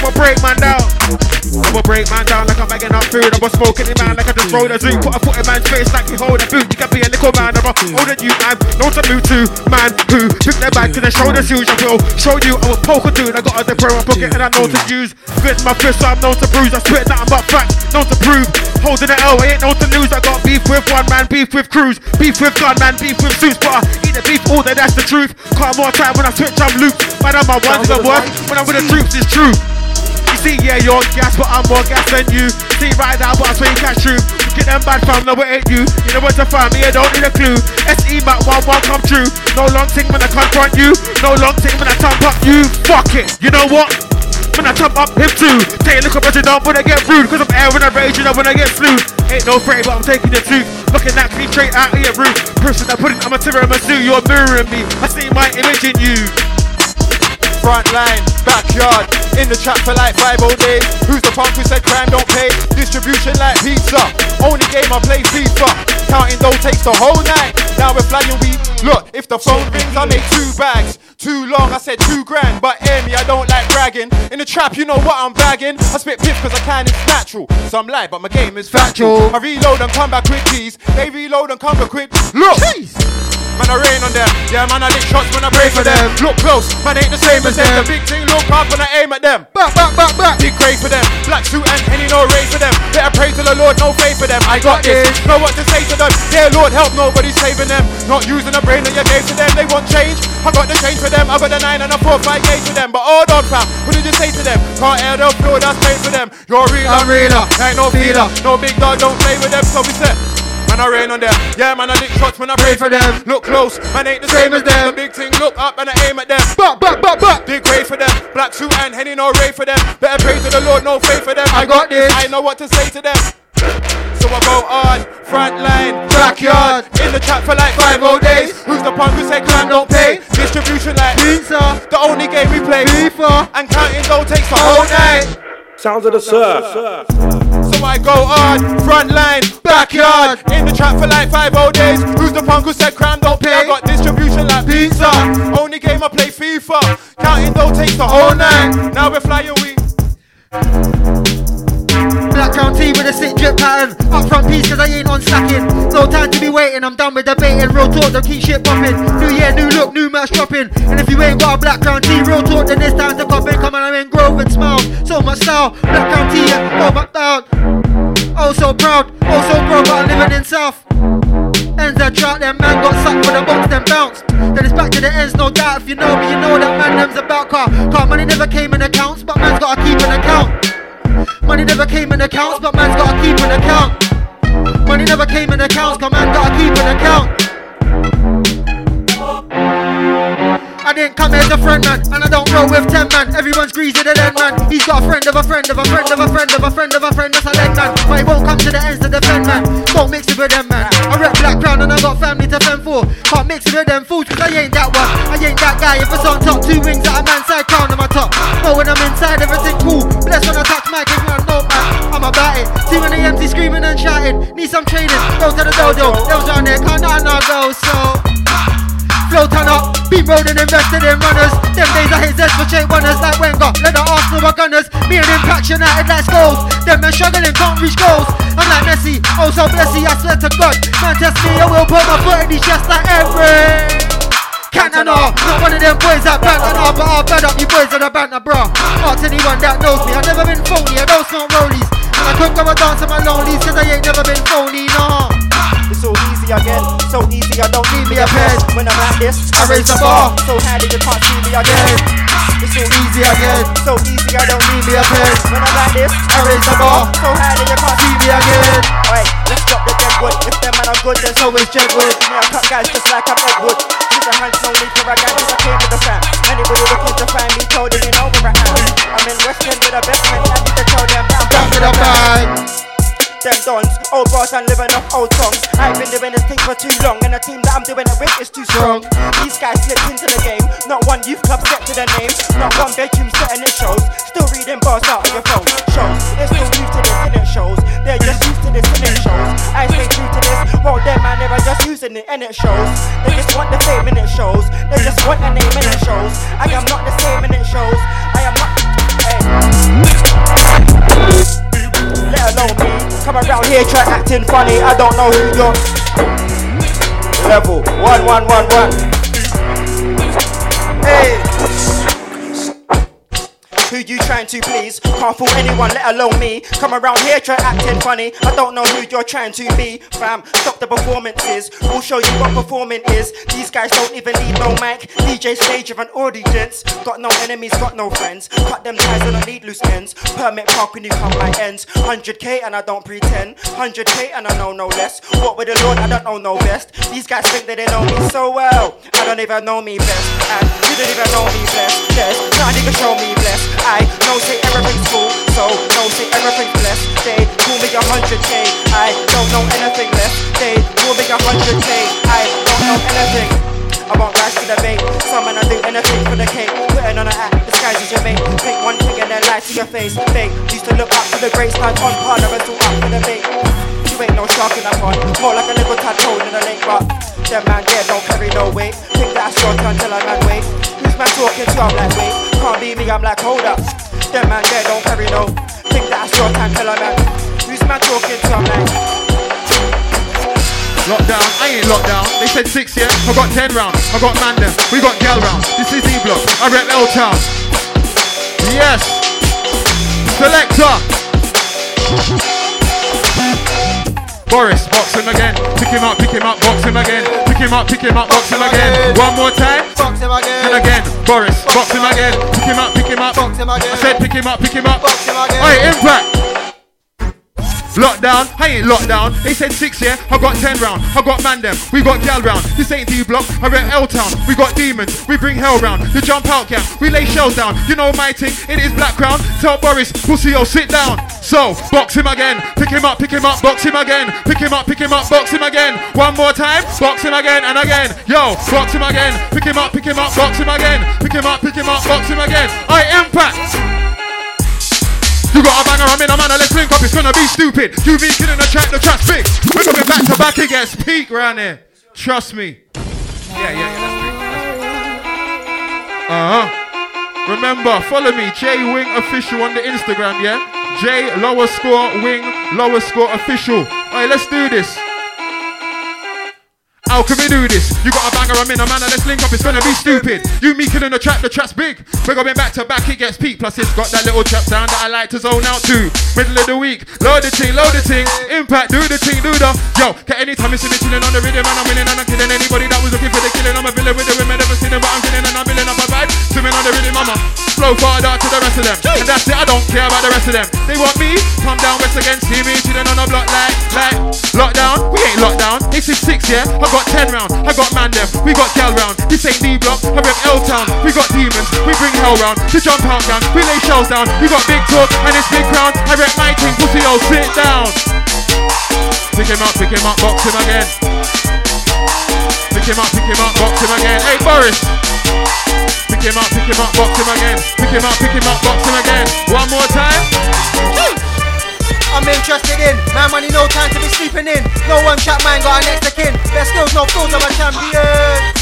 So I will break man down. I will break man down like I'm making up food. I will smoke any man like I just rolled a zoo. Put a foot in man's face like you hold a boot. You can be a little man. I'm older you, man. Know to move to man who pick their back to the shoulders. Use I will show you. I'm a poker dude. I got a my pocket and I know to use. Fist my fist, so I'm known to bruise. I spit nothing but facts. Known to prove. Holding the L, I ain't known to lose. I got beef with one man, beef with crews, beef with gun man, beef with suits. But I eat the beef all day, that's the truth. Can't more time when I switch, I'm looped. Man, I'm my one's the worst. When I'm with the troops, it's true. See, yeah, you're gas, but I'm more gas than you. See, right now, but I swear you catch true. Get them bad fam, no, it ain't you. You know where to find me, I don't need a clue. SE Mac 1 1 come true. No long thing when I confront you. No long thing when I thump up you. Fuck it. You know what? When I chop up him too Take a look at don't when I get rude Cause I'm air when I rage, you know when I get flu Ain't no afraid but I'm taking the truth Looking at me straight out of your roof Person that put it, I'm a terror, I'm a zoo, You're mirroring me, I see my image in you Front line, backyard, in the trap for like five old days. Who's the punk who said crime don't pay? Distribution like pizza. Only game I play FIFA. Counting dough takes the whole night. Now we're flying weed. Look, if the phone rings, I make two bags. Too long, I said two grand. But hear me, I don't like bragging. In the trap, you know what I'm bagging. I spit piff cause I can, it's natural. Some lie, but my game is factual. I reload and come back with keys. They reload and come back with. Look! Man, I rain on them. Yeah, man, I lick shots when I pray for them. Look close, man, ain't the same as them. The big thing look up when I aim at them. Back, back, back, back. Big grave for them. Black suit and henny, no race for them. Better pray to the Lord, no faith for them. I got this. Know what to say to them. Dear Lord, help nobody saving them. Not using the brain that you gave to them. They want change. I got the change for them. I got the nine and a four, five gauge for them. But hold on, fam. What did you say to them? Can't air the floor, that's paid for them. You're real, I'm realer. Ain't no feeler. No big dog, don't play with them. So we said. Man, I rain on them. Yeah, man, I lick shots when I pray for them. Look close, man, ain't the same, as them. The big thing, look up and I aim at them. Back, back, back, back. Big grave for them. Black suit and henny, no ray for them. Better pray to the Lord, no faith for them. I got this. I know what to say to them. So I go on, front line, backyard, in the chat for like five old days. Who's the punk who said crime don't pay? Distribution like pizza, the only game we play. FIFA, and counting gold takes the whole night. Sounds of the surf. So I go on, front line, backyard, in the trap for like five old days. Who's the punk who said crime don't pay? I got distribution like pizza. Only game I play FIFA. Counting takes the whole night. Now we're flying we. Black Crown with a sick drip pattern. Up front piece cause I ain't on slacking. No time to be waiting, I'm done with debating. Real talk, don't keep shit popping. New year, new look, new match dropping. And if you ain't got a Black Crown real talk, then it's time to cop in. Come on, I'm in Grove and smile. So much style. Black Crown T, yeah, oh my down. Oh so proud, oh so proud, but I'm living in South. Ends that trap, them man got sucked for the box, then bounced. Then it's back to the ends, no doubt. If you know me, you know that man them's about car. Car money never came in accounts, but man's gotta keep an account. Money never came in accounts, but man's gotta keep an account. Money never came in accounts, but man gotta keep an account. I didn't come as a friend, man, and I don't roll with ten man. Everyone's greasy to them, man. He's got a friend of a friend of a friend of a friend of a friend of a friend. That's a leg man, but he won't come to the ends to defend, man. Don't mix it with them, man. I rep Black Crown and I got family to fend for. Can't mix it with them fools, cause I ain't that one. I ain't that guy. If it's on top, two wings at a man's side, crown on my top. Know when I'm inside, everything cool. Bless when I touch mic, if you know man, I'm about it. See when the MC screaming and shouting. Need some training, go to the dojo. Those on there, can't not go, so. Flow turn up, road and invested in runners. Them days I hit zest for shape runners like Wenger. Let the Arsenal were gunners. Me and Impact United like goals. Them men struggling, can't reach goals. I'm like Messi, oh so blessy, I swear to God. Man test me, I will put my foot in these chest like every. Cantona, not one of them boys that banter, but I'll bad up you boys that are banter, bruh. Ask anyone that knows me, I've never been phony, I don't smoke rollies. And I couldn't go and dance on my lonelies, cause I ain't never been phony, nah. It's so easy again, so easy I don't need me a pen. When I'm like this, I raise the bar, so high that you can't see me again. It's so easy again, so easy I don't need me a pen. When I'm like this, I raise the bar, so high that you can't see me again. Alright, let's drop the dead wood. If them man are good, then so is Jedward. Me I cut guys just like I'm Edward. Put your hands no need for a gang, cause I came with the fam. Anybody looking to find me, told them you know where I am. I'm in West End with the best man, I need to tell them I'm back with a bang. Them dons, old boss and living off old songs. I've been doing this thing for too long, and the team that I'm doing it with is too strong. These guys slipped into the game, not one youth club set to their name, not one bedroom set and it shows. Still reading bars out of your phone. Shows, they're still used to this and it shows. They're just used to this and it shows. I stay true to this, well them man, are just using it and it shows. They just want the fame and it shows. They just want a name and it shows. I am not the same and it shows. I am not. Let alone me. Come around here, try acting funny. I don't know who you're. Level one, one, one, one. Hey. Who you trying to please? Can't fool anyone, let alone me. Come around here, try acting funny. I don't know who you're trying to be. Fam, stop the performances. We'll show you what performing is. These guys don't even need no mic. DJ stage of an audience. Got no enemies, got no friends. Cut them ties, and I need loose ends. Permit park when you come my ends. 100k and I don't pretend. 100k and I know no less. What with the Lord, I don't know no best. These guys think that they know me so well. I don't even know me best. And you don't even know me best. Yes, nah, nigga show me blessed. I know say everything's cool, so no say everything's blessed. They call me a hundred K, I don't know anything less. They call me a hundred K, I don't know anything. I won't rise to the bait. Some man I do anything for the cake. Putting on an act, disguise as your mate. Take one thing and then lie to your face. Fake. Used to look up to the great stand on par, never too up for the bait. You ain't no shark in that pond. More like a little tadpole in the lake, but them man there don't carry no weight. Think that I short until I man wait. Who's man talking to? I'm like wait. Can't be me, I'm like hold up. Them man there don't carry no. Think that I short until I man. Who's man talking to? I'm. Lockdown, I ain't locked down. They said six, yeah? I got ten rounds. I got man them. We got gal round. This is E block. I rep L Town. Yes. Selector. Boris, box him again. Pick him up, pick him up, box him again. Pick him up, pick him up, box him again. One more time. Box him again. And again. Boris, box him again. Pick him up, pick him up. Box him again. I said pick him up, pick him up. Box him again. Hey, impact. Lockdown, I ain't locked down. They said six, yeah? I got ten round. I got man them. We got gal round. This ain't D block. I rep L town. We got demons. We bring hell round. The jump out camp. We lay shells down. You know my thing. It is black crown. Tell Boris, pussy, yo, sit down. So, box him again. Pick him up, pick him up, box him again. Pick him up, pick him up, box him again. One more time. Box him again and again. Yo, box him again. Pick him up, pick him up, box him again. Pick him up, pick him up, box him again. I impact. You got a banger, I'm in a manner, let's link up, it's gonna be stupid. You be killing the track, the track's big. We're going back to back, it gets peak round here. Trust me. Yeah, yeah, yeah, that's big. That's big. Uh-huh. Remember, follow me, J Wing Official on the Instagram, yeah? J lower score wing lower score official. Alright, let's do this. How can we do this? You got a banger, I'm in a manner, let's link up, it's gonna be stupid. You me killing the trap, the trap's big. We're going back to back, it gets peak. Plus, it's got that little trap sound that I like to zone out to. Middle of the week, load the ting, load the ting. Impact, do the ting, do the. Yo, get anytime you see me chilling on the rhythm, and I'm winning and I'm killing anybody that was looking for the killing. I'm a villain with the women, never seen them, but I'm killing and I'm building up a vibe. Swimming on the rhythm, mama. Flow farther to the rest of them. And that's it, I don't care about the rest of them. They want me, come down west again, see me chilling on the block like, like, lockdown. We ain't lockdown. This is six, yeah? I got ten round. I got man them. We got gal round. This ain't D block. I rep L town. We got demons. We bring hell round. The jump out gang. We lay shells down. We got big talk and it's big crown. I rep my king. Pussy, yo, sit down. Pick him up, pick him up, box him again. Pick him up, pick him up, box him again. Hey Boris. Pick him up, pick him up, box him again. Pick him up, pick him up, box him again. One more time. I'm interested in my money, no time to be sleeping in. No one chat man got an extra kin. Best skills, no fools, I'm a champion.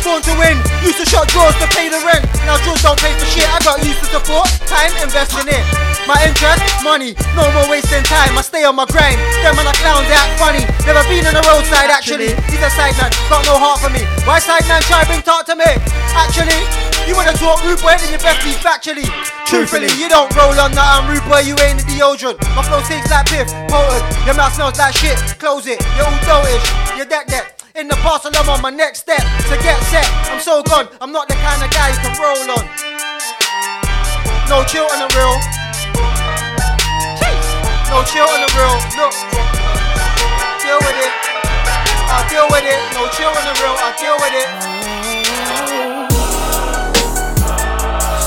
Born to win, used to shot drawers to pay the rent. Now drawers don't pay for shit. I got used to support, time investing in. My interest, money, no more wasting time. I stay on my grind. Them and the clowns they act funny. Never been on the roadside actually. He's a side man, got no heart for me. Why side man try bring talk to me? Actually, you wanna talk rude boy, then you best be factually. Truthfully, you don't roll on that I'm rude boy, you ain't a deodorant. My flow stinks like piff, potent. Your mouth smells like shit, close it. You're all dotish, you're deck deck. In the past, I'm on my next step to get set. I'm so gone, I'm not the kind of guy you can roll on. No chill on the real. No chill on the real. Look, deal with it. I deal with it. No chill on the real. I deal with it.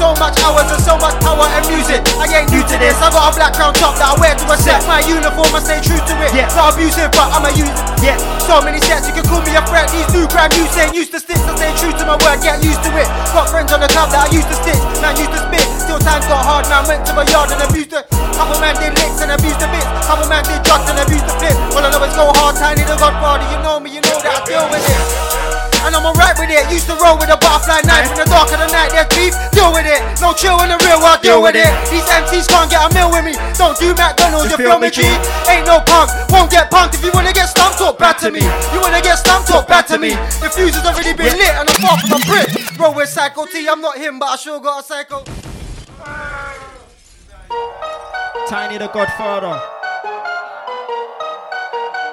So much hours and so much power and music. I ain't new to this. I got a black crown top that I wear to a set. My uniform, I stay true to it. Yeah. Not abusive, but I'm a user. Yeah. So many sets, you can call me a threat. These new grab you saying used to sticks. I stay true to my word, get used to it. Got friends on the club that I used to stick. Man used to spit. Still times got hard, man went to my yard and abused it. Couple man did licks and abused the bits. Couple man did drugs and abused the flip. All I know is go hard, tiny the godfather. You know me, you know that I deal with it. And I'm alright with it. Used to roll with a butterfly knife in the dark of the night. There's beef, deal with it. No chill in the real world, deal with it. These MCs can't get a meal with me. Don't do McDonald's, you feel me, G? Ain't no punk, won't get punked. If you wanna get stumped, talk bad to me. You wanna get stumped, talk bad to me. The fuse has already been lit and I'm far from a brick. Bro, with Psycho T, I'm not him, but I sure got a psycho. Tiny the Godfather.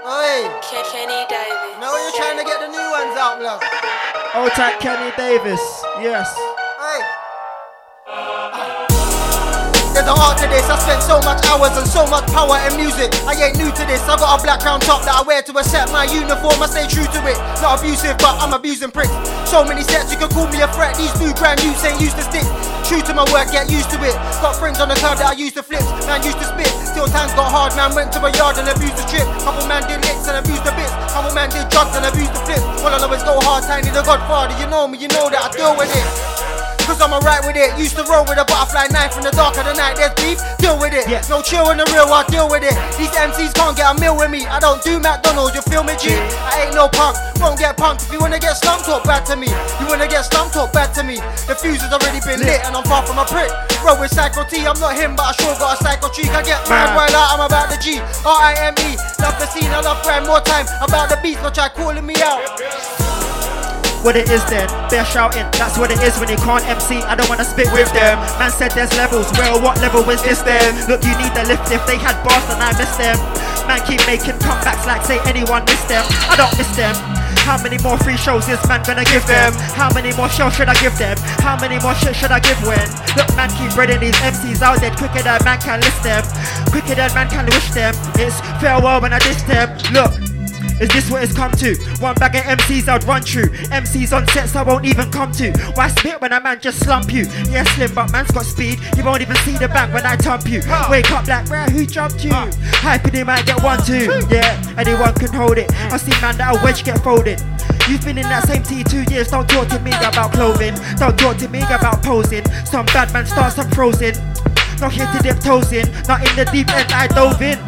Hey, Kenny Davis. now you're trying to get the new ones out, blood. Old type Kenny Davis. Yes. Hey. There's an art to this. I spent so much hours and so much power in music. I ain't new to this. I got a black crown top that I wear to a set. My uniform, I stay true to it. Not abusive, but I'm abusing pricks. So many sets, you can call me a threat. These new brand new ain't used to stick. True to my word, get used to it. Got friends on the club that I used to flip. Man used to spit. Till times got hard. Man went to my yard and abused the trip. Couple man did licks and abused the bits. Couple man did drugs and abused the flip. All I know is go hard, tiny the godfather. You know me, you know that I deal with it. Cause I'm alright with it. Used to roll with a butterfly knife in the dark of the night. There's beef, deal with it. Yeah. No chill in the real, I deal with it. These MCs can't get a meal with me. I don't do McDonald's, you feel me, G? I ain't no punk, won't get punked. If you wanna get stumped, talk bad to me. You wanna get stumped, talk bad to me. The fuse has already been lit and I'm far from a prick. Bro, with Psycho T, I'm not him, but I sure got a psycho cheek. I get mad while out, I'm about the G. R-I-M-E, love the scene, I love grind more time. About the beats, no try calling me out. What it is then, they're shouting. That's what it is when you can't MC. I don't wanna spit with them. Man said there's levels. Well, what level is this then? Look, you need the lift. If they had bars, and I miss them. Man keep making comebacks like say anyone missed them. I don't miss them. How many more free shows is man gonna give them? How many more shows should I give them? How many more shit should I give when? Look, man, keep breading these MCs out there quicker than man can list them. Quicker than man can wish them. It's farewell when I diss them. Look. Is this what it's come to? One bag of MCs I'd run through. MCs on sets I won't even come to. Why spit when a man just slump you? Yeah, slim, but man's got speed. You won't even see the bank when I thump you. Wake up like, rare, who jumped you? Hyping him might get one, two. Yeah, anyone can hold it. I see man that a wedge get folded. You've been in that same tea two years. Don't talk to me about clothing. Don't talk to me about posing. Some bad man starts I'm frozen. Not here to dip toes in. Not in the deep end, I dove in.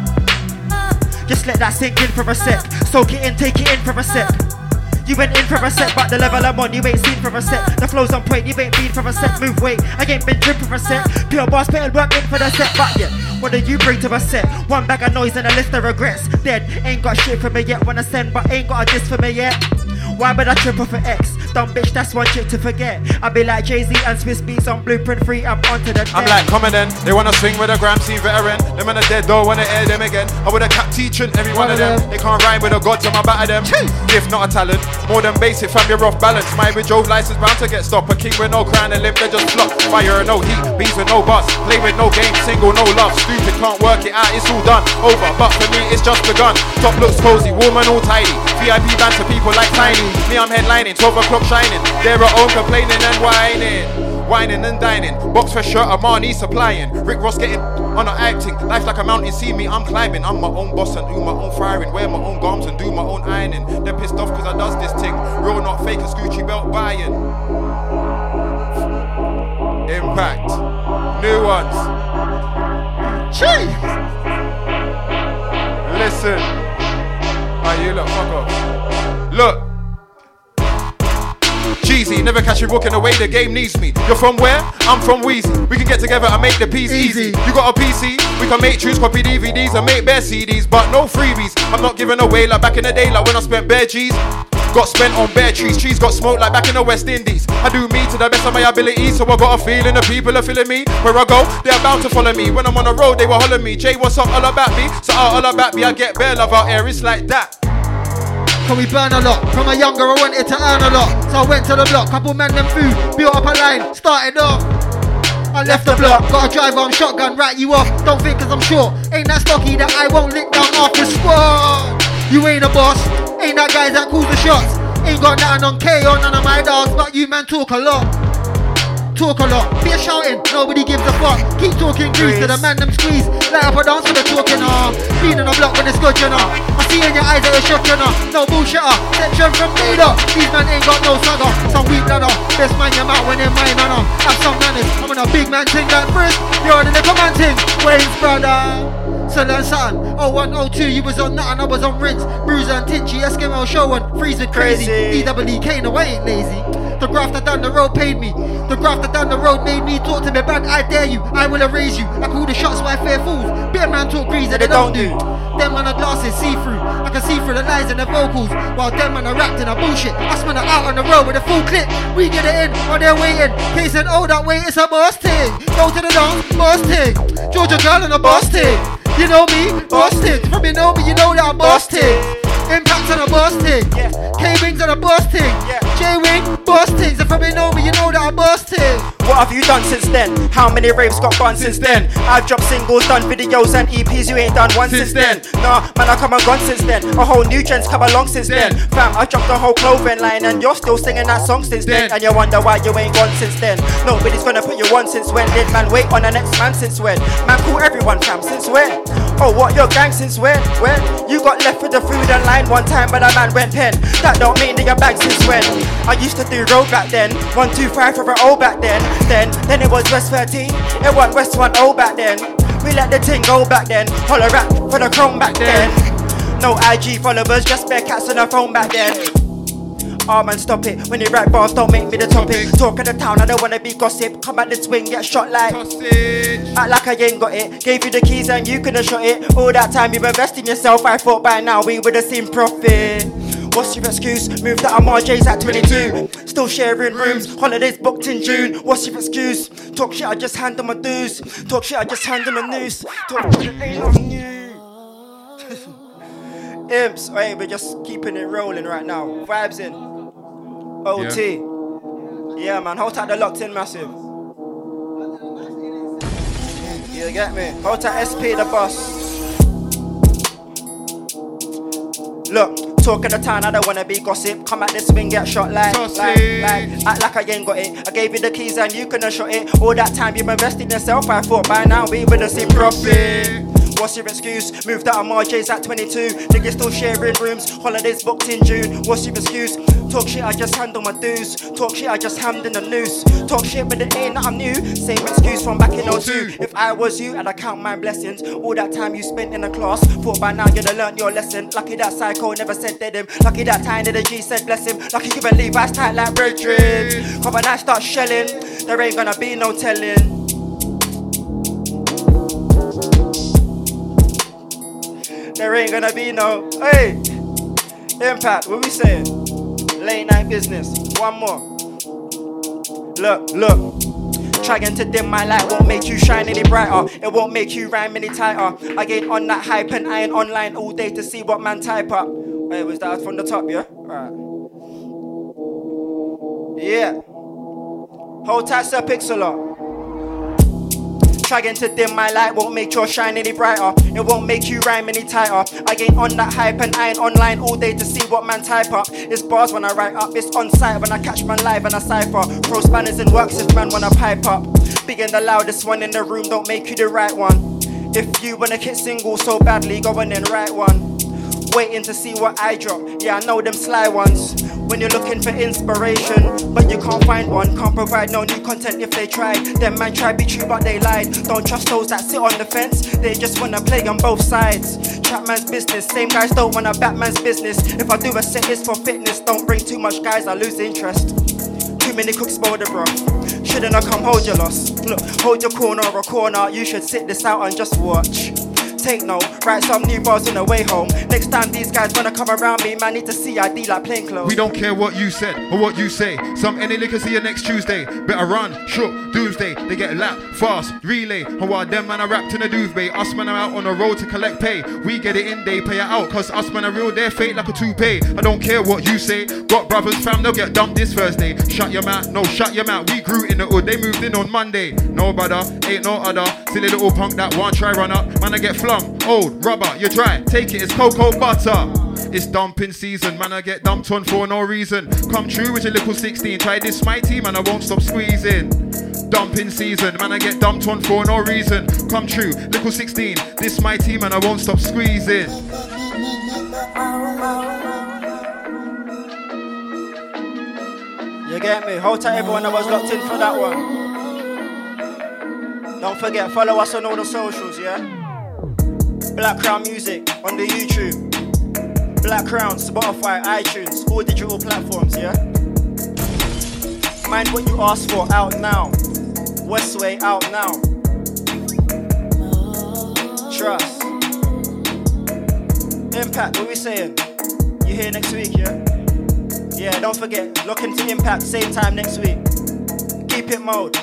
Just let that sink in for a sec. Soak it in, take it in for a sec. You went in for a sec, but the level I'm on, you ain't seen for a sec. The flow's on point, you ain't been for a sec. Move weight, I ain't been dripping for a sec. Pure boss, better work in for the set, but yeah. What do you bring to a set? One bag of noise and a list of regrets. Dead, ain't got shit for me yet. Wanna send, but ain't got a diss for me yet. Why would I trip off an X? Dumb bitch, that's one chick to forget. I be like Jay Z and Swizz Beatz on Blueprint 3. I'm onto the I'm like, come on then. They wanna swing with a gram C veteran. Them man are dead, don't wanna air them again. I would have kept teaching every one, of them. They can't rhyme with a god, so I batter them. If not a talent, more than basic, fam, you're off balance. My with Jove license bound to get stopped. A king with no crown and limp, they just flop. Fire, no heat, beats with no bus. Play with no game, single, no love. Stupid, can't work it out, it's all done. Over, but for me, it's just begun. Top looks cozy, warm and all tidy. VIP band to people like tiny. Me, I'm headlining, 12 o'clock shining. They're at home complaining and whining. Whining and dining. Box fresh shirt, Armani supplying. Rick Ross getting on acting. Life like a mountain, see me, I'm climbing. I'm my own boss and do my own firing. Wear my own garms and do my own ironing. They're pissed off cause I does this thing. Real not fake, a Gucci belt buying. Impact. New ones. Chief. Listen. Ah, you look, fuck off. Look. Cheesy, never catch me walking away, the game needs me. You're from where? I'm from Wheezy. We can get together and make the piece easy. You got a PC? We can make tunes, copy DVDs, and make bare CDs, but no freebies. I'm not giving away like back in the day, like when I spent bare G's. Got spent on bare trees, trees got smoked like back in the West Indies. I do me to the best of my ability, so I got a feeling the people are feeling me. Where I go, they're bound to follow me. When I'm on the road, they will holler me. Jay, what's up, all about me? So all about me, I get bare love out here, it's like that. Can we burn a lot? From a younger, I wanted to earn a lot. So I went to the block, couple men them food, built up a line, started off. I left the block, got a drive on shotgun, right you off. Don't think cause I'm short, ain't that stocky that I won't lick down off the squad. You ain't a boss, ain't that guy that calls the shots. Ain't got nothing on K or none of my dogs, but you man talk a lot. Talk a lot, be shouting, nobody gives a fuck. Keep talking grease to the man them squeeze. Light up a dance for the talking, ah. Being on the block when it's good, you know. I see in your eyes that you're shook, you know. No bullshit, ah. Section from leader. These man ain't got no saga. Some weak ladder. Best man your mouth when they're mine, I know. Have some manners. I'm on a big man thing like first. You're on the command thing. Wayne's brother. So learn something. 0102, you was on nothing, I was on rinse. Bruiser and Tinchy, Eskimo showing. Freeze it crazy. DWK, no, I ain't lazy. The grafter down the road paid me. The grafter down the road made me talk to me back. I dare you, I will erase you. I call the shots by fair fools. Beer man talk grease that they don't do. Them man are glasses see through. I can see through the lies and the vocals. While them man are wrapped in a bullshit. Us man are out on the road with a full clip. We get it in while they're waiting. Case said, oh, that way it's a boss thing. Go to the dance, boss thing. Georgia girl and a boss thing. You know me, thing. From you know me, you know that I'm thing. Impact on a boss thing. K Wings on a boss thing. J Wing, things. And from you know me, you know that I'm boss thing. What have you done since then? How many raves got gone since then? I've dropped singles, done videos and EPs, you ain't done one since then. Nah, man, I come and gone since then. A whole new trend's come along since then. Fam, I dropped the whole clothing line and you're still singing that song since then. And you wonder why you ain't gone since then. Nobody's gonna put you on since when? Did man wait on the next man since when? Man, call everyone fam since when? Oh, what your gang since when? When? You got left with the food and line one time, but a man went pen. That don't mean that you're back since when? I used to do road back then. One, two, five for an old back then. Then, then it was West 13. It was West 1 O back then. We let the thing go back then. Holler rap for the chrome back then. No IG followers, just bare cats on the phone back then. Oh man, stop it. When you rap bars, don't make me the topic. Talk of the town, I don't wanna be gossip. Come at the swing, get shot like. Act like I ain't got it. Gave you the keys and you couldn't shot it. All that time you invest in yourself, I thought by now we would have seen profit. What's your excuse? Moved out of RJ's at 22. Still sharing rooms. Holidays booked in June. What's your excuse? Talk shit, I just hand on my dues. Talk shit, I just hand on my noose. Talk shit, it ain't on you. Imps, hey, we're just keeping it rolling right now. Vibes in. OT. Yeah, man, hold tight the locked in massive. You get me? Hold tight SP the boss. Look, talk of the town, I don't wanna be gossip. Come at this swing, get shot like, like, like, act like I ain't got it. I gave you the keys and you couldn't shot it. All that time you've invested in yourself, I thought by now we would have seen profit. What's your excuse? Moved out of Marj's at 22. Niggas still sharing rooms. Holidays booked in June. What's your excuse? Talk shit, I just handle my dues. Talk shit, I just hammed in the noose. Talk shit, but it ain't nothing new. Same excuse from back in 02. If I was you, and I'd count my blessings. All that time you spent in the class. Thought by now you'd have learnt your lesson. Lucky that psycho never said dead him. Lucky that tiny the G said bless him. Lucky you believe Levi's tight like brethren. Come and I start shelling. There ain't gonna be no telling. There ain't gonna be no hey impact. What we saying? Late night business. One more. Look, look. Trying to dim my light won't make you shine any brighter. It won't make you rhyme any tighter. I ain't on that hype and I ain't online all day to see what man type up. Wait, was that from the top, yeah? Alright. Yeah. Hold tight, Sir Pixeler. Trying to dim my light won't make your shine any brighter. It won't make you rhyme any tighter. I ain't on that hype and I ain't online all day to see what man type up. It's bars when I write up, it's on site when I catch man live and I cipher. Pro spanners and works if man wanna pipe up. Being the loudest one in the room don't make you the right one. If you wanna hit single so badly, go and write one. Waiting to see what I drop. Yeah, I know them sly ones. When you're looking for inspiration, but you can't find one. Can't provide no new content if they tried. Them man try be true, but they lied. Don't trust those that sit on the fence. They just wanna play on both sides. Trap man's business. Same guys don't wanna Batman's business. If I do a set, it's for fitness. Don't bring too much guys, I lose interest. Too many cooks spoil the broth. Shouldn't I come hold your loss? Look, hold your corner or corner. You should sit this out and just watch. Take note, write some new bars on the way home. Next time these guys wanna come around me, man, need to see ID like plain clothes. We don't care what you said or what you say. Some any liquor see you next Tuesday. Better run, shook, doomsday. They get lap, fast, relay. And while them man are wrapped in a duvet, us man are out on the road to collect pay. We get it in, they pay it out. Cause us man are real, they're fake like a toupee. I don't care what you say. Got brothers, fam, they'll get dumped this Thursday. Shut your mouth, no, shut your mouth. We grew in the hood, they moved in on Monday. No brother, ain't no other. Silly little punk that one try run up. Man, I get old, rubber, you're dry. Take it, it's cocoa butter. It's dumping season, man. I get dumped on for no reason. Come true with your little 16. Try this my team, and I won't stop squeezing. Dumping season, man. I get dumped on for no reason. Come true, little 16. This my team, and I won't stop squeezing. You get me? Hold tight, everyone that was locked in for that one. Don't forget, follow us on all the socials, yeah? Black Crown Music on the YouTube. Black Crown, Spotify, iTunes, all digital platforms, yeah? Mind what you ask for, out now. Westway, out now. Trust. Impact, what we saying? You here next week, yeah? Yeah, don't forget, look into Impact, same time next week. Keep it mode.